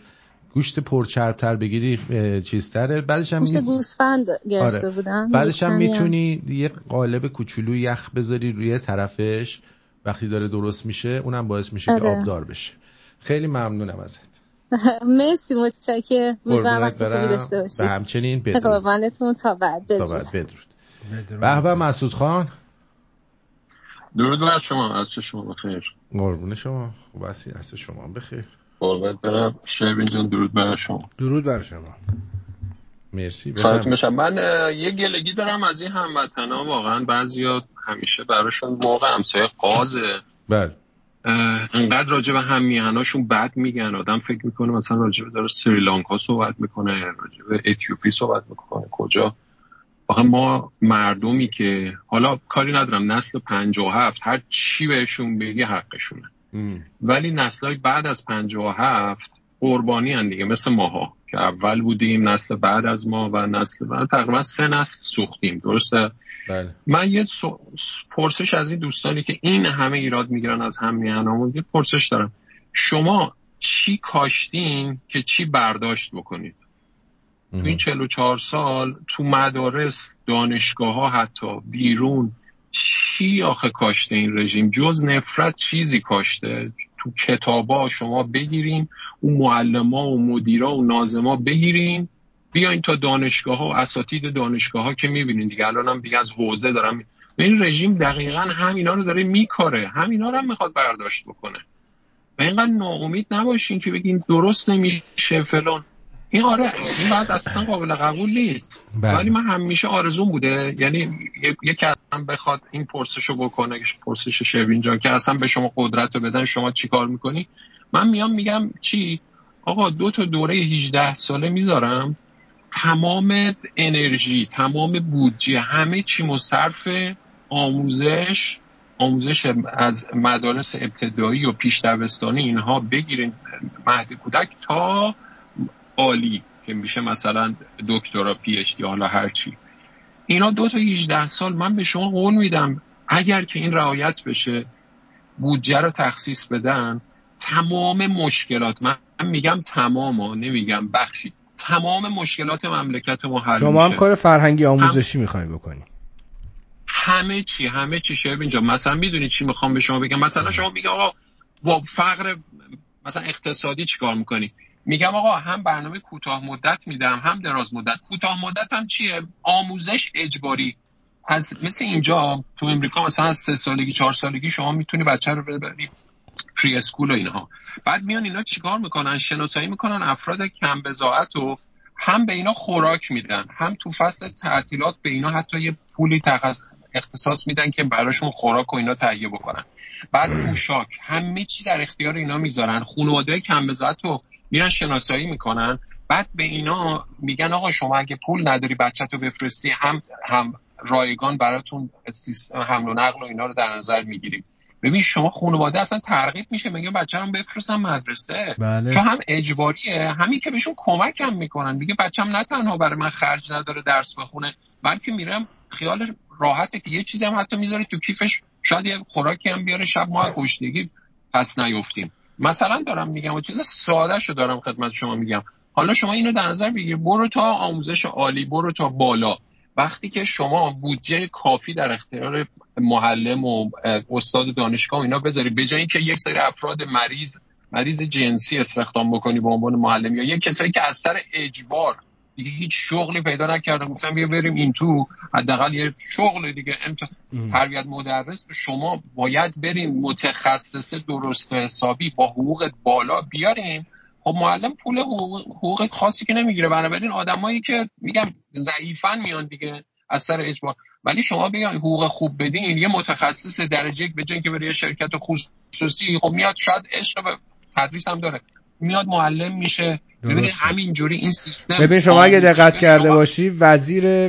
گوشت پرچربتر بگیری چیزتره. بعدش هم گوشت گوسفند گرفته آره. بودم. بعدش هم می‌تونی یه قالب کوچولو یخ بذاری روی طرفش. وقتی داره درست میشه اونم باعث میشه آره. که آبدار بشه. خیلی ممنونم ازت. مرسی متشکرم. امیدوارم وقتی خوبی داشته به باشید همچنین بدرود. قربانتون. تا بعد. تا بدرود. بعد بدرود. به به مسعود خان. درود بر شما. از چه شما بخیر؟ قربون شما. خوب هستی از شما بخیر. قربت برم. شیبین جان درود بر شما. درود بر شما. مرسی. بشم من یه گلگی دارم از این هموطن ها واقعا بعضی همیشه براشون موقع همسایه قازه. بله. انقدر راجع به هم میهناشون بد میگن. آدم فکر می‌کنه مثلا راجع به داره سریلانکا صحبت می‌کنه راجع به اتیوپی صحبت می‌کنه. کجا؟ واقعا ما مردمی که حالا کاری ندارم نسل پنج و هفت هر چی بهشون بگی حقشونه. ولی نسل بعد از پنج و هفت قربانی هن دیگه مثل ماها که اول بودیم نسل بعد از ما و نسل بعد. تقریبا سه نسل سوختیم درسته؟ بله. من یه پرسش از این دوستانی که این همه ایراد می‌گیرن از هم میهنامون یه پرسش دارم. شما چی کاشتین که چی برداشت بکنید تو این 44 سال تو مدارس دانشگاه ها حتی بیرون چی آخه کاشته این رژیم؟ جز نفرت چیزی کاشته؟ تو کتابا شما بگیرین اون معلما و مدیرا و نازما بگیرین بیاین تا دانشگاه ها و اساتید دانشگاه ها که می‌بینین دیگه. الان هم دیگه از حوزه دارم این رژیم دقیقا همینا رو داره میکاره. همینا رو هم می‌خواد برداشت بکنه. و اینقدر ناامید نباشین که بگین درست نمیشه فلان. این آره این بعد اصلا قابل قبول نیست. بله. ولی من همیشه آرزون بوده یعنی یکی اصلا بخواد این پرسش رو بکنه پرسش شوین جان که اصلا به شما قدرت رو بدن شما چی کار می‌کنی؟ من میام میگم چی؟ آقا دو تا دوره 18 ساله می‌ذارم تمام انرژی تمام بودجه همه چی مصرف آموزش آموزش از مدارس ابتدایی و پیش دبستانی اینها بگیرین مهد کودک تا عالی که میشه مثلا دکترا پی اچ دی حالا هر چی. اینا دو تا 18 سال من به شما قول میدم اگر که این رعایت بشه بودجه رو تخصیص بدن تمام مشکلات من میگم تمام ها نمیگم بخشی تمام مشکلات مملکت ما حل شما هم. کار فرهنگی آموزشی هم... می‌خوای بکنی. همه چی همه چی شب اینجا. مثلا می‌دونی چی می‌خوام به شما بگم؟ مثلا شما میگم آقا با فقر مثلا اقتصادی چیکار می‌کنی؟ میگم آقا هم برنامه کوتاه مدت میدم هم دراز مدت. کوتاه مدت هم چیه؟ آموزش اجباری. از مثل اینجا تو امریکا مثلا از سه سالگی چهار سالگی شما می‌تونی بچه رو ببری پری اسکول و اینها. بعد میان اینا چیکار می‌کنن؟ شناسایی می‌کنن افراد کم بزاعت و هم به اینا خوراک میدن هم تو فصل تعطیلات به اینا حتی یه پولی اختصاص میدن که براشون خوراک و اینا تهیه بکنن. بعد پوشاک همه چی در اختیار اینا می‌ذارن. خانواده کم بزاعت رو میرن شناسایی می‌کنن. بعد به اینا میگن آقا شما اگه پول نداری بچه تو بفرستی هم هم رایگان براتون حمل و نقل و اینا رو در نظر می‌گیریم. ببین شما خانواده اصلا ترغیب میشه میگه بچه هم بفرستن مدرسه. بله. چون هم اجباریه. همین که بهشون کمک هم می‌کنن. میگه بچم نه تنها برای من خرج نداره درس بخونه بلکه میرم خیال راحته که یه چیزی هم حتی می‌ذاره تو کیفش. شاید یه خوراکی هم بیاره شب ما گشنگی پس نیفتیم. مثلا دارم میگم و چیز ساده شو دارم خدمت شما میگم. حالا شما اینو در نظر بگیر. برو تا آموزش عالی برو تا بالا. وقتی که شما بودجه کافی در اختیار معلم و استاد دانشگاه و اینا بذاری به جای اینکه یک سری افراد مریض مریض جنسی استخدام بکنی به عنوان معلم یا یک کسایی که از سر اجبار دیگه هیچ شغلی پیدا نکردم. گفتم بیا بریم این تو حداقل یه شغل دیگه. امت... تربیت مدرس شما باید بریم متخصص درست حسابی با حقوق بالا بیاریم. خب معلم پول حقوق, خاصی که نمی‌گیره. بنابراین آدمایی که میگم ضعیفن میان دیگه از سر اجبار. ولی شما بگم حقوق خوب بدین یه متخصص درجه یک به که بره یه شرکت خصوصی خب میاد شاید عشق تدریس هم داره. میاد معلم میشه. ببینید همینجوری این سیستم ببین شما اگه دقت کرده باشی وزیر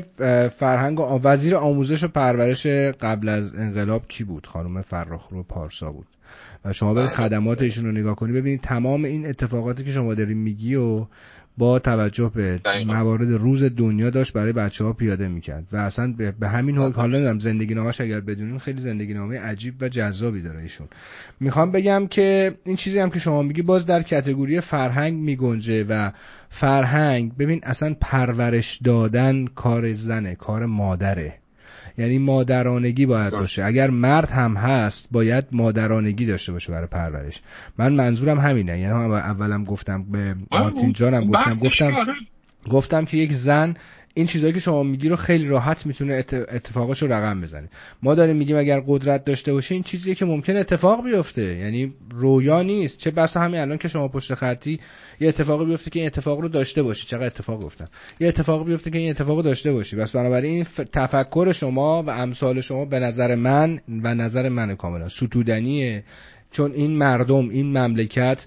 فرهنگ و وزیر آموزش و پرورش قبل از انقلاب کی بود؟ خانم رو پارسا بود. و شما برید بله. خدمات ایشون رو نگاه کنی ببینید تمام این اتفاقاتی که شما دارین میگی و با توجه به موارد روز دنیا داشت برای بچه ها پیاده می‌کرد و اصلا به همین حال حالا نمی‌دونم زندگی نامش اگر بدونین خیلی زندگی نامه عجیب و جذابی داره ایشون. می‌خوام بگم که این چیزی هم که شما میگی باز در کتگوری فرهنگ میگنجه و فرهنگ ببین اصلا پرورش دادن کار زنه کار مادره. یعنی مادرانگی باید باشه. اگر مرد هم هست باید مادرانگی داشته باشه برای پرورش. من منظورم همینه. یعنی اولم گفتم به آره، مارتین جانم گفتم گفتم گفتم که یک زن این چیزهایی که شما میگی رو خیلی راحت می‌تونه اتفاقش رو رقم بزنه. ما داریم میگیم اگر قدرت داشته باشه این چیزیه که ممکن اتفاق بیفته. یعنی رویا نیست. چه بسا همین الان که شما پشت خطی یه اتفاقی بیفته که این اتفاق رو داشته باشی. چقدر اتفاق گفتم. یه اتفاقی بیفته که این اتفاق رو داشته باشی. بس بنابراین این تفکر شما و امثال شما به نظر من و نظر من کاملا ستودنیه. چون این مردم این مملکت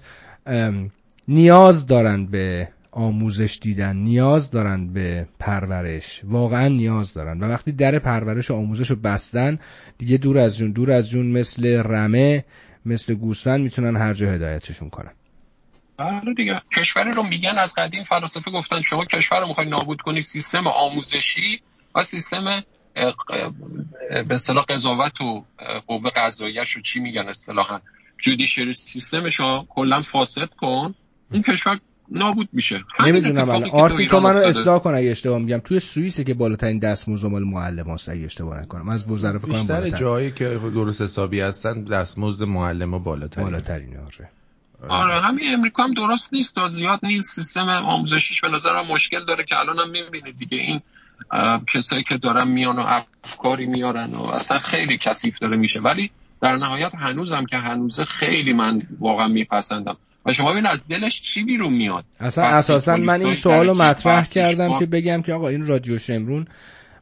نیاز دارن به آموزش دیدن نیاز دارن به پرورش. واقعا نیاز دارن. و وقتی در پرورش و آموزش رو بستن دیگه دور از جون دور از جون مثل رمه مثل گوسفند می‌تونن هر جا هدایتشون کنن. بله دیگه. کشوری رو میگن از قدیم فلاسفه گفتن شما کشور رو می‌خوای نابود کنی سیستم آموزشی و سیستم به اصطلاح قضاوت و قوه قضاییش رو چی میگن اصطلاحا؟ جودیشری سیستم شما کلا فاسد کن این کشور نابود میشه. نمی‌دونم الان. آرتی تو منو اصلاح کن اگه اشتباه میگم. توی سوئیسه که بالاترین دستمزد مال معلم هست اگه اشتباه نکنم. از وزرا فکر کنم بیشتر جایی که درست حسابی هستن دستمزد معلم بالاترین بالاترین آره. آره. همین امریکا هم درست نیست تا زیاد نیست. سیستم آموزشیش به نظرم مشکل داره که الان هم می‌بینید دیگه این کسایی که دارن میان و افکاری میارن و اصلا خیلی کثیف داره میشه. ولی در نهایت هنوزم که هنوز خیلی من واقعا میپسندم. و شما ببین از دلش چی بیرون میاد؟ اصلا اساسا من این سوالو مطرح کردم که بگم که آقا این رادیو شمرون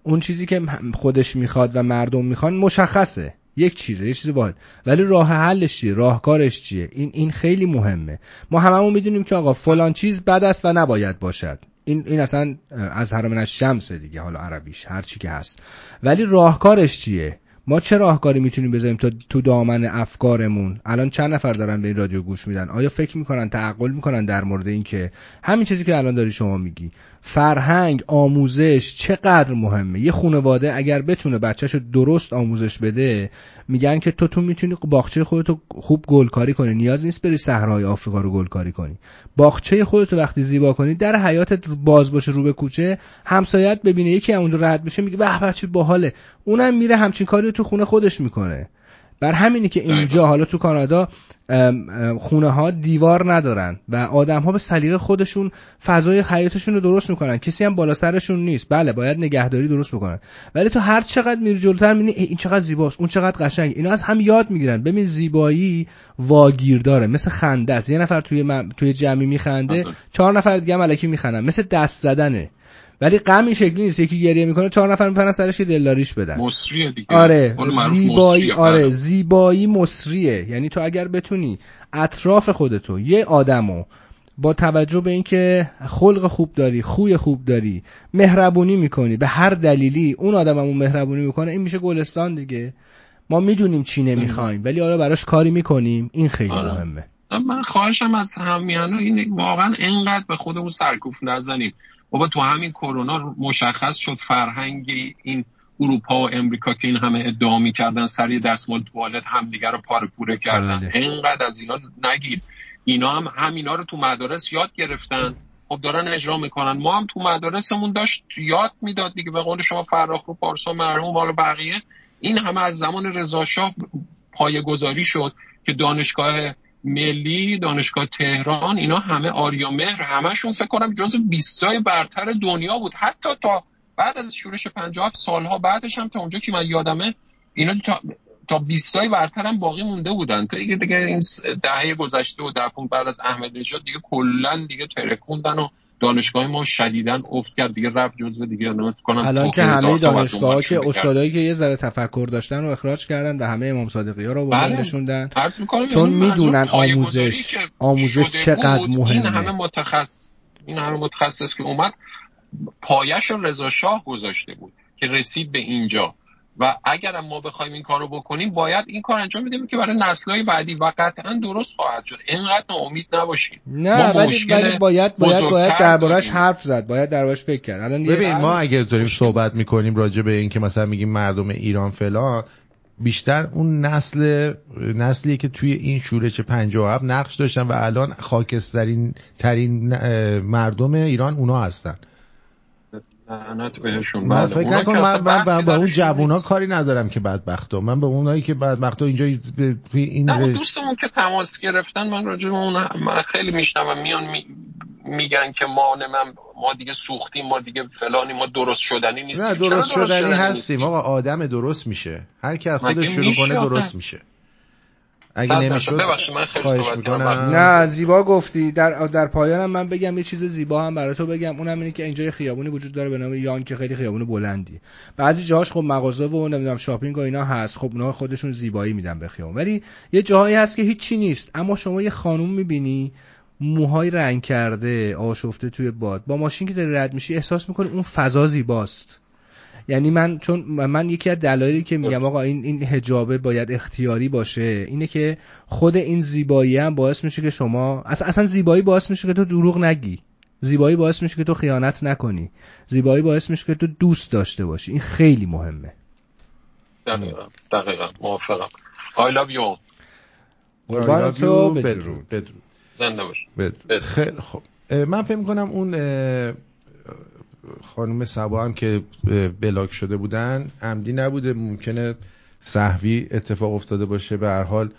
اون چیزی که خودش می‌خواد و مردم می‌خوان مشخصه. یک چیزه یه چیز واحد ولی راه حلش چیه؟ راهکارش چیه؟ این این خیلی مهمه. ما هممون می‌دونیم که آقا فلان چیز بد است و نباید باشد. این این اصلا از حرم از شمسه دیگه حالا عربیش هر چی که هست. ولی راهکارش چیه؟ ما چه راهکاری می‌تونیم بذاریم تا تو دامن افکارمون؟ الان چند نفر دارن به این رادیو گوش میدن؟ آیا فکر می‌کنن تعقل می‌کنن در مورد اینکه همین چیزی که الان داری شما میگی فرهنگ آموزش چقدر مهمه؟ یه خانواده اگر بتونه بچهش درست آموزش بده میگن که تو تو می‌تونی باغچه خودتو خوب گلکاری کنی. نیاز نیست بری صحرای آفریقا رو گلکاری کنی. باغچه خودتو وقتی زیبا کنی در حیاتت باز باشه رو به کوچه همسایت ببینه یکی اونجا رد بشه میگه به بچه باحاله. اونم میره همچین کاری تو خونه خودش می‌کنه. بر همینی که اینجا حالا تو کانادا خونه ها دیوار ندارن و آدم ها به سلیقه خودشون فضای حیاتشون رو درست می‌کنن. کسی هم بالا سرشون نیست. بله باید نگهداری درست بکنن. ولی تو هر چقدر میری جلوتر می‌بینی این چقدر زیباست اون چقدر قشنگ. اینا از هم یاد می‌گیرن. ببین زیبایی واگیر داره مثل خنده است. یه نفر توی توی جمعی میخنده چهار نفر دیگه هم میخندن مثل دست زدنه. ولی غم این شکلی نیست. یکی گریه می‌کنه چهار نفر میپرن سرش یه دلداریش بدن. مصریه دیگه. آره زیبایی آره بله. زیبایی مصریه. یعنی تو اگر بتونی اطراف خودتو یه آدمو با توجه به اینکه خلق خوب داری خوی خوب داری مهربونی می‌کنی به هر دلیلی اون آدممون مهربونی می‌کنه این میشه گلستان دیگه. ما می‌دونیم چی نمی‌خوایم ولی آره براش کاری می‌کنیم. این خیلی آره. مهمه. من خواهشم از همیانو این واقعا انقدر به خودمون سرکوف نزنیم. بابا تو همین کرونا مشخص شد فرهنگ این اروپا و امریکا که این همه ادعا می‌کردن سری دستمال توالت همدیگه رو پاره پوره کردن. بله. اینقدر از اینا نگیر. اینا هم همینا رو تو مدارس یاد گرفتن. خب دارن اجرا می‌کنن. ما هم تو مدارسمون داشت یاد می‌داد دیگه. به قول شما فراخ رو پارسا مرحوم حالا بقیه. این همه از زمان رضا شاه پایه گذاری شد که دانشگاه ملی دانشگاه تهران اینا همه آریا مهر همشون فکر کنم جز 20 برتر دنیا بود. حتی تا بعد از شورش 57 سالها بعدش هم تا اونجا که من یادمه اینا تا تا 20 برتر هم باقی مونده بودن. تا دیگه دیگه این دهه گذشته و در بعد از احمد نژاد دیگه کلا دیگه ترکوندن و دانشگاه ما شدیدن افت کرد. دیگه رفت جزو دیگه نمیت کنم الان که همه دانشگاه که استادایی که یه ذره تفکر داشتن رو اخراج کردن و همه امام صادقی ها رو بله. نشوندن. چون چون می‌دونن آموزش آموزش چقدر مهمه. این همه متخصص این همه متخصص که اومد پایش رضا شاه گذاشته بود که رسید به اینجا. و اگر ما بخوایم این کارو بکنیم باید این کار انجام بدیم که برای نسل‌های بعدی. و قطعا درست خواهد شد. اینقدر امید نباشیم نه ولی ولی باید باید باید دربارش حرف زد. باید دربارش فکر کرد. الان ببین ما اگر داریم صحبت می‌کنیم راجع به این که مثلا میگیم مردم ایران فلان بیشتر اون نسل نسلی که توی این شورش 57 نقش داشتن و الان خاکسترین ترین مردم ایران اونا هستن. لعنت بهشون من. فکر نکن من, من, من با اون جوونا کاری ندارم که بدبختا من به اونایی که بدبختا اینجا این نه دوستمون که تماس گرفتن من راجع به اون من خیلی میشنوم میان می... میگن که ما نمیم ما دیگه سوختیم ما دیگه فلانی ما درست شدنی نیستیم نه درست شدنی نیستیم؟ هستیم آقا آدم درست میشه هر کی از خودش شروع کنه؟ درست میشه اگه درصد. نمی‌شد ببخشید، من خیلی خواهش. می‌کنم. نه زیبا گفتی. در در پایانم من بگم یه چیز زیبا هم برای تو بگم. اونم اینه که اینجا یه خیابونی وجود داره به نام یان که خیلی خیابون بلندی بعضی جاهاش خب مغازه و نمی‌دونم شاپینگ و اینا هست. خب اونها خودشون زیبایی میدن به خیابون. ولی یه جاهایی هست که هیچی نیست. اما شما یه خانوم می‌بینی موهای رنگ کرده آشفته توی باد با ماشین که داری رد میشی احساس می‌کنی اون فضا زیباست. یعنی من چون من یکی از دلایلی که میگم آقا این این حجابه باید اختیاری باشه اینه که خود این زیبایی هم باعث میشه که شما اصلا, اصلا زیبایی باعث میشه که تو دروغ نگی. زیبایی باعث میشه که تو خیانت نکنی. زیبایی باعث میشه که تو دوست داشته باشی. این خیلی مهمه. دقیقا دقیقا. موافقم. I love you قربان I love تو you. بدرود. بدرود. زنده باش. بدرود. خیلی خب من فکر کنم اون خانم سبا هم که بلاک شده بودن عمدی نبوده. ممکنه صحوی اتفاق افتاده باشه. به هر حال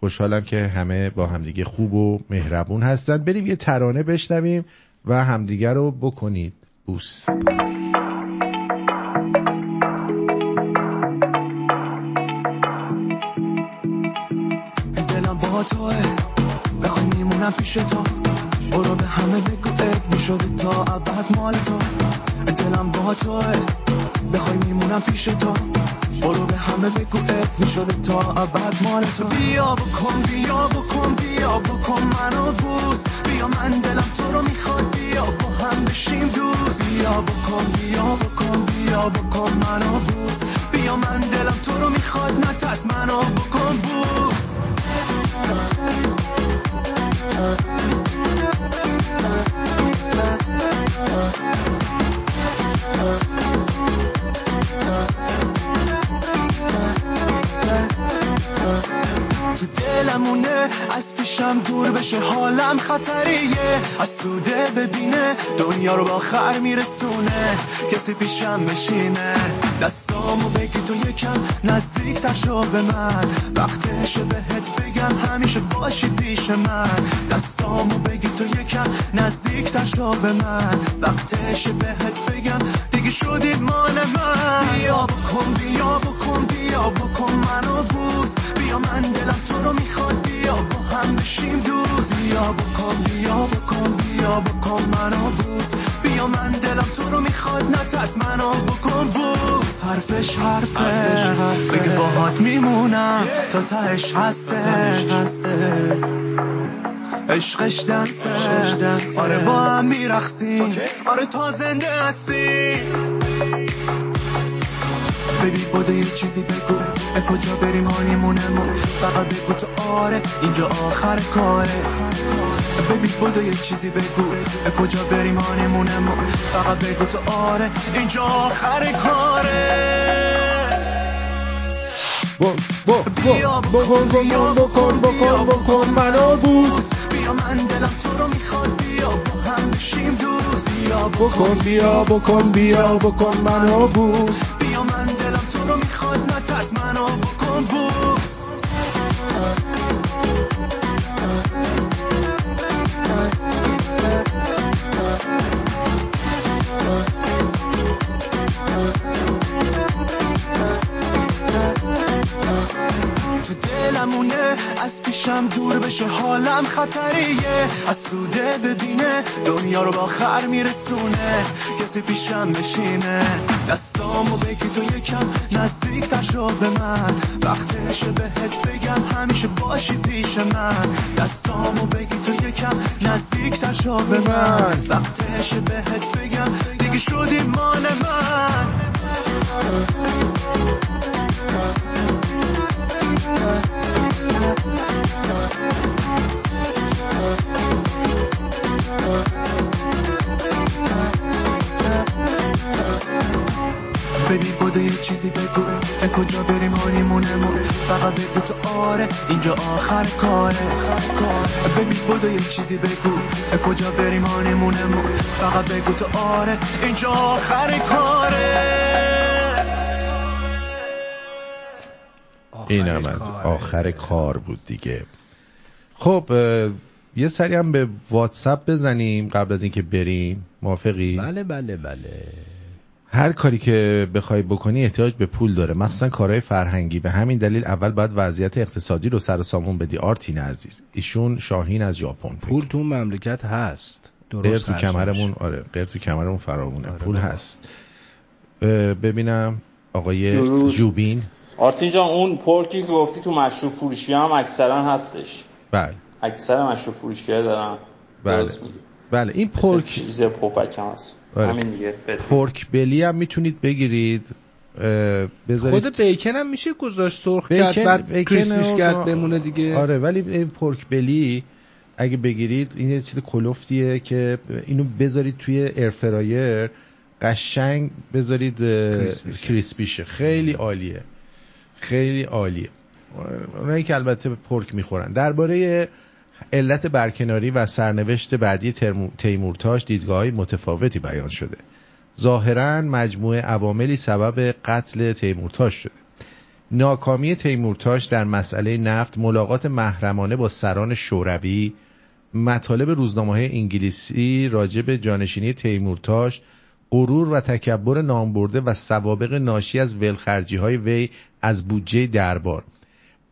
خوشحالم که همه با همدیگه خوب و مهربون هستن. بریم یه ترانه بشنویم و همدیگه رو بکنید بوس. دلم با توه میمونم پیش تو. برو به همه می‌شده تا ابد مال تو. دلم با توه بخوای میمونم پیش تو. برو به همه بگو ات می‌شده تا ابد مال تو. بیا بکن بیا بکن بیا بکن منو بوس. بیا من دلم تو رو می‌خواد بیا با هم بشیم دوست. بیا بکن بیا بکن بیا بکن منو بوس. بیا من دلم تو رو می‌خواد نترس منو پیشم دور بشه حالم خطریه. از سوده ببینه دنیا رو با خر میرسونه. کسی پیشم بشینه. دستامو بگی تو یکم نزدیک تر شو به من. وقتش بهت بگم همیشه باشی پیش من. دستامو بگی تو یکم نزدیک تر شو به من. وقتش بهت بگم دیگه شدی مال من. بیا بکن بیا بکن بیا بکن منو بوس. بیا من دلم تو رو می‌خواد. بیا با هم بشیم دوست. بیا بکن بیا بکن بیا بکن منو بوس بیا من دلم تو رو می‌خواد. نترس منو بکن بوس. حرفش حرفه. بگه باهات میمونم تا تهش هسته. عشقش دنسه. آره با هم میرخسیم آره تا زنده هستیم. ببی بوده یه چیزی بگو. اه کجا بریم هانیمونمون فقط بگو تو آره اینجا آخر کاره. ببی بوده یه چیزی بگو اه کجا بریم هانیمونمون فقط بگو تو آره اینجا آخر کاره. بکن بیا بکن بکن. بکن منو بوس. بیا من دلم تو رو می‌خواد بیا با هم بشیم دوست بیا بکن. بیا بکن بیا بکن منو بوس. دنیا رو با خر میرسونه. کسی پیشم بشینه دستامو بگی تو یکم نزدیک تشو به من. هم از آخر کار بود دیگه. خب یه سری هم به واتساپ بزنیم قبل از اینکه بریم. موافقی؟ بله بله بله. هر کاری که بخوای بکنی احتیاج به پول داره. مخصوصا کارهای فرهنگی. به همین دلیل اول باید وضعیت اقتصادی رو سر سامون بدی. آرتین عزیز. ایشون شاهین از ژاپن پول تو مملکت هست. درست تو کمرمون. آره. قرد تو کمرمون فرامونه آره پول بابا. هست. ببینم آقای. جوبین. آرتین جان اون پرکی که گفتی تو مشروب فروشی هم اکثرا هستش. بله. اکثر مشروب فروشی ها دارن. بله. بله این پرک چیز پفک هم هست. آره. همین دیگه. پورک بلی هم می‌تونید بگیرید. بذارید خود بیکن هم میشه گذاشت سرخ بیکن- کرد بعد بیکن کریسپیش کرد بمونه دیگه. آره ولی این پورک بلی اگه بگیرید این یه چیز کلوفتیه که اینو بذارید توی air fryer قشنگ بذارید اه، crispy شه. crispy شه خیلی عالیه. خیلی عالیه. اونایی که البته pork می‌خورن. درباره علت برکناری و سرنوشت بعدی تیمورتاش دیدگاه متفاوتی بیان شده. ظاهرا مجموعه عواملی سبب قتل تیمورتاش شده. ناکامی تیمورتاش در مسئله نفت ملاقات محرمانه با سران شوروی مطالب روزنامه انگلیسی راجع به جانشینی تیمورتاش غرور و تکبر نامبرده و سوابق ناشی از ولخرجی های وی از بودجه دربار.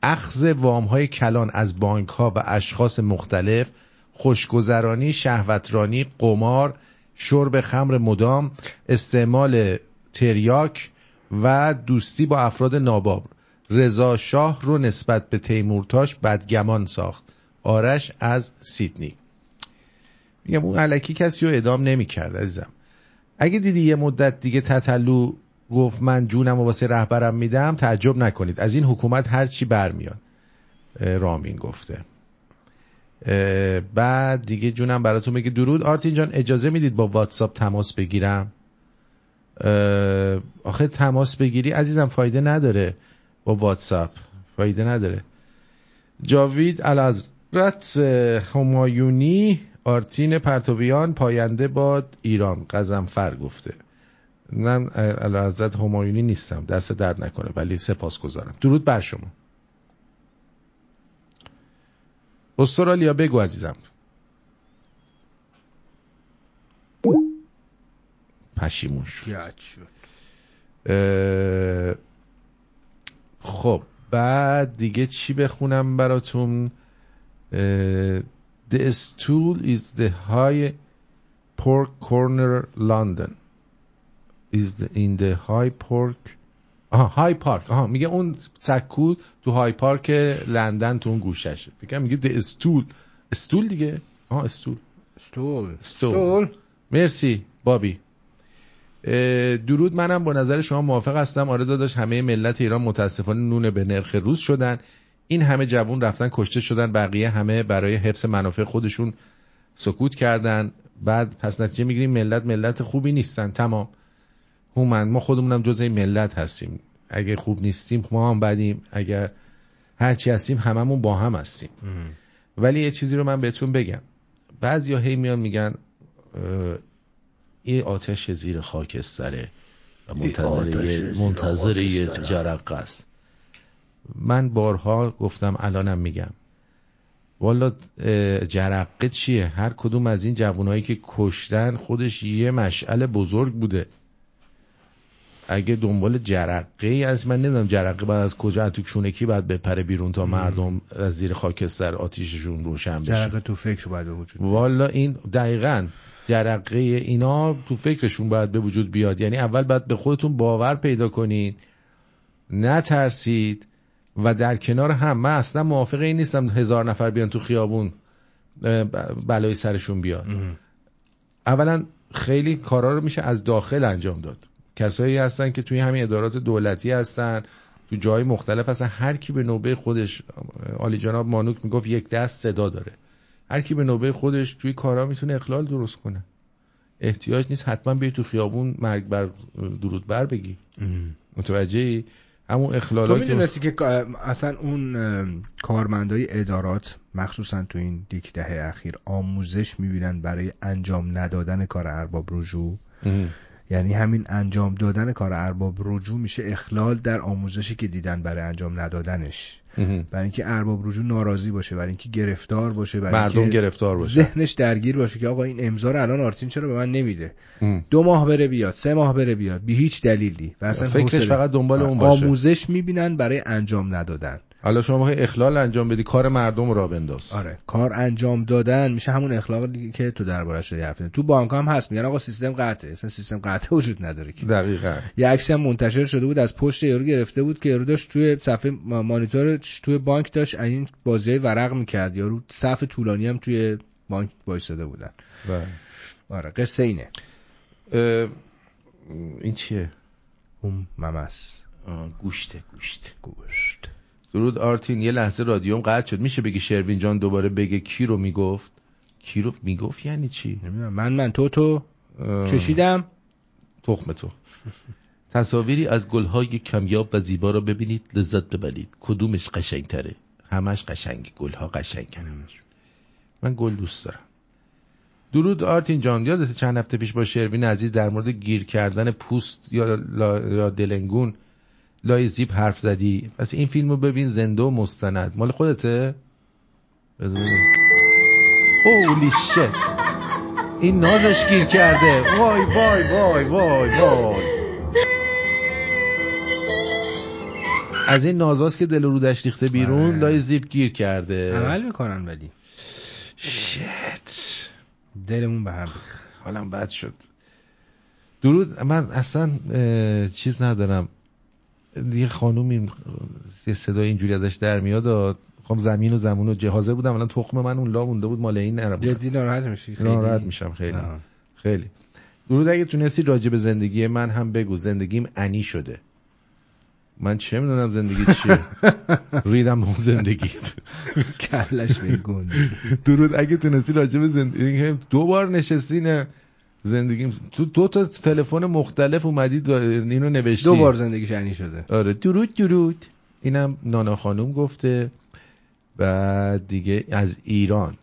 اخذ وام های کلان از بانک ها و اشخاص مختلف خوشگذرانی شهوترانی قمار شرب خمر مدام استعمال تریاک و دوستی با افراد ناباب. رضا شاه رو نسبت به تیمورتاش بدگمان ساخت. آرش از سیدنی. میگم اون علکی کسی رو ادام نمی کرد عزیزم. اگه دیدی یه مدت دیگه تتلو گفت من جونم و واسه رهبرم میدم تعجب نکنید. از این حکومت هر چی برمیاد رامین گفته. بعد دیگه جونم براتون میگه درود. آرتین جان اجازه می‌دید با واتساپ تماس بگیرم؟ آخه تماس بگیری عزیزم فایده نداره با واتساپ. فایده نداره. جاوید الازرت همایونی آرتین پرتویان پاینده باد ایران قزنفر گفته. من الازرت همایونی نیستم دست درد نکنه ولی سپاس گذارم. درود بر شما. استرالیا بگو عزیزم. پشیمون شد. یاد شد. اه، خب بعد دیگه چی بخونم براتون؟ اه، The stool is the high pork corner London. Is the, in the high pork آها های پارک آها میگه اون سکو تو های پارک لندن تو اون گوششه میگه میگه the stool. استول دیگه؟ آها استول استول استول مرسی بابی. درود منم با نظر شما موافق هستم. آره داداش همه ملت ایران متاسفانه نون به نرخ روز شدن. این همه جوون رفتن کشته شدن بقیه همه برای حفظ منافع خودشون سکوت کردن. بعد پس نتیجه می‌گیریم ملت ملت خوبی نیستن. تمام. هومن ما خودمونم جز این ملت هستیم. اگه خوب نیستیم ما هم بدیم. اگر هرچی هستیم هممون با هم هستیم. ولی یه چیزی رو من بهتون بگم. بعضی هی میان میگن این آتش زیر خاکستره و منتظر یه منتظر یه. جرقه است. من بارها گفتم الانم میگم. والا جرقه چیه؟ هر کدوم از این جوانهایی که کشتن خودش یه مشعل بزرگ بوده. اگه دنبال جرقه ای از من نمی‌دونم جرقه بعد از کجا از تو کشونکی باید بپره بیرون تا مردم از زیر خاکستر آتیششون روشن بشه. جرقه تو فکر باید وجود والا این دقیقا جرقه اینا تو فکرشون باید به وجود بیاد. یعنی اول باید به خودتون باور پیدا کنید نترسید. و در کنار هم من اصلا موافق این نیستم هزار نفر بیان تو خیابون بلای سرشون بیاد اولا خیلی کارا رو میشه از داخل انجام داد. کسایی هستن که توی همین ادارات دولتی هستن تو جای مختلف هستن. هر کی به نوبه خودش آلی جناب مانوک می‌گفت یک دست صدا داره. هر کی به نوبه خودش توی کارا می‌تونه اخلال درست کنه. احتیاج نیست حتما بیای تو خیابون مرگ بر درود بر بگی. متوجهی؟ همون اخلالات تو می‌دونستی که اصلا اون کارمندای ادارات مخصوصا تو این دیک دهه اخیر آموزش می‌بینن برای انجام ندادن کار ارباب رجوع. یعنی همین انجام دادن کار ارباب رجوع میشه اخلال در آموزشی که دیدن برای انجام ندادنش. برای اینکه ارباب رجوع ناراضی باشه برای اینکه گرفتار باشه برای مردم اینکه گرفتار باشه. ذهنش درگیر باشه که آقا این امضا رو الان آرتین چرا به من نمیده؟ دو ماه بره بیاد سه ماه بره بیاد بی هیچ دلیلی. و اصلا فکرش فقط دنبال اون باشه. آموزش می‌بینن برای انجام ندادن. حالا شما اخلال انجام بدی کار مردم را بنداز. آره کار انجام دادن میشه همون اخلاقی که تو دربارش داری حرف تو بانک هم هست میگن آقا سیستم قطعه. اصلا سیستم قطعه وجود نداره که. دقیقاً. یه عکسی هم منتشر شده بود از پشت یارو گرفته بود که یارو داشت توی صفحه مانیتورش توی بانک داشت این بازی ورق می‌کرد. یارو صف طولانی هم توی بانک وایساده بودن. بله آره قصه اینه. این چیه؟ اون ممس. گوشته گوشت. گوشت. درود آرتین یه لحظه رادیوم قطع شد. میشه بگی شروین جان دوباره بگه کی رو می‌گفت؟ کی رو می‌گفت یعنی چی؟ نمی‌دونم. من من تو تو. چشیدم. تخم تو. تصاویری از گلهای کمیاب و زیبا را ببینید لذت ببرید. کدومش قشنگتره؟ همش قشنگ گلها قشنگن من گل دوست دارم. درود آرتین جان یادت چند هفته پیش با شروین عزیز در مورد گیر کردن پوست یا, یا دلنگون لای زیب حرف زدی. پس این فیلمو ببین زنده و مستند. مال خودته؟ هولی شت این نازش گیر کرده. وای وای وای وای وای. از این نازاست که دل رودش ریخته بیرون لای زیب گیر کرده. عمل می‌کنن ولی. شت دلمون به هم حالم بد شد. درود. من اصلا چیز ندارم. یه خانومی یه صدای اینجوری ازش در میاد خب زمین و زمون و جهازه بودم. الان تخم من اون لا مونده بود مال این نرم. جدی ناراحت میشی. خیلی. ناراحت میشم خیلی. آه. خیلی. درود اگه تونستی راجع به زندگی من هم بگو. زندگیم انی شده. من چه می‌دونم زندگی چیه؟ ریدم اون زندگی. کلش بگون درود اگه تونستی راجع به زندگی دو بار نشستی نه. زندگیم تو دو تا تلفن مختلف اومدید اینو نوشتی. دو بار زندگی شنی شده. آره درود درود. اینم نانا خانوم گفته. بعد دیگه از ایران.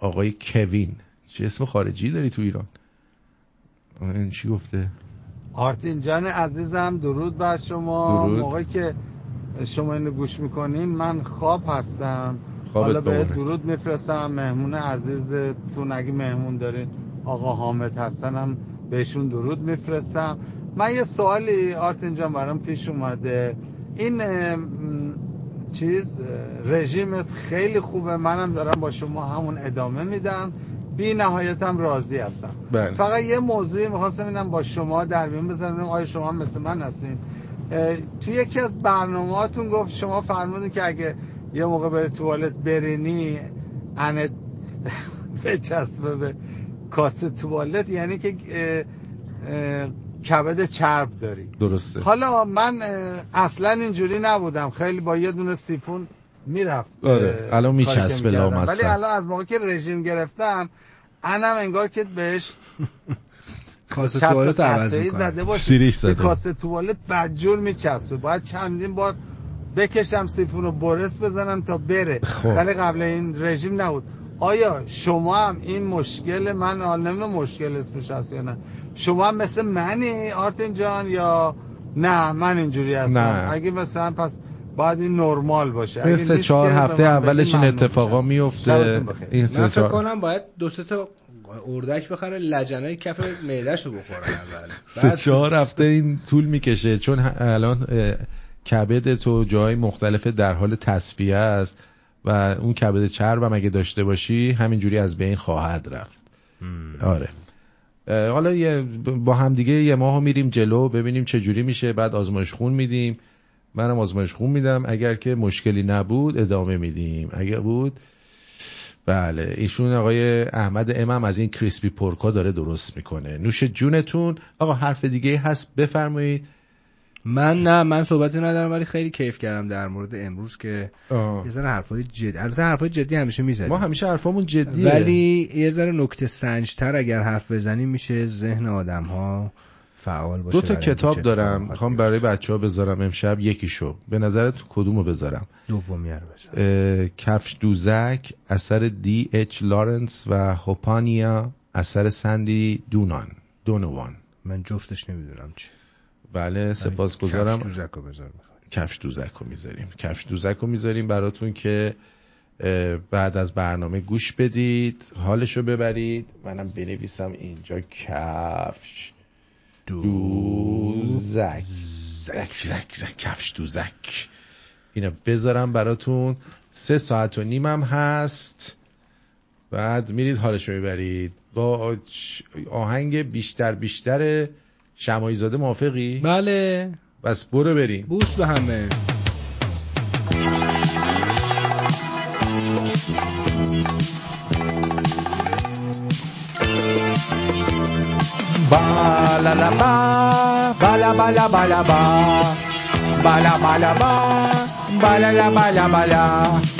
آقای کوین. چه اسم خارجی داری تو ایران؟ این چی گفته؟ آرتین جان عزیزم درود بر شما. درود. موقعی که شما اینو گوش می‌کنین من خواب هستم. حالا به. درود میفرستم. مهمون عزیزتون اگه مهمون دارین. آقا حامد هستنم بهشون درود میفرستم. من یه سوالی آرتین جان برام پیش اومده. این چیز رژیمت خیلی خوبه. منم دارم با شما همون ادامه میدم. بی نهایتم راضی هستم. بله. فقط یه موضوعی می‌خواستم اینم با شما در میون بذارم. آیا شما هم مثل من هستین؟ تو یکی از برنامهاتون گفت شما فرمودین که اگه یه موقع بری توالت برینی انت بچسبه به کاسه توالت یعنی که کبد چرب داری. درسته. حالا من اصلا اینجوری نبودم. خیلی با یه دونه سیفون می‌رفت آره الان میچسبه ولی لامصب. الان از موقع که رژیم گرفتم انم انگار که بهش کاسه توالت عوض می‌کنه. زده باشه. سیریش زده. کاسه توالت بدجور میچسبه. باید چندین بار بکشم سیفون رو برس بزنم تا بره. خب. ولی قبل این رژیم نبود. آیا شما هم این مشکل من عالم مشکل اسمش هست یا نه. شما هم مثل منی آرتین جان یا نه من اینجوری هستم. نه. اگه مثلا پس باید این نرمال باشه. این سه چهار هفته اولش این اتفاقا میفته این سه چهار. کنم باید دو سه تا اردک بخره لجنای کف معده‌شو بخوره اول. سه چهار هفته این طول می‌کشه. چون الان کبد تو جای مختلف در حال تصفیه است. و اون کبد چرب هم اگه داشته باشی همینجوری از بین خواهد رفت. آره. حالا یه با همدیگه یه ماه میریم جلو ببینیم چه جوری میشه. بعد آزمایش خون میدیم. منم آزمایش خون میدم. اگر که مشکلی نبود ادامه میدیم. اگر بود بله. ایشون آقای احمد امام از این کریسپی پورکا داره درست می‌کنه. نوش جونتون. آقا حرف دیگه هست؟ بفرمایید. من نه من صحبتی ندارم ولی خیلی کیف کردم در مورد امروز که یه ذره حرفای جدی البته حرفای جدی همیشه می‌زنیم ما همیشه حرفامون جدیه. ولی یه ذره نکته سنجتر اگر حرف بزنیم میشه ذهن آدم ها فعال باشه دو تا کتاب دارم می‌خوام برای بچه ها بذارم امشب یکیشو. به نظرت کدومو بذارم؟ دومی رو بذارم کفش دوزک اثر دی اچ لارنس و هوپانیا اثر سندی دونان دونوان. من جفتش نمی‌دونم چی. بله سپاسگزارم. کفش دوزک رو کفش دوزک رو می‌ذاریم. کفش دوزک رو می‌ذاریم براتون که بعد از برنامه گوش بدید حالشو ببرید. منم بنویسم اینجا کفش دوزک. زک زک زک کفش دوزک. اینو بذارم براتون. سه ساعت و نیمم هست. بعد میرید حالشو می‌برید. با آهنگ بیشتر بیشتر شمایی زاده موافقی؟ بله. بس برو بریم. بوس به همه. بالا لا با بالا بالا بالا با بالا بالا با بالا لا بالا بالا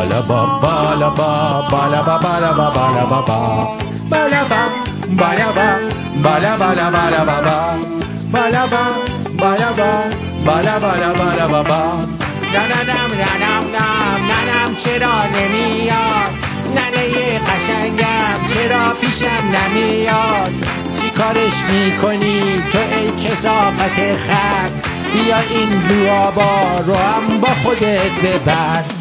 بالا با بالا با بالا با بالا با بالا با با بالا با بالا با بالا بالا بالا با بالا با بالا با بالا بالا بالا با با ننم ننم نم ننم چرا نمیاد ننه قشنگم چرا پیشم نمیاد چی کارش می‌کنی تو ای کسافت خر بیا این لوابا رو هم با خودت ببر.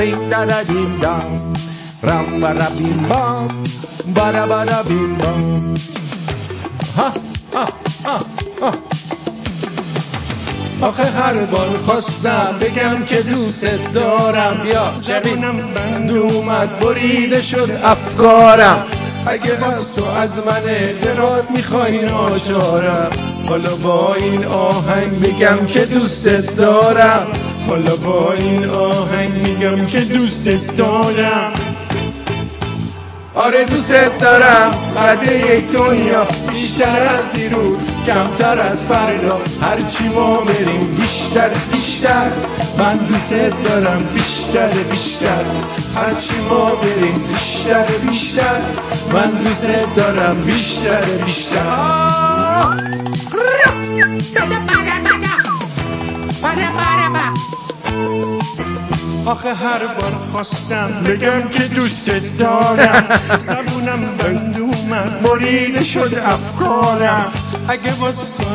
ریم دادا دیم دام رام برا بیم بام برا برا بیم بام ها ها ها ها آخه هر بار خواستم بگم که دوستت دارم. یا جوونم بند اومد بریده شد افکارم. اگه باز تو از من اعتراض می‌خوای ناچارم. حالا با این آهنگ میگم که دوستت دارم. حالا با این آهنگ میگم که دوستت دارم. آره دوستت دارم. بعد یک دنیا. بیشتر از دیروز کمتر از فردا. هرچی ما بریم بیشتر بیشتر. من دوستت دارم بیشتر بیشتر. هرچی ما بریم بیشتر بیشتر. من دوستت دارم بیشتر بیشتر. آخه هر بار خواستم بگم که دوستت دارم. زبونم بند اومد بریده شد افکارم. اگه تو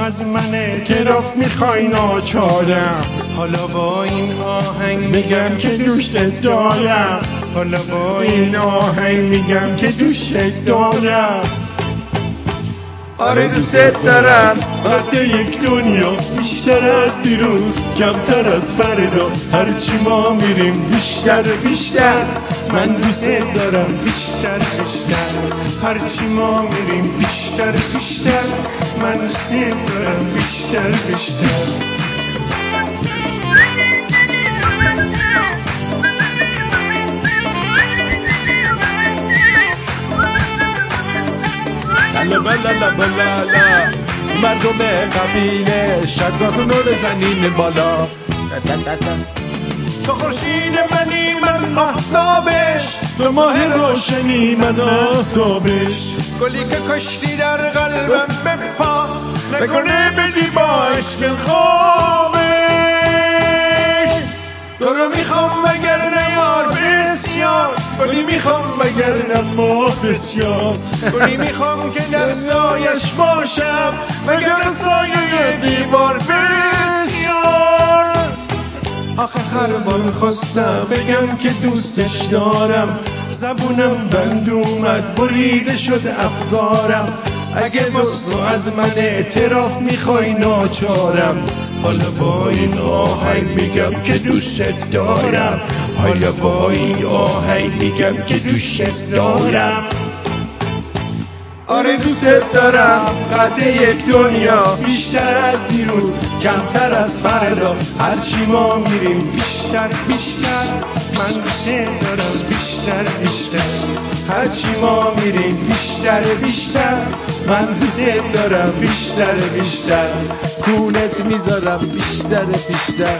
از من اعتراف می‌خوای ناچارم. حالا با این آهنگ میگم که دوستت دارم. حالا با این آهنگ میگم که دوستت دارم. آره دوستت دارم. بعد یک دنیا بیشتر از دیروز کمتر از فردا. هرچی ما میریم بیشتر بیشتر. من دوستت دارم بیشتر بیشتر. هرچی ما میریم بیشتر بیشتر. من دوستت دارم بیشتر بیشتر. لا لا لا لا لا مردم قبیله شدگاتون رو بزنین بالا. تو خورشید منی من آفتابش. تو ماه روشنی من آفتابش. گلی که کشتی در قلبم بپا نکنه بدی با عشق خوابش تو رو می‌خوام وگر نیار بسیار. کنی می‌خوام مگر نما بسیار. کنی می‌خوام که در سایش باشم مگر سایه دیوار بسیار. آخه هر بار خواستم بگم که دوستش دارم زبونم بند اومد بریده شد افکارم. اگه تو از من اعتراف می‌خوای ناچارم. حالا با این آهنگ میگم که دوست دارم. حالا با این آهنگ میگم که دوست دارم. آره دوست دارم قد یک دنیا بیشتر از دیروز کمتر از فردا. هرچی ما میریم بیشتر بیشتر. من دوست دارم بیشتر بیشتر. هرچی ما میریم بیشتر بیشتر. من دوست دارم بیشتر بیشتر. کونت می‌ذارم بیشتر بیشتر.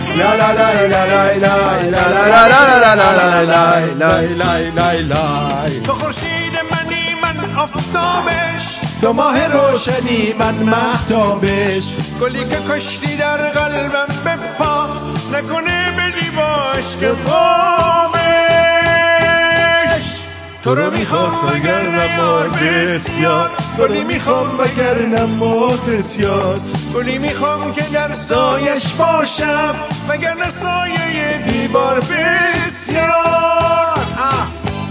لا لا لا لا لا لا لا لا لا لا لا لا لا لا لا تو خورشید منی من آفتابش تو ماه روشنی من محتابش گلی که کشتی در قلبم بپا پا نکنه بدی باش که خوابش تو رو می‌خوام وگرنم آر بسیار تو رو می‌خوام وگرنم آر بسیار گلی می‌خوام که در سایش باشم مگر نه سایه دیوار؟ بسیار.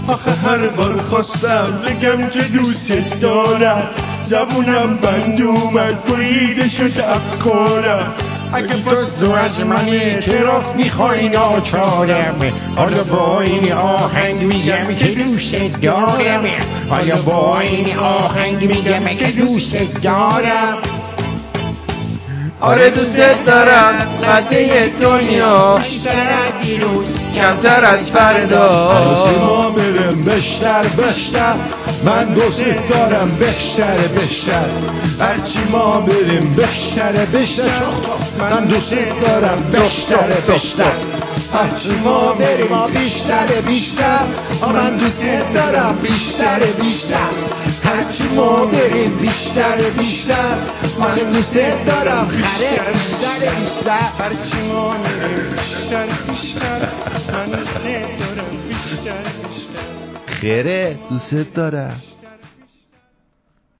آخه هر بار خواستم بگم که دوست دارم زبونم بند اومد بریده شد افکارم. اگه باز دو از من اعتراف می‌خوای ناچارم. حالا با این آهنگ میگم که دوست دارم. حالا با این آهنگ میگم که دوست دارم. آره دوست دارم قده دنیا. بیشتر از دیروز کمتر از فردا. دارم بشتر بشتر. من دوست دارم بشتر بشتر. هرچی ما بریم بشتر بشتر. من دوست دارم بشتر بشتر. هرچی ما بریم بیشتر بیشتر. من دوست دارم بیشتر بیشتر. هرچی ما بریم بیشتر بیشتر. من دوست دارم خره بیشتر بیشتر. هرچی ما بریم بیشتر بیشتر. من دوست دارم Jerez do Setorá.